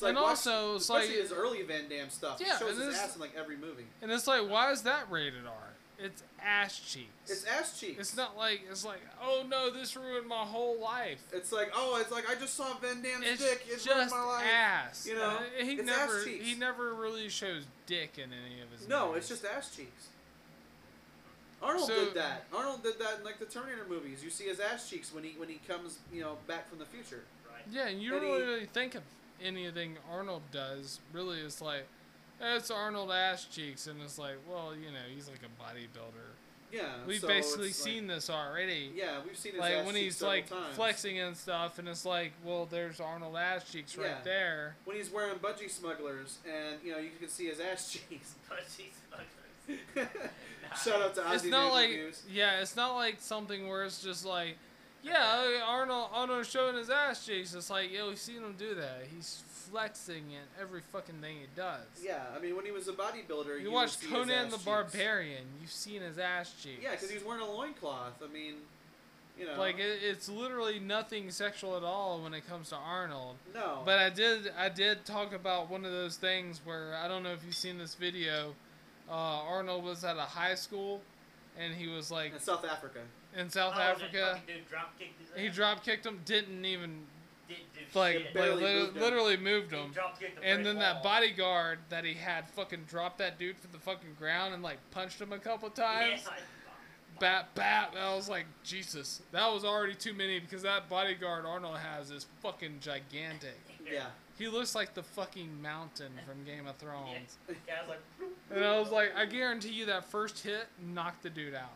It's And watch- also, it's especially like- his early Van Damme stuff. Yeah, he shows his this- ass in like every movie. And it's like, why is that rated R? It's ass cheeks. It's ass cheeks. It's not like it's like, oh no, this ruined my whole life. It's like, oh, it's like I just saw Van Damme's It's dick. It ruined just my life. ass. You know, Uh, he it's never ass cheeks. he never really shows dick in any of his. No, movies. it's just ass cheeks. Arnold So- did that. Arnold did that in like the Terminator movies. You see his ass cheeks when he when he comes, you know, back from the future. Right. yeah. And you and don't he- really think of anything Arnold does. Really, is like it's Arnold ass cheeks, and it's like, well, you know, he's like a bodybuilder. Yeah, We've so basically it's like- seen this already. Yeah, we've seen his like ass when he's like times. flexing and stuff, and it's like, well, there's Arnold ass cheeks right there. When he's wearing budgie smugglers, and you know you can see his ass cheeks. *laughs* But she's smugglers. *laughs* Shout out to Ozzy it's not Made like Reviews. yeah, it's not like something where it's just like yeah, Arnold Arnold showing his ass cheeks. It's like yo, we've seen him do that. He's flexing in every fucking thing he does. Yeah, I mean, when he was a bodybuilder, You you watch would see his Conan the cheeks. Barbarian, you've seen his ass cheeks. Yeah, because he was wearing a loincloth. I mean, you know. like it, it's literally nothing sexual at all when it comes to Arnold. no. But I did I did talk about one of those things where I don't know if you've seen this video. Uh, Arnold was at a high school, and he was like in South Africa. In South Oh, Africa. drop He drop kicked him, didn't even Didn't do like, shit. like Barely lit- moved him. literally moved him. the And brick then that bodyguard that he had fucking dropped that dude to the fucking ground and like punched him a couple times. Yeah, Bat bat. I was like, Jesus, that was already too many because that bodyguard Arnold has is fucking gigantic. Yeah. He looks like the fucking mountain from Game of *laughs* Thrones. Yeah, I was like, *laughs* And I was like, I guarantee you that first hit knocked the dude out.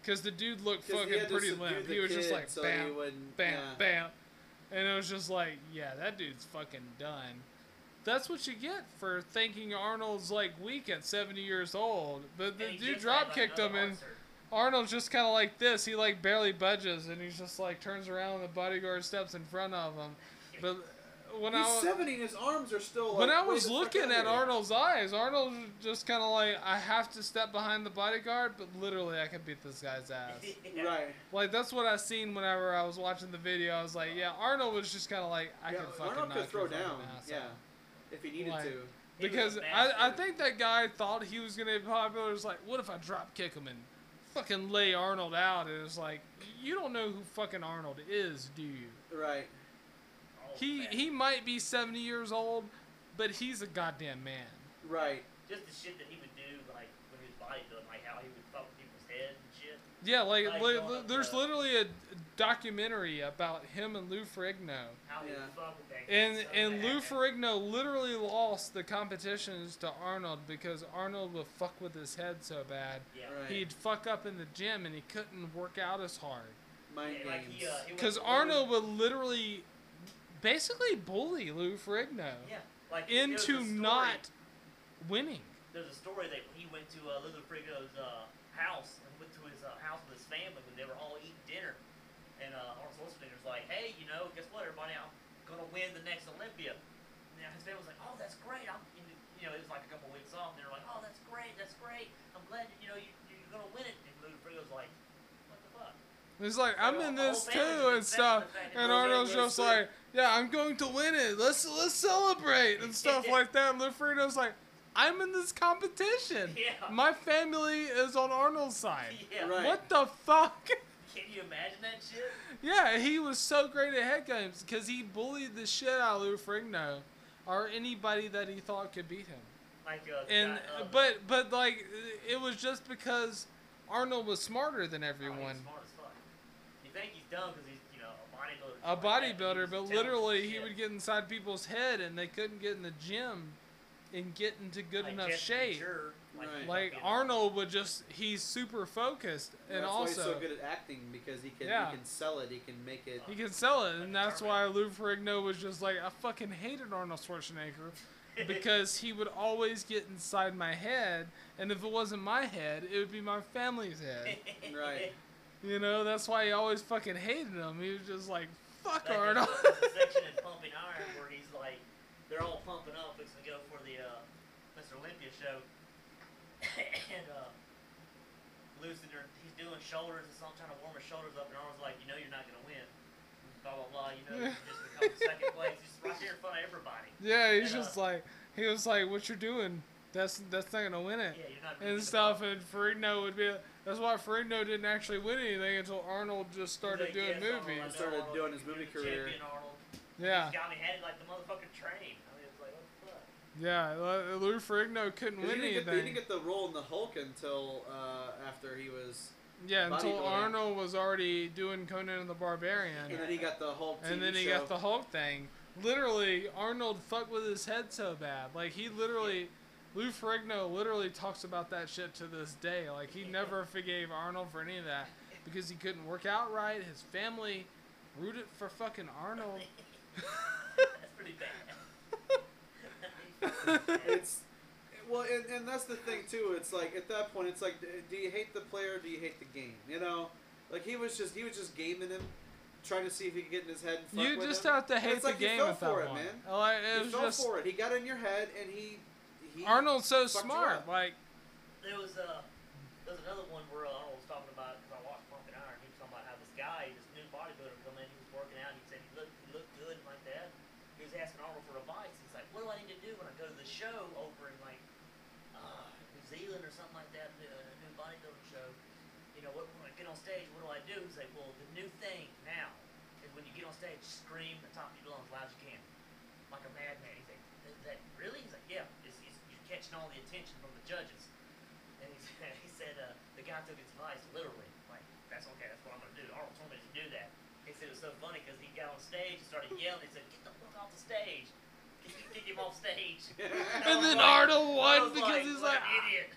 Yeah. Because the dude looked fucking pretty limp. He was just like, so bam, wouldn't- bam, yeah. bam. And it was just like, yeah, that dude's fucking done. That's what you get for thinking Arnold's like weak at 70 years old. But the dude drop kicked him and. Arnold's just kind of like this. He like barely budges and he's just like turns around and the bodyguard steps in front of him. But when I He's was, 70 and his arms are still. when like, I was looking at. Arnold's eyes, Arnold was just kind of like, I have to step behind the bodyguard, but literally I could beat this guy's ass. *laughs* Right. Like that's what I seen whenever I was watching the video. I was like, yeah, Arnold was just kind of like, I yeah, could fucking Arnold knock could throw down. ass Yeah. out. If he needed Like- to. He Because I, I think that guy thought he was gonna be popular. It was like, what if I drop kick him and fucking lay Arnold out? It was like, you don't know who fucking Arnold is, do you? Right. He man. he might be seventy years old, but he's a goddamn man. Right. just the shit that he would do, like when he was bodybuilding, like how he would fuck with people's heads and shit. Yeah, like, Like, li- li- there's the- literally a documentary about him and Lou Ferrigno. How he Yeah. would fuck with that. And so and Lou bad. Ferrigno literally lost the competitions to Arnold because Arnold would fuck with his head so bad. Yeah. Right. He'd fuck up in the gym and he couldn't work out as hard. Mind Yeah, like games. he, uh, Because Arnold would literally basically bully Lou Ferrigno Yeah. Like there was a into not winning. There's a story that he went to uh, Lou Ferrigno's uh, house and went to his uh, house with his family when they were all eating dinner. And uh, Arnold Schwarzenegger's like, hey, you know, guess what, everybody, I'm gonna win the next Olympia. And his family was like, oh, that's great. I'm, you know, it was like a couple of weeks off. And they were like, oh, that's great, that's great. I'm glad you know you, you're gonna win it. And Lou Ferrigno's like, what the fuck? It's like I'm in this too and stuff, with the fact that and Arnold's just like, "Yeah, I'm going to win it. Let's let's celebrate and stuff *laughs* like that." And Lou like, "I'm in this competition. Yeah. My family is on Arnold's side. Yeah. Right. What the fuck?" *laughs* Can you imagine that shit? yeah, he was so great at head games because he bullied the shit out of Lou Ferrigno or anybody that he thought could beat him. Like, uh, And guy, uh, but but like it was just because Arnold was smarter than oh, he's everyone. smart as fuck. You think he's dumb because he's, you know, a bodybuilder. A something like that, bodybuilder, but literally he would get inside people's head and they couldn't get in the gym and get into good Like enough shape. Ventura, like, Right. Like Arnold would just he's super focused and that's why he's also so good at acting because he can Yeah. he can sell it. He can make it. he can sell it and that's why Lou Ferrigno was just like I fucking hated Arnold Schwarzenegger *laughs* because he would always get inside my head and if it wasn't my head it would be my family's head. *laughs* Right. You know, that's why he always fucking hated him. He was just like fuck Like, Arnold. there's a- there's a section in Pumping Iron where he's like, they're all pumping up, fixing to go for the uh, Mr. Olympia show, *coughs* and uh, in he's doing shoulders and something, trying to warm his shoulders up, and Arnold's like, you know, you're not gonna win. Blah blah blah. You know, just become second place. He's right there in front of everybody. *laughs* Yeah, he's And, uh, just like he was like, "What you're doing? That's that's not gonna win it." Yeah, you're not. And stuff, ball. and Ferrigno would be. That's why Ferrigno didn't actually win anything until Arnold just started like, doing "Yes, movies. know, Started Arnold, doing his movie career." Yeah, He's got me had it like the motherfucking train. I mean, it's like, what the fuck? yeah. Lou Lou Ferrigno couldn't win he, didn't get, he didn't get the role in the Hulk until uh, after he was, Yeah, until bodybuilding. Arnold was already doing Conan and the Barbarian, and then he got the Hulk. TV and then he show. got the Hulk thing. Literally, Arnold fucked with his head so bad. Like he literally, Lou Ferrigno literally talks about that shit to this day. Like he never *laughs* forgave Arnold for any of that because he couldn't work out right. His family rooted for fucking Arnold. That's pretty bad. *laughs* It's well, and, and that's the thing too. It's like at that point, it's like, do you hate the player? Or do you hate the game? You know, like he was just he was just gaming him, trying to see if he could get in his head and fuck You with just him. have to hate it's the like you game fell at that for it, one. man. Like, it He was fell just for it. He got in your head, and he. He Arnold's so smart. Like There was uh, there was another one where Arnold was talking about because I watched Pumping Iron. He was talking about how this guy, this new bodybuilder, come in. He was working out. And He said he looked he looked good and like that. He was asking Arnold for advice. He's like, "What do I need to do when I go to the show over in like uh, New Zealand or something like that, uh, a new bodybuilding show? You know, what, when I get on stage, what do I do?" He's like, "Well, the new thing now is when you get on stage, scream at the top of your lungs, loud as you can, like a madman." He's like, "Is that really?" He's like, "Yeah, it's, it's, you're catching all the attention from the judges." And he *laughs* said, he said uh, the guy took his advice literally. Like, that's okay, that's what I'm going to do. Arnold told me to do that. He said it was so funny because he got on stage and started yelling. He said, get the fuck off the stage. Kick, kick him off stage. *laughs* And I was then like- Arnold won was because he's what like, an idiot.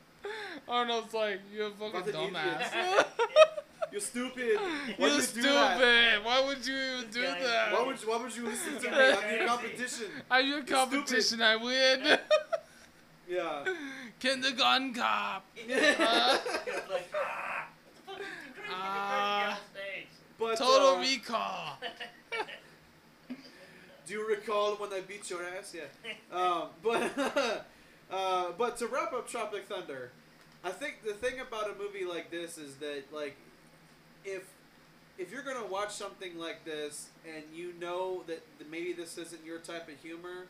*laughs* Arnold's like, you're a fucking Fucking dumbass. You're stupid. Why You're you do that? stupid. Why would you even This do guy- that? Why would you, why would you listen to me? I'm your competition. I'm your competition? I win. Yeah. Kindergarten cop. *laughs* *laughs* Uh, like, ah, what the fuck are you crazy? You're crazy. Get on stage. But Total uh, recall. *laughs* do you recall when I beat your ass? Yeah. Um, but uh, but to wrap up Tropic Thunder, I think the thing about a movie like this is that like if if you're gonna watch something like this and you know that maybe this isn't your type of humor,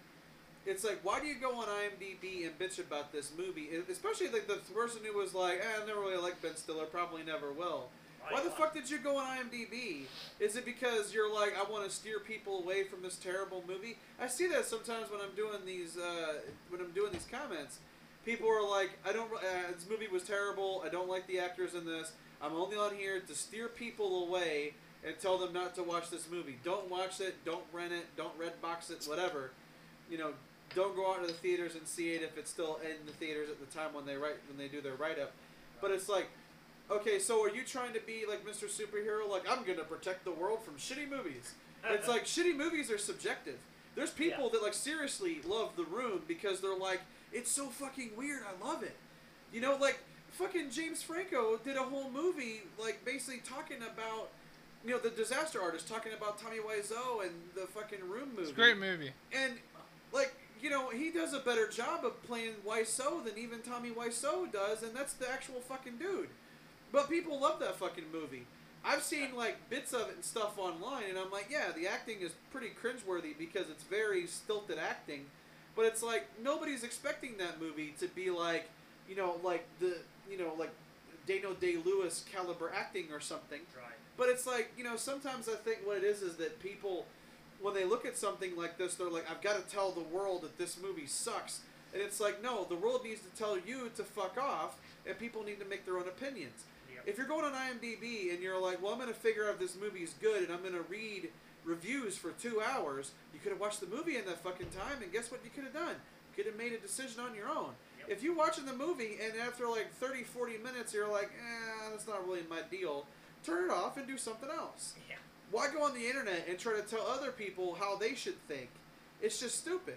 it's like why do you go on IMDb and bitch about this movie? Especially like the person who was like, eh, I never really liked Ben Stiller, probably never will. Why the fuck did you go on IMDb? Is it because you're like, I want to steer people away from this terrible movie? I see that sometimes when I'm doing these, uh, when I'm doing these comments. People are like, I don't, uh, this movie was terrible. I don't like the actors in this. I'm only on here to steer people away and tell them not to watch this movie. Don't watch it. Don't rent it. Don't red box it. Whatever. You know, don't go out to the theaters and see it if it's still in the theaters at the time when they write when they do their write up. But it's like, okay, so are you trying to be like Mr. Superhero? Like I'm gonna protect the world from shitty movies. It's like shitty movies are subjective. There's people that like seriously love The Room because they're like, it's so fucking weird. I love it. You know, like fucking James Franco did a whole movie like basically talking about. You know, the disaster artist talking about Tommy Wiseau and the fucking Room movie. It's a great movie. And like you know, he does a better job of playing Wiseau than even Tommy Wiseau does, and that's the actual fucking dude. But people love that fucking movie. I've seen like bits of it and stuff online, and I'm like, yeah, the acting is pretty cringeworthy because it's very stilted acting. But it's like nobody's expecting that movie to be like, you know, like the you know like Daniel Day Lewis caliber acting or something. Right. But it's like, you know, sometimes I think what it is is that people, when they look at something like this, they're like, I've got to tell the world that this movie sucks. And it's like, no, the world needs to tell you to fuck off, and people need to make their own opinions. Yep. If you're going on IMDb and you're like, well, I'm going to figure out if this movie is good, and I'm going to read reviews for two hours, you could have watched the movie in that fucking time, and guess what you could have done? You could have made a decision on your own. Yep. If you're watching the movie, and after like 30, 40 minutes, you're like, eh, that's not really my deal, turn it off and do something else. Yeah. Why go on the internet and try to tell other people how they should think? It's just stupid.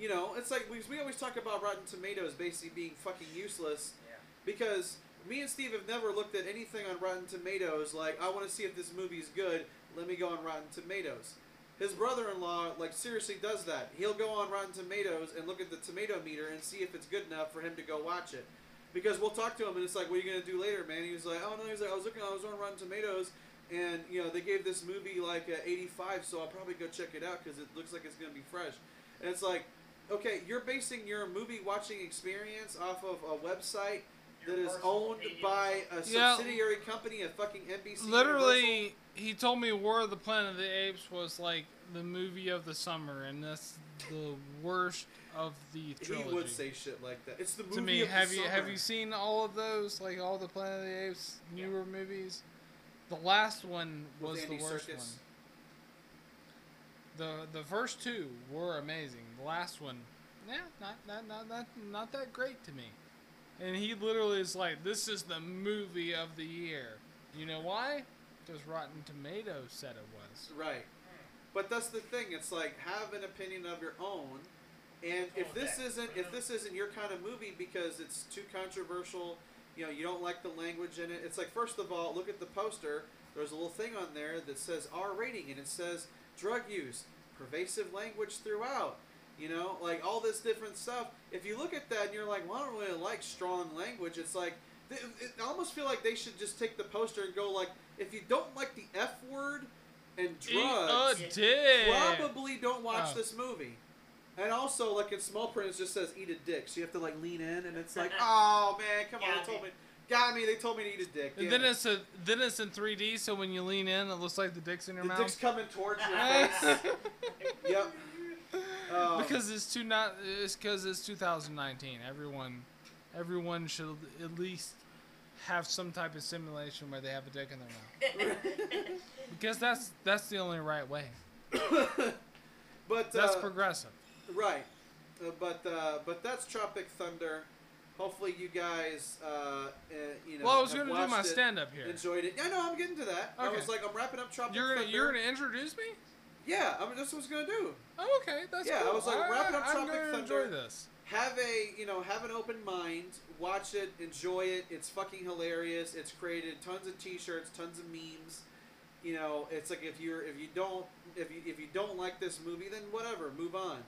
You know, it's like we, we always talk about Rotten Tomatoes basically being fucking useless Yeah. because me and Steve have never looked at anything on Rotten Tomatoes like, I want to see if this movie's good, let me go on Rotten Tomatoes. His brother-in-law, like, seriously does that. He'll go on Rotten Tomatoes and look at the tomato meter and see if it's good enough for him to go watch it. Because we'll talk to him and it's like, what are you gonna do later, man? He was like, oh no, he's like, I was looking, I was on Rotten Tomatoes, and you know they gave this movie like a 85, so I'll probably go check it out because it looks like it's gonna be fresh. And it's like, okay, you're basing your movie watching experience off of a website that is owned by a Yeah. subsidiary company of fucking NBC. Universal. Literally, he told me War of the Planet of the Apes was like the movie of the summer, and that's the worst of the trilogy. he would say shit like that. It's the movie to me, of the have you have you seen all of those? Like all the Planet of the Apes newer movies? The last one was the worst Serkis? one. The the first two were amazing. The last one, yeah, not not not not, not that great to me. And he literally is like, "This is the movie of the year." You know why? Because Rotten Tomatoes said it was. Right. But that's the thing. It's like have an opinion of your own, and if Oh, this that- isn't if this isn't your kind of movie because it's too controversial, you know, you don't like the language in it. It's like first of all, look at the poster. there's a little thing on there that says R rating, and it says drug use, pervasive language throughout. You know, like all this different stuff. If you look at that and you're like, well, I don't really like strong language. It's like, it, it, I almost feel like they should just take the poster and go like, if you don't like the F word and drugs, Eat a dick. probably don't watch Oh. this movie. And also, like in small print, it just says "eat a dick," so you have to like lean in, and it's like, *laughs* oh man, come on, they told me. me, got me. They told me to eat a dick. And then it's a then it's in 3D, so when you lean in, it looks like the dick's in your the mouth. dick's coming towards your *laughs* face. yep. Um, because it's too not it's because it's 2019. Everyone, everyone should at least have some type of simulation where they have a dick in their mouth. *laughs* Because that's that's the only right way. *coughs* but That's uh, progressive. Right. Uh, but uh, but that's Tropic Thunder. Hopefully, you guys, uh, uh, you know, Well, I was gonna do my it, stand up here. Enjoyed it. Yeah, no, I'm getting to that. I was like, I'm wrapping up Tropic You're gonna Thunder. you're gonna introduce me? Yeah, I mean, that's what I was gonna do. Oh, okay, that's Yeah, I was like, wrapping up I'm Tropic gonna Thunder. enjoy this. have a you know have an open mind watch it enjoy it it's fucking hilarious it's created tons of t-shirts tons of memes you know it's like if you're if you don't if you if you don't like this movie then whatever move on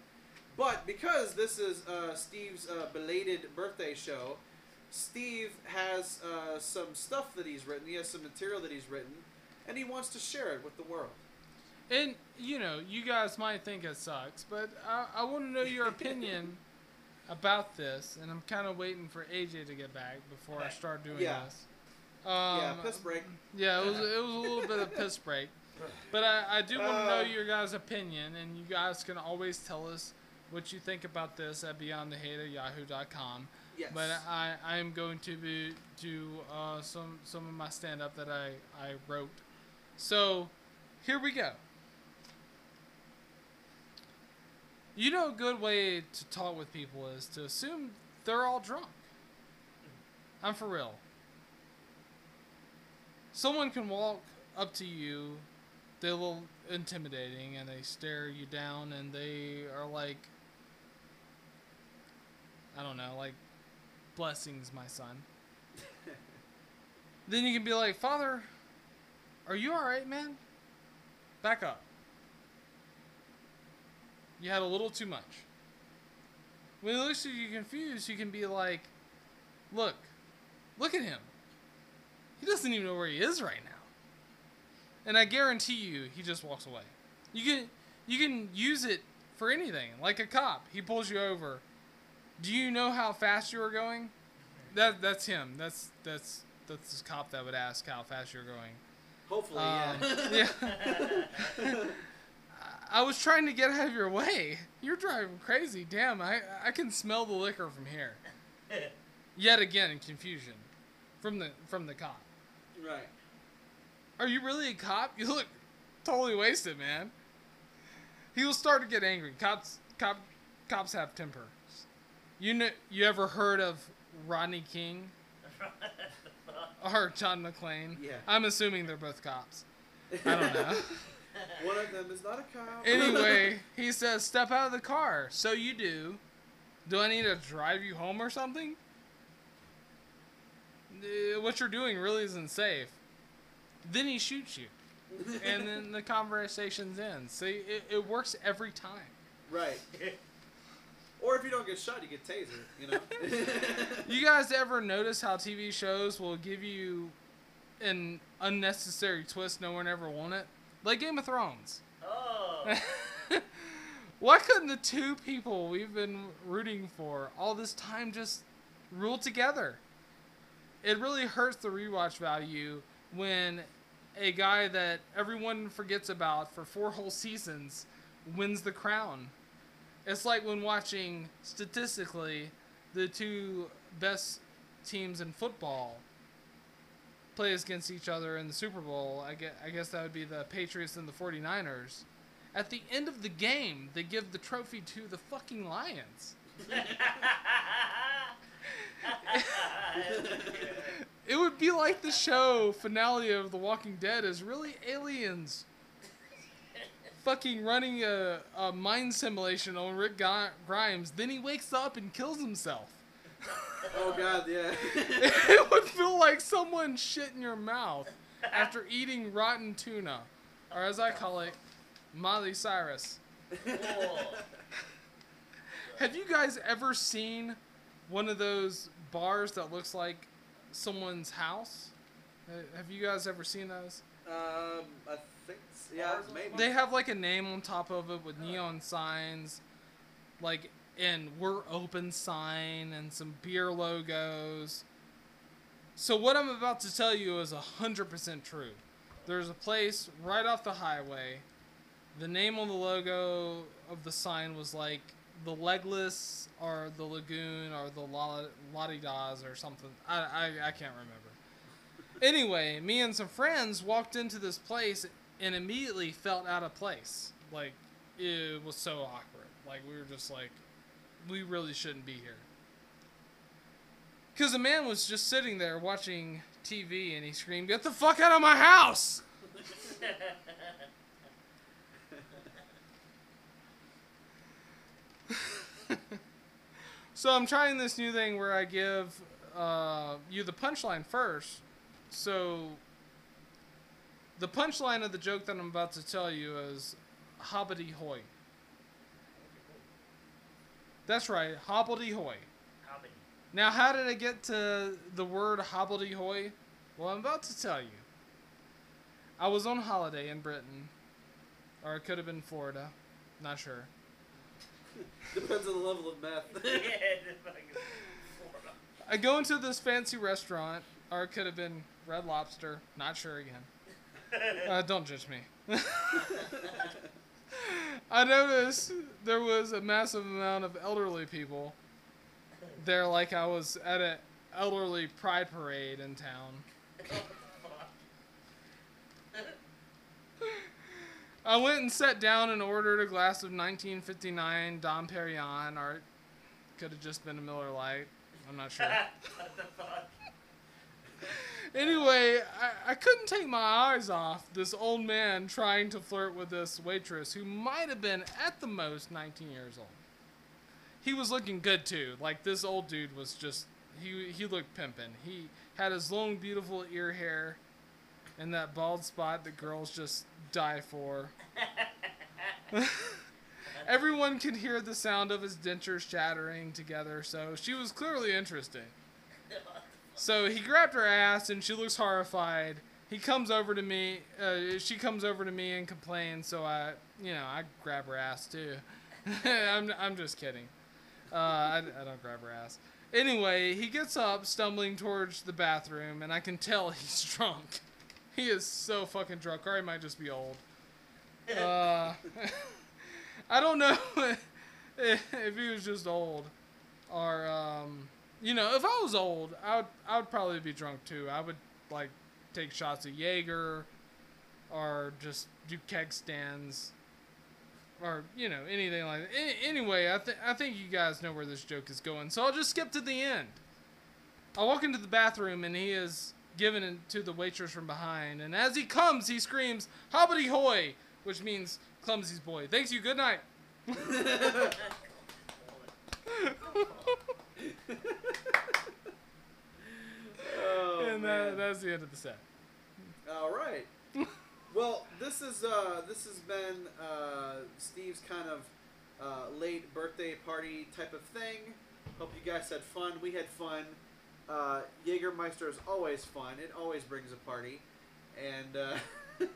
but because this is uh, steve's uh, belated birthday show steve has uh, some stuff that he's written he has some material that he's written and he wants to share it with the world And you know, you guys might think it sucks, but I, I want to know your *laughs* opinion about this, and I'm kind of waiting for AJ to get back before I start doing Yeah. this. Um, yeah piss break Yeah, it was it was a little bit of piss break, *laughs* but I, I do want to know Uh. your guys' opinion, and you guys can always tell us what you think about this at beyondthehate at yahoo.com. yes But I, I am going to be do uh, some some of my stand up that I, I wrote. So here we go. You know, a good way to talk with people is to assume they're all drunk. I'm for real. Someone can walk up to you, they're a little intimidating, and they stare you down, and they are like, I don't know, like, blessings, my son. *laughs* then you can be like, Father, are you alright, man? Back up. You had a little too much. When he looks at you confused, you can be like, Look, look at him. He doesn't even know where he is right now. And I guarantee you, he just walks away. You can you can use it for anything, like a cop. He pulls you over. Do you know how fast you were going? That that's him. That's that's that's this cop that would ask how fast you're going. hopefully Um, *laughs* yeah yeah. *laughs* I was trying to get out of your way. You're driving crazy. Damn, I I can smell the liquor from here. *laughs* Yet again in confusion from the from the cop. right Are you really a cop? You look totally wasted, man. He will start to get angry. Cops cop cops have temper. You know you ever heard of Rodney King *laughs* or John McClane? Yeah. I'm assuming they're both cops. I don't know. *laughs* One of them is not a cop. anyway, *laughs* he says, "Step out of the car." So you do. Do I need to drive you home or something? Uh, What you're doing really isn't safe. Then he shoots you, and then the conversation's ends. See, it, it works every time. right. Or if you don't get shot, you get tasered. You know. *laughs* You guys ever notice how TV shows will give you an unnecessary twist no one ever wanted? Like Game of Thrones. oh. *laughs* Why couldn't the two people we've been rooting for all this time just rule together? It really hurts the rewatch value when a guy that everyone forgets about for four whole seasons wins the crown. It's like when watching statistically the two best teams in football play against each other in the Super Bowl. I guess, I guess that would be the Patriots and the 49ers. At the end of the game, they give the trophy to the fucking Lions. *laughs* It would be like the show finale of The Walking Dead is really aliens fucking running a, a mind simulation on Rick Grimes. Then he wakes up and kills himself. *laughs* oh God, yeah. *laughs* it would feel like someone shit in your mouth after eating rotten tuna, or as I call it, Miley Cyrus. *laughs* Have you guys ever seen one of those bars that looks like someone's house? Have you guys ever seen those? Um, I yeah, maybe. They have like a name on top of it with neon signs, like and we're open sign and some beer logos. So what I'm about to tell you is hundred percent true. There's a place right off the highway. The name on the logo of the sign was like the legless or the lagoon or the lottie das or something. I, I, I can't remember. Anyway, me and some friends walked into this place and immediately felt out of place. Like it was so awkward. Like we were just like, we really shouldn't be here. Cause the man was just sitting there watching TV and he screamed, "Get the fuck out of my house!" *laughs* So I'm trying this new thing where I give uh, you the punchline first. So the punchline of the joke that I'm about to tell you is hobbity hoy. That's right, hobbledy hoy. Now, how did I get to the word hobbledy hoy? Well, I'm about to tell you. I was on holiday in Britain, or it could have been Florida, not sure. *laughs* Depends on the level of meth. *laughs* yeah, just fucking Florida. I go into this fancy restaurant, or it could have been Red Lobster, not sure again. *laughs* Uh, don't judge me. *laughs* I noticed there was a massive amount of elderly people there, like I was at an elderly pride parade in town. I went and sat down and ordered a glass of 1959 Dom Perignon, or could have just been a Miller Lite. I'm not sure. *laughs* Anyway, I, I couldn't take my eyes off this old man trying to flirt with this waitress who might have been at the most 19 years old. He was looking good too. Like this old dude was just he he looked pimpin'. He had his long beautiful ear hair and that bald spot that girls just die for. *laughs* Everyone could hear the sound of his dentures chattering together, so she was clearly interesting. So he grabbed her ass and she looks horrified. He comes over to me. Uh, she comes over to me and complains. So I, you know, I grab her ass too. *laughs* I'm, I'm just kidding. Uh, I, I don't grab her ass. Anyway, he gets up, stumbling towards the bathroom, and I can tell *laughs* he's drunk. He is so fucking drunk, or he might just be old. Uh, *laughs* I don't know if he was just old, or um, you know, if I was old, I would I would probably be drunk too. I would like take shots of Jaeger, or just do keg stands, or you know anything like that. A- anyway, I think I think you guys know where this joke is going, so I'll just skip to the end. I walk into the bathroom and he is given it to the waitress from behind, and as he comes, he screams "Hobbity hoy," which means clumsy's boy. Thanks you. Good night. *laughs* *laughs* oh, and that, that's the end of the set. All right. *laughs* well, this is uh, this has been uh, Steve's kind of uh, late birthday party type of thing. Hope you guys had fun. We had fun. Uh, Jägermeister is always fun. It always brings a party, and uh, *laughs*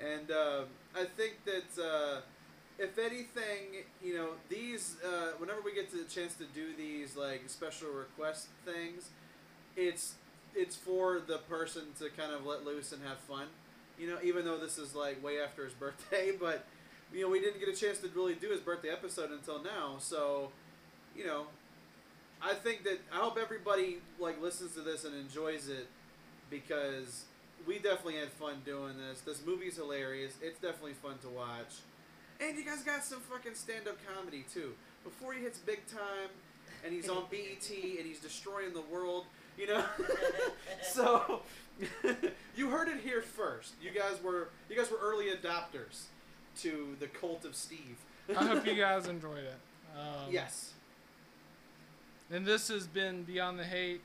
and uh, I think that uh, if anything, you know, these uh, whenever we get the chance to do these like special request things, it's it's for the person to kind of let loose and have fun. You know, even though this is like way after his *laughs* birthday, but you know, we didn't get a chance to really do his birthday episode until now. So, you know, I think that I hope everybody like listens to this and enjoys it because we definitely had fun doing this. This movie's hilarious. It's definitely fun to watch. And you guys got some fucking stand-up comedy too. Before he hits big time and he's on BET and he's destroying the world, you know. *laughs* so *laughs* you heard it here first. You guys were you guys were early adopters to the cult of Steve. I hope you *laughs* guys enjoyed it. Um, yes. And this has been Beyond the Hate.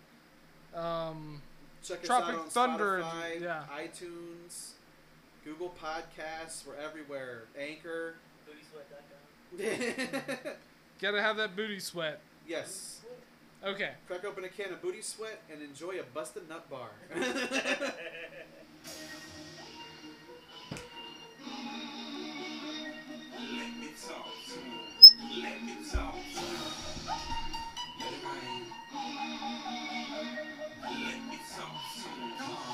Um, Check us Tropic out on Thunder, Spotify, yeah. iTunes, Google Podcasts. We're everywhere. Anchor. BootySweat.com. *laughs* Gotta have that booty sweat. Yes. Okay. Crack open a can of booty sweat and enjoy a busted nut bar. *laughs* Let me talk to you. Let me talk to you. Let me talk to you.